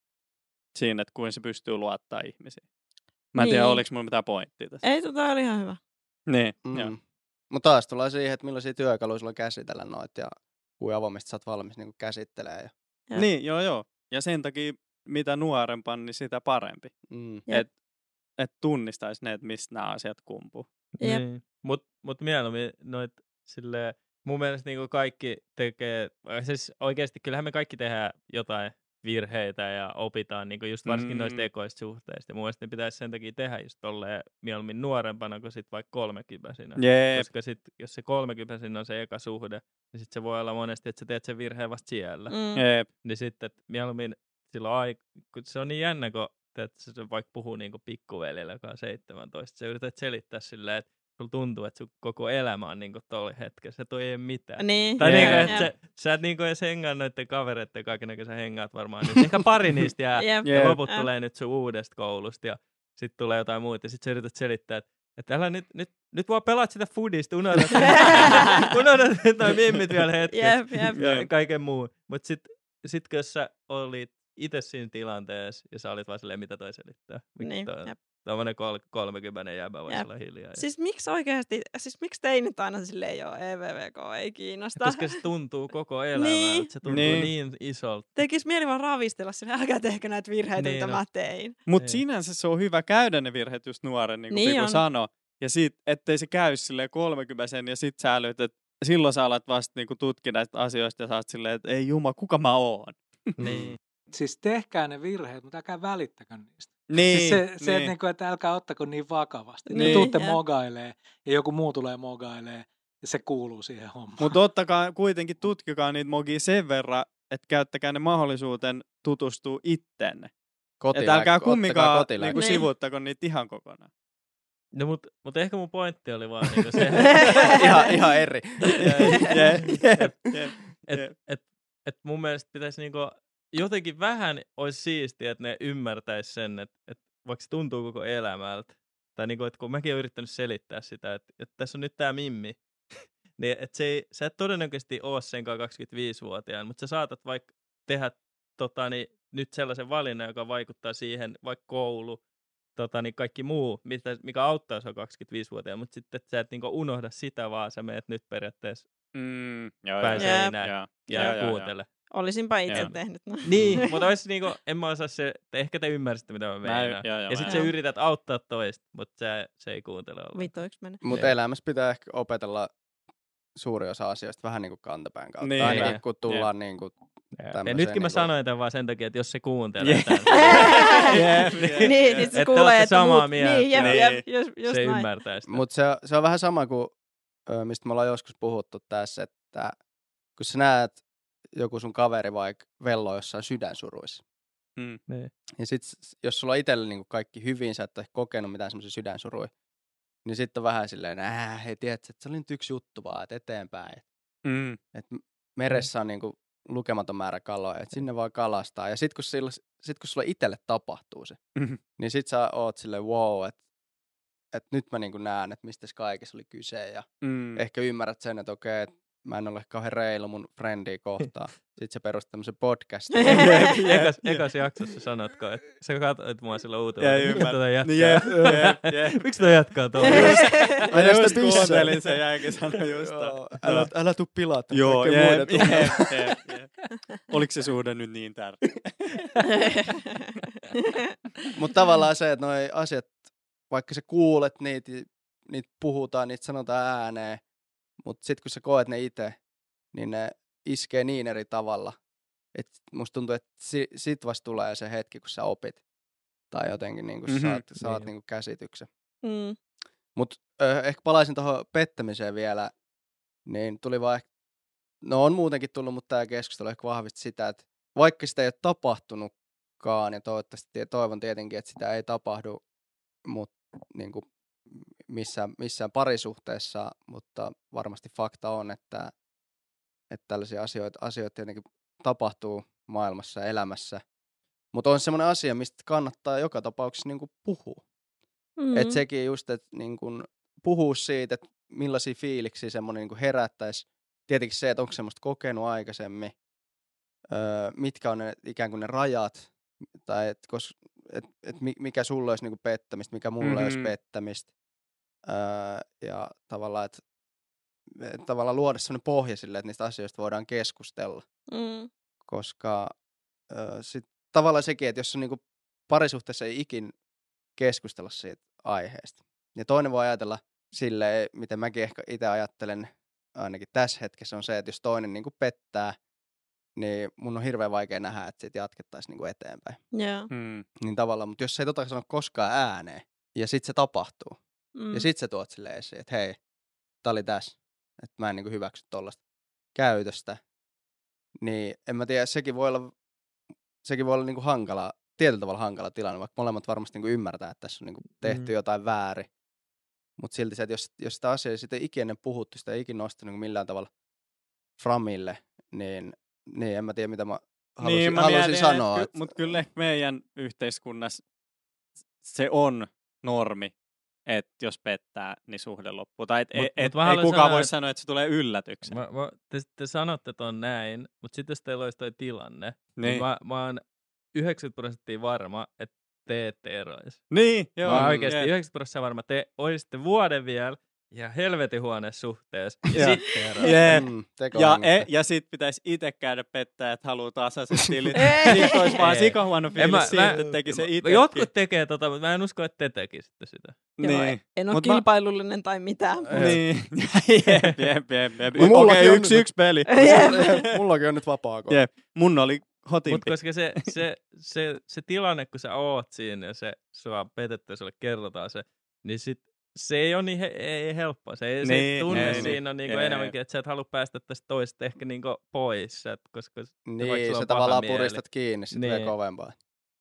siinä, että kuin se pystyy luottaa ihmisiin. Mä en tiedä, Niin. oliko mulla mitään pointtia tässä. Ei, tota oli ihan hyvä. Niin, Mm. joo. Mutta taas tullaan siihen, että millaisia työkaluja sulla on käsitellä noita ja kuin avoimesti sä oot valmis niin käsittelee. Ja. Niin, joo joo. Ja sen takia mitä nuorempan, niin sitä parempi. mm. Jep. Että et tunnistaisi ne, että mistä nämä asiat kumpuu. Jep. Niin. Mut, mut mieluummin noit sille mun mielestä niinku kaikki tekee, siis oikeasti kyllähän me kaikki tehdään jotain virheitä ja opitaan niinku just varsinkin mm. noista ekoista suhteista. Ja mun mielestä ne pitäisi sen takia tehdä just tolleen mieluummin nuorempana kuin sit vaikka kolmekymppäisinä. Jep. Koska sit, jos se kolmekymppäisinä on se eka suhde, niin sit se voi olla monesti, että sä teet sen virheen vasta siellä. Mm. Jep. Niin sitten mieluummin silloin ai, kun se on niin jännä, kun että se vaikka puhuu niinku pikkuveljellä, joka on 17, sä yrität selittää silleen, että sulla tuntuu, että sun koko elämä on niinku tuolla hetkessä, että toi ei mitään. Niin. Tai Jep. niinku, että sä, sä et niinku edes hengaa noiden kavereiden kaiken, kun sä hengaat varmaan nyt. Ehkä pari niistä jää, Jep. ja loput Jep. tulee nyt sun uudesta koulusta, ja sitten tulee jotain muuta, ja sitten sä yrität selittää, että että älä nyt, nyt, nyt vaan pelaat sitä foodista, unohdat, unohdat toi mimmit vielä hetkeksi Jep, jep. ja kaiken muun. Mutta sitten sit, kun sä olit itse siinä tilanteessa ja sä olit vaan silleen, mitä toi selittää. Miksi Niin, toi- jep. Tuommoinen kol- 30 jäbä voisi olla hiljaa. ja- Siis miksi oikeasti, siis miksi teinit aina silleen, joo, EVVK ei kiinnosta. Koska se tuntuu koko elämä, Niin. niin. se tuntuu niin, Niin. niin isolta. Tekis mieli vaan ravistella sille, älkää tehkö näitä virheitä, Niin, mitä no. mä tein. Mutta Ei. sinänsä se on hyvä käydä ne virheet just nuoren, niin kuin Niin niin Piku sanoi. Ja sit, ettei se käy silleen 30 ja sit sä älyt, että silloin sä alat vasta niinku tutkia näistä asioista ja sä oot silleen, että ei juma, kuka mä oon? Niin. Siis tehkää ne virheet, mutta älkää välittäkö niistä. Niin, Siis se, se niin. että, niinku, että älkää ottako niin vakavasti. Niin, Niin, tuutte mogailee ja joku muu tulee mogailee ja se kuuluu siihen hommaan. Mutta ottakaa kuitenkin, tutkikaa niitä mogia sen verran, että käyttäkää ne mahdollisuuden tutustua itteenne. Että älkää kumminkaan niinku Niin. sivuuttako niitä ihan kokonaan. No, mutta mut ehkä mun pointti oli vaan niinku se, ihan, ihan eri. Jep, jep, että jep. et, et mun mielestä pitäisi niinku, jotenkin vähän olisi siistiä, että ne ymmärtäisi sen, että et vaikka se tuntuu koko elämältä, tai niinku, että kun mäkin olen yrittänyt selittää sitä, että, että tässä on nyt tämä Mimmi, niin että se ei, sä et todennäköisesti ole senkaan 25-vuotiaan, mutta sä saatat vaikka tehdä tota, niin, nyt sellaisen valinnan, joka vaikuttaa siihen, vaikka koulu, tota, niin kaikki muu, mitä, mikä auttaa sua 25-vuotiaan, mutta sitten että sä et niinku unohda sitä, vaan sä meet nyt periaatteessa Mm, joo, Päin joo, seinään joo, ja, joo, ja joo, kuuntele. Olisinpa itse Joo. tehnyt. No. Niin, mutta olisi niinku, en mä osaa se, te ehkä te ymmärsitte mitä mä Mä, meinaan. joo, joo, ja mä sit en- sä yrität auttaa toista, mutta se, se ei kuuntele ollenkaan. Vitoiksi mennä. Mutta elämässä pitää ehkä opetella suuri osa asioista vähän niin kuin kantapään kautta. Niin. Jep. kun tullaan niin kuin Ja, nytkin mä niinku- sanoin tämän vaan sen takia, että jos se kuuntelee Jep. tämän, Jep, jep, niin, jep. niin se Että kuulee, että samaa muut, mieltä. niin, jep, Niin. jep, just, just se näin. ymmärtää sitä. Mutta se, se on vähän sama kuin, mistä me ollaan joskus puhuttu tässä, että kun sä näet joku sun kaveri vaikka vello jossain sydänsuruissa, Mm. Niin. niin sit jos sulla on itsellä niin kaikki hyvin, sä et ole kokenut mitään semmoisia sydänsuruja, niin sitten on vähän silleen, äh, hei tiedätkö, että se oli nyt yksi juttu vaan, että eteenpäin. Mm. että meressä on niinku lukematon määrä kaloja, että sinne vaan kalastaa. Ja sitten kun, sillä, sit, kun sulla itselle tapahtuu se, Mhm. niin sit sä oot silleen wow, että et nyt mä niinku näen, että mistä tässä kaikessa oli kyse. Ja Mm. ehkä ymmärrät sen, että okei, että mä en ole kauhean reilu mun frendiä kohtaan. Sitten sä perustat tämmöisen podcastin. Jep, jep, Ekas, ekas jaksossa sanotko, että sä katsoit mua silloin Ja uutella. Miksi ymmärrän. tota jatkaa? Niin, jep, jep, jep. Miksi toi jatkaa tuolla? Mä Mä just tästä pyssyä. kuuntelin sen jälkeen sanoa just Joo, älä, älä tuu pilaa tämän Joo, jep, jep, jep, jep. Oliko se suhde nyt niin tärkeä? Mutta tavallaan se, että noi asiat, vaikka sä kuulet niitä, niitä puhutaan, niitä sanotaan ääneen, mutta sitten kun sä koet ne itse, niin ne iskee niin eri tavalla. Et musta tuntuu, että si, sit vasta tulee se hetki, kun sä opit. Tai jotenkin niin kun Mhm, mm-hmm, saat, saat niin. niin käsityksen. mm. Mutta ehkä palaisin tuohon pettämiseen vielä, niin tuli vaan ehkä, no on muutenkin tullut, mutta tämä keskustelu ehkä vahvisti sitä, että vaikka sitä ei ole tapahtunutkaan, ja toivottavasti toivon tietenkin, että sitä ei tapahdu mutta niin kuin missään, missään parisuhteessa, mutta varmasti fakta on, että, että tällaisia asioita, asioita tietenkin tapahtuu maailmassa ja elämässä. Mutta on semmoinen asia, mistä kannattaa joka tapauksessa niin kuin puhua. Mm. Mm. Että sekin just, että niin kun puhuu siitä, että millaisia fiiliksiä semmoinen niin herättäisi. Tietenkin se, että onko semmoista kokenut aikaisemmin, öö, mitkä on ne, ikään kuin ne rajat, tai että kos, et, et mi- mikä sulle olisi niin pettämistä, mikä mulle mm-hmm. olisi pettämistä. Öö, ja tavallaan, että et tavallaan luoda semmoinen pohja sille, että niistä asioista voidaan keskustella Mm. koska ö, sit, tavallaan sekin, että jos on niinku parisuhteessa ei ikin keskustella siitä aiheesta. Ja toinen voi ajatella silleen, miten mäkin ehkä itse ajattelen ainakin tässä hetkessä, on se, että jos toinen niinku pettää, niin mun on hirveän vaikea nähdä, että siitä jatkettaisiin niinku eteenpäin. Joo. Mm. Niin tavallaan, mutta jos se ei tota sano koskaan ääneen, ja sitten se tapahtuu, Mm. ja sit sä tuot sille esiin, että hei, tää oli tässä, että mä en niinku hyväksy tollasta käytöstä. Niin en mä tiedä, sekin voi olla, sekin voi olla niinku hankala, tietyllä tavalla hankala tilanne, vaikka molemmat varmasti niinku ymmärtää, että tässä on niinku tehty Mm. jotain väärin. Mutta silti se, että jos, jos sitä asiaa sitten ei ikinä puhuttu, sitä ei ikinä nostettu niinku millään tavalla framille, niin, niin en mä tiedä, mitä mä halusin, niin, mä halusin mietin, sanoa. Et, ky- Mutta kyllä ehkä meidän yhteiskunnassa se on normi, että jos pettää, niin suhde loppuu. Tai et, Mut- et, mut ei kukaan sanoa, voi et- sanoa, että se tulee yllätyksenä. Mä, mä, te, te sanotte ton näin, mutta sitten jos teillä olisi toi tilanne, niin, Niin. mä, mä oon 90 prosenttia varma, että te ette eroisi. Niin, joo. Mä oikeasti jep. 90 prosenttia varma, te olisitte vuoden vielä ja helvetin huoneessa suhteessa. Ja sitten. Jep. Mm, Ja, e, ja sit pitäisi itse käydä pettää, että haluaa tasaiset tilit. Ei. Sitten olisi vaan sika huono En mä- fiilis siitä, mä- että teki se itse. Jotkut tekee tota, mutta mä en usko, että te tekisitte sitä. Joo, Niin. En ole Mut mä- kilpailullinen tai mitään. Niin. jep, jep, jep, jep. Okei, on yksi, nyt- yksi peli. Mullakin on nyt vapaa kohta. Jep. Mun oli hotin Mutta koska se, se, se, se tilanne, kun sä oot siinä ja se sua ja sulle kerrotaan se, niin sit se ei ole niin he, ei helppoa. Se, ei, se Niin, tunne niin, siinä on niinku Jep. enemmänkin, että sä et halua päästä tästä toista ehkä niinku pois, et, koska Niin, se paha tavallaan mieli. puristat kiinni sitten Niin. kovempaa.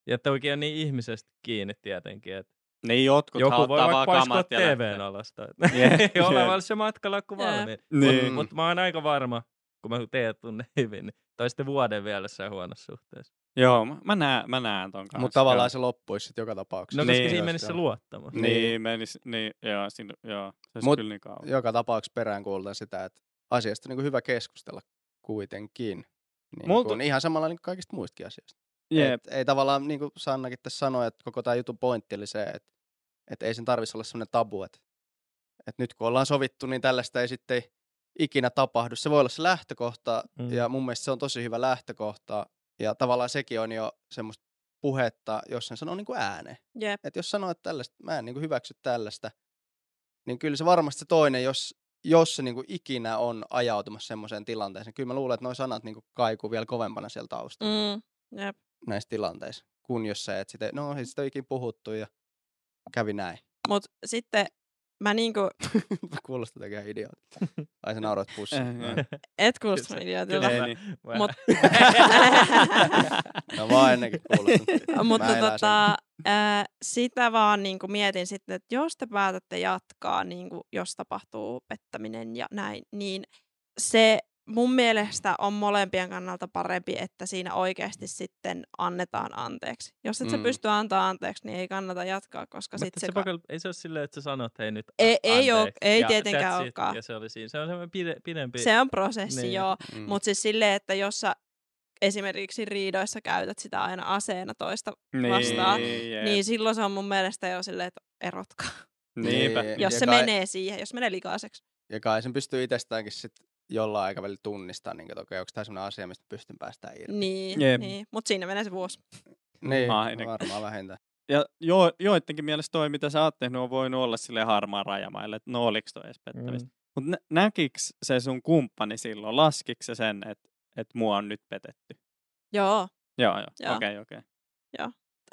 Ja toki on niin ihmisestä kiinni tietenkin, että Niin jotkut joku voi vaikka paiskoa TVn alasta. Ei jep. valmis se matkalakku Jep. valmiin. Niin. Mutta mut mä oon aika varma, kun mä teet tunne hyvin, niin tai sitten vuoden vielä jossain huonossa suhteessa. Joo, mä- mä näen, mä näen ton kanssa. Mutta tavallaan joo. se loppuisi sitten joka tapauksessa. No koska Niin. siinä menisi se luottamus. Niin, menis, niin, joo, siinä, joo, se olisi Mut- kyllä niin kauan. Joka tapauksessa peräänkuulutan sitä, että asiasta on niin hyvä keskustella kuitenkin. Niin Multa- kuin, ihan samalla niin kuin kaikista muistakin asioista. Jep. Et, ei tavallaan, niin kuin Sannakin tässä sanoi, että koko tämä jutun pointti oli se, että, että ei sen tarvitsisi olla sellainen tabu, että, että nyt kun ollaan sovittu, niin tällaista ei sitten ikinä tapahdu. Se voi olla se lähtökohta, mm. ja mun mielestä se on tosi hyvä lähtökohta, ja tavallaan sekin on jo semmoista puhetta, jos sen sanoo niin kuin ääneen. Jep. Että jos sanoo, että tällaista, mä en niin kuin hyväksy tällaista, niin kyllä se varmasti se toinen, jos, jos se niin kuin ikinä on ajautumassa semmoiseen tilanteeseen, kyllä mä luulen, että nuo sanat niin kuin kaikuu vielä kovempana sieltä taustalla mm. Jep. näissä tilanteissa, kun jos sä et sitä, no ei sitä ole ikinä puhuttu ja kävi näin. Mut sitten mä niinku, Kuulostaa ihan idiootilta. Ai sä. Eh, No, et kuulosta kyllä Ei niin. Mut, no mä oon ennenkin kuulostunut. mutta tota, sitä vaan niin kuin mietin sitten, että jos te päätätte jatkaa, niin kuin, jos tapahtuu pettäminen ja näin, niin se mun mielestä on molempien kannalta parempi, että siinä oikeasti sitten annetaan anteeksi. Jos et mm. sä pysty antaa anteeksi, niin ei kannata jatkaa, koska sitten se se... pakel, ei se ole silleen, että sä sanot, hei nyt Ei- ei oo- anteeksi, ei ja tietenkään olekaan. Ja se oli siinä. Se on semmoinen pide, pidempi. Se on prosessi, Niin. joo. Mm. Mutta siis silleen, että jos sä esimerkiksi riidoissa käytät sitä aina aseena toista vastaan, jep. niin silloin se on mun mielestä jo silleen, että erotkaa. Niinpä. Niin. Jos Ja se kai- menee siihen, jos menee likaiseksi. Ja kai sen pystyy itsestäänkin sit jollain aikavälillä tunnistamaan, niin että okei, onko tämä sellainen asia, mistä pystyn päästään irti. Niin, Jep. niin. mutta siinä menee se vuosi. Niin, Ainakin. varmaan vähintään. Ja jo, joidenkin mielestä toi, mitä sä oot tehnyt, on voinut olla sille harmaan rajamaille, että no oliks toi edes pettämistä. Mm. Mutta nä- näkiks se sun kumppani silloin, laskiks se sen, että et mua on nyt petetty? Joo. Joo, joo, Joo. okei, okei.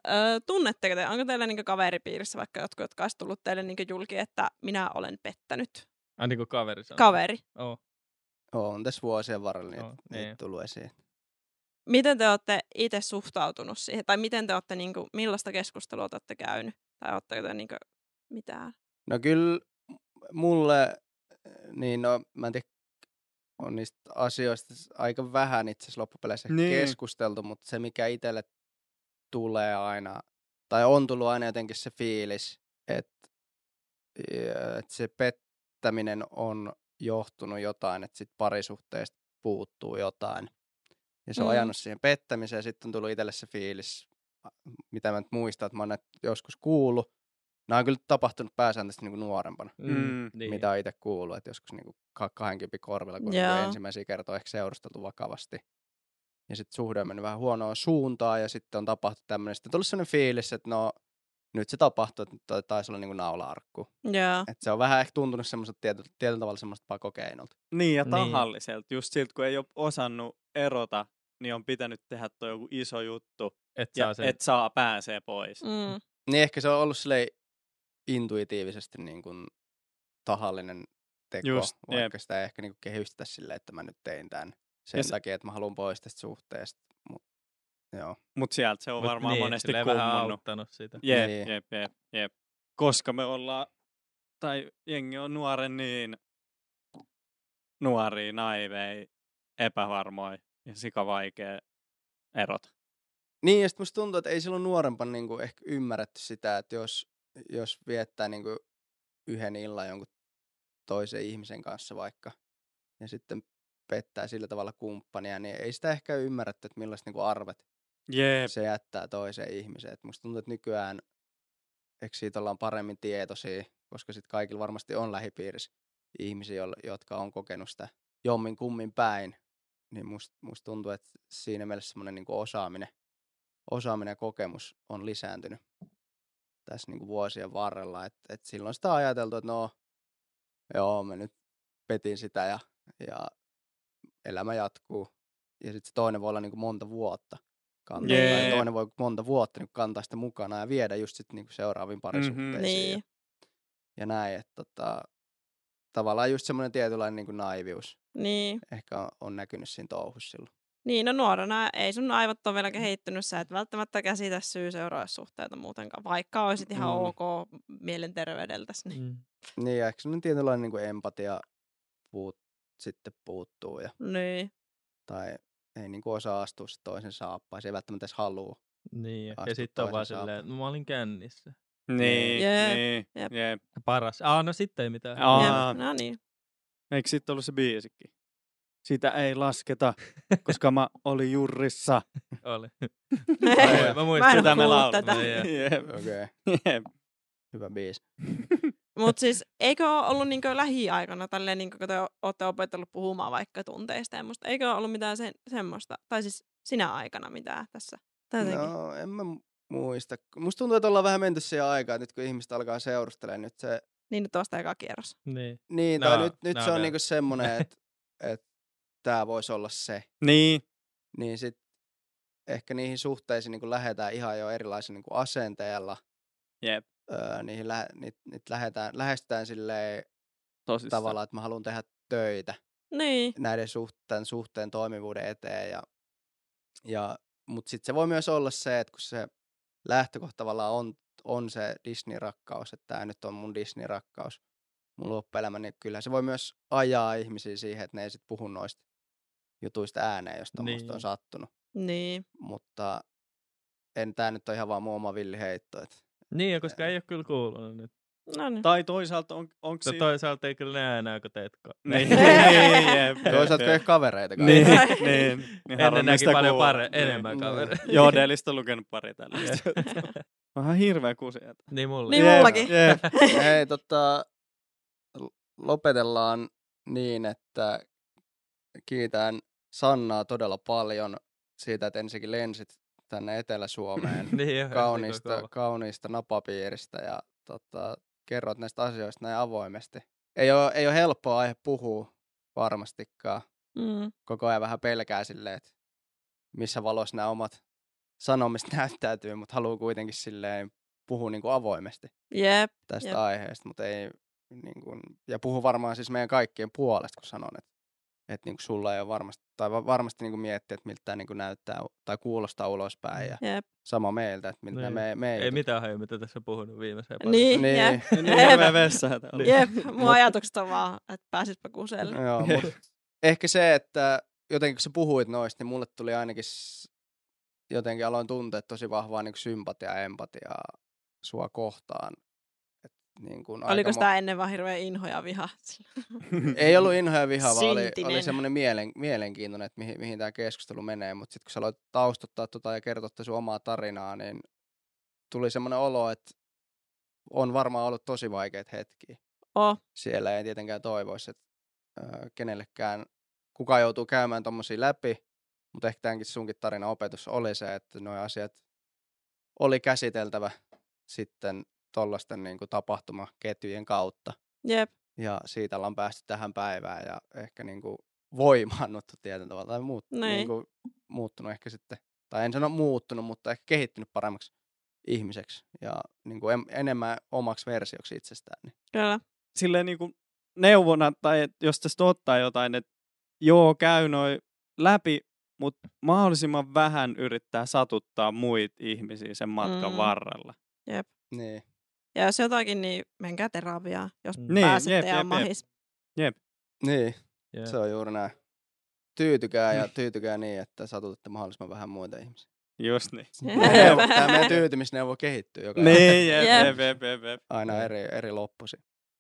Öö, tunnetteko te, onko teillä niinku kaveripiirissä vaikka jotkut, jotka olisi tullut teille niinku julki, että minä olen pettänyt? Ai niin kuin kaveri sanoo. Kaveri. Oh. On tässä vuosien varrella niitä, niitä niin. tullut esiin. Miten te olette itse suhtautunut siihen? Tai miten te olette, niinku, millaista keskustelua te olette käynyt? Tai oletteko te niinku, mitään? No kyllä mulle, niin no mä en tiedä, on niistä asioista aika vähän itse asiassa loppupeleissä Niin. niin. keskusteltu, mutta se mikä itselle tulee aina, tai on tullut aina jotenkin se fiilis, että, että se pettäminen on johtunut jotain, että sit parisuhteesta puuttuu jotain. Ja se on Mm. ajanut siihen pettämiseen ja sitten on tullut itselle se fiilis, mitä mä nyt muistan, että mä oon joskus kuullut. Nämä on kyllä tapahtunut pääsääntöisesti niin kuin nuorempana, Mm, niin. mitä on itse kuullut, että joskus niin kuin 20 korvilla, kun on Joo. niin ensimmäisiä kertoja ehkä seurusteltu vakavasti. Ja sitten suhde on mennyt vähän huonoon suuntaan ja sitten on tapahtunut tämmöinen. Sitten on tullut sellainen fiilis, että no nyt se tapahtuu, että taisi olla niin kuin naula-arkku. Joo. Et se on vähän ehkä tuntunut semmoiselta tietyllä, tietyllä tavalla semmoista pakokeinolta. Niin, ja Niin. tahalliselta. Just siltä, kun ei ole osannut erota, niin on pitänyt tehdä toi joku iso juttu, Et ja saa sen. et saa pääsee pois. Mm. Niin ehkä se on ollut silleen intuitiivisesti niin kuin tahallinen teko, Just, vaikka sitä ei ehkä niin kuin kehystetä silleen, että mä nyt tein tämän sen Ja se- takia, että mä haluan pois tästä suhteesta. Mut, joo. Mutta sieltä se on Mut varmaan niin, monesti auttanut sitä. Jep, Niin. jep, jep, jep. Koska me ollaan, tai jengi on nuoren niin nuoria, naivei, epävarmoja ja sika vaikea erota. Niin, ja sitten musta tuntuu, että ei silloin nuorempana niin kuin ehkä ymmärretty sitä, että jos, jos viettää niin kuin yhden illan jonkun toisen ihmisen kanssa vaikka, ja sitten pettää sillä tavalla kumppania, niin ei sitä ehkä ymmärretty, että millaiset niin kuin arvet Jep. se jättää toiseen ihmiseen. Et musta tuntuu, että nykyään eikö siitä ollaan paremmin tietoisia, koska sitten kaikilla varmasti on lähipiirissä ihmisiä, jotka on kokenut sitä jommin kummin päin. Niin musta must tuntuu, että siinä mielessä semmoinen niin osaaminen, osaaminen ja kokemus on lisääntynyt tässä niin kuin vuosien varrella. Et, et silloin sitä on ajateltu, että no, joo, mä nyt petin sitä ja, ja elämä jatkuu. ja sitten se toinen voi olla niin kuin monta vuotta kantaa. Jee. Tai toinen voi monta vuotta niin kantaa sitä mukana ja viedä just sit niin kuin seuraaviin parisuhteisiin. ja- Niin. Ja näin, että tota, tavallaan just semmoinen tietynlainen niin kuin naivius Niin. ehkä on, on näkynyt siinä touhussa silloin. Niin, no nuorena ei sun aivot ole vielä kehittynyt, sä et välttämättä käsitä syy-seuraussuhteita muutenkaan, vaikka olisit ihan Mm. ok mielenterveydeltäsi. Niin. Mm. Niin, ja ehkä semmoinen tietynlainen niin kuin empatia puut, sitten puuttuu, ja, niin. tai ei niin kuin osaa astua se toisen saappaisiin, ei välttämättä edes halua. Niin, ja sitten on vaan silleen, että no, mä olin kännissä. Niin, Jep, niin, jep. jep. Paras. Ah, no sitten ei mitään. Aa. No niin. Eikö sitten ollut se biisikin? Sitä ei lasketa, koska mä olin jurrissa. Oli. Mä Mä muistan. en Sitä oo me laulamme. tätä. Jep. Okay. jep. hyvä biisi. Mutta siis eikö ole ollut niinkö lähiaikana, tälleen niinkö, kun te olette opetellut puhumaan vaikka tunteista ja musta, eikö ole ollut mitään sen, semmoista, tai siis sinä aikana mitään tässä? Jotenkin. No, en mä mu- muista. Musta tuntuu, että ollaan vähän menty siihen aikaan, että nyt kun ihmiset alkaa seurustelemaan, nyt se, Niin nyt tuosta eka kierros. Niin. niin, No, tai nyt, nyt no se on vielä. niinku semmoinen, että et, tämä voisi olla se. Niin, Niin sit ehkä niihin suhteisiin niin lähdetään ihan jo erilaisen niin asenteella. jep. Öö, niihin lä- niit, niit lähdetään, lähestytään silleen Tosissaan. tavallaan, että mä haluan tehdä töitä Niin, näiden suhteen, suhteen toimivuuden eteen. Ja, ja, Mutta sitten se voi myös olla se, että kun se lähtökohta tavallaan on, on se Disney-rakkaus, että tämä nyt on mun Disney-rakkaus, mun loppuelämä, niin kyllä se voi myös ajaa ihmisiä siihen, että ne ei sitten puhu noista jutuista ääneen, jos tuommoista Niin. on sattunut. niin. Mutta en tämä nyt ole ihan vaan mun oma villiheitto. Että Niin, koska ei ole kyllä kuulunut nyt. No niin. Tai toisaalta on, onko No toisaalta ei kyllä näe enää, kun teet ko- Niin, Niin. jep, jep, toisaalta jep. ehkä kavereita kai. Niin, Ai. niin. niin Ennen näki paljon pare- enemmän Niin. kavereita. Joo, Delistä on lukenut pari tällaista. Onhan hirveä kusia. niin mulla. Niin mullakin. Jep. Hei, tota, lopetellaan niin, että kiitän Sannaa todella paljon siitä, että ensinnäkin lensit tänne Etelä-Suomeen niin, kauniista, kauniista napapiiristä ja tota, kerrot näistä asioista näin avoimesti. Ei ole, ei ole helppoa aihe puhua varmastikaan. Mm. Koko ajan vähän pelkää silleen, että missä valossa nämä omat sanomiset näyttäytyy, mutta haluaa kuitenkin silleen puhua niin kuin avoimesti Jep. tästä Jep. aiheesta, mutta ei, niin kuin, ja puhu varmaan siis meidän kaikkien puolesta, kun sanon, että, että niin kuin sulla ei ole varmasti, tai va- varmasti niin kuin miettiä, että miltä tämä niin kuin näyttää tai kuulostaa ulospäin, ja Jep. sama meiltä, että miltä Niin. me, me Ei mitään hajua, mitä tässä on puhunut viimeiseen Niin, Niin. jep. Niin hirveä vessa. Jep, mun ajatukset on vaan, että pääsispä kuselle. Joo, mut ehkä se, että jotenkin kun sä puhuit noista, niin mulle tuli ainakin, jotenkin aloin tuntea tosi vahvaa niin sympatiaa ja empatiaa sua kohtaan. Niin kuin Oliko aika mo- sitä ennen vaan hirveä inho ja viha? Ei ollut inho ja viha, vaan oli, oli semmoinen mielen, mielenkiintoinen, että mihin, mihin tämä keskustelu menee. Mutta sitten kun sä aloit taustottaa tota ja kertoa sun omaa tarinaa, niin tuli semmoinen olo, että on varmaan ollut tosi vaikeita hetkiä. Oh, Siellä ei tietenkään toivoisi, että ö, kenellekään kukaan joutuu käymään tommosia läpi, mutta ehkä tämänkin sunkin tarina opetus oli se, että nuo asiat oli käsiteltävä sitten tollaisten niin tapahtumaketjujen kautta jep. ja siitä ollaan päästy tähän päivään ja ehkä niin kuin voimaannuttu tietyllä tavalla tai muut, Niin. niin kuin muuttunut ehkä sitten, tai en sano muuttunut, mutta ehkä kehittynyt paremmaksi ihmiseksi ja niin kuin en, enemmän omaksi versioksi itsestään. Niin. Kyllä. Silleen niin kuin neuvona, tai et jos tästä ottaa jotain, että joo, käy noin läpi, mutta mahdollisimman vähän yrittää satuttaa muita ihmisiä sen matkan Mm. varrella. Niin. Ja jos jotakin, niin menkää terapiaan, jos Mm. Niin, pääsette jep, ja jep, on jep. mahis. Niin, Jep. se on juuri näin. Tyytykää ja tyytykää niin, että satutatte mahdollisimman vähän muita ihmisiä. Just niin. Tämä meidän tyytymisneuvo kehittyy joka Niin, jep, Jep. jep, jep, jep, jep. aina eri, eri loppusi.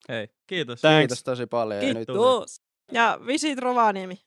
Hei, kiitos. Thanks. Kiitos tosi paljon. Ja nyt Kiitos. Ja visit Rovaniemi.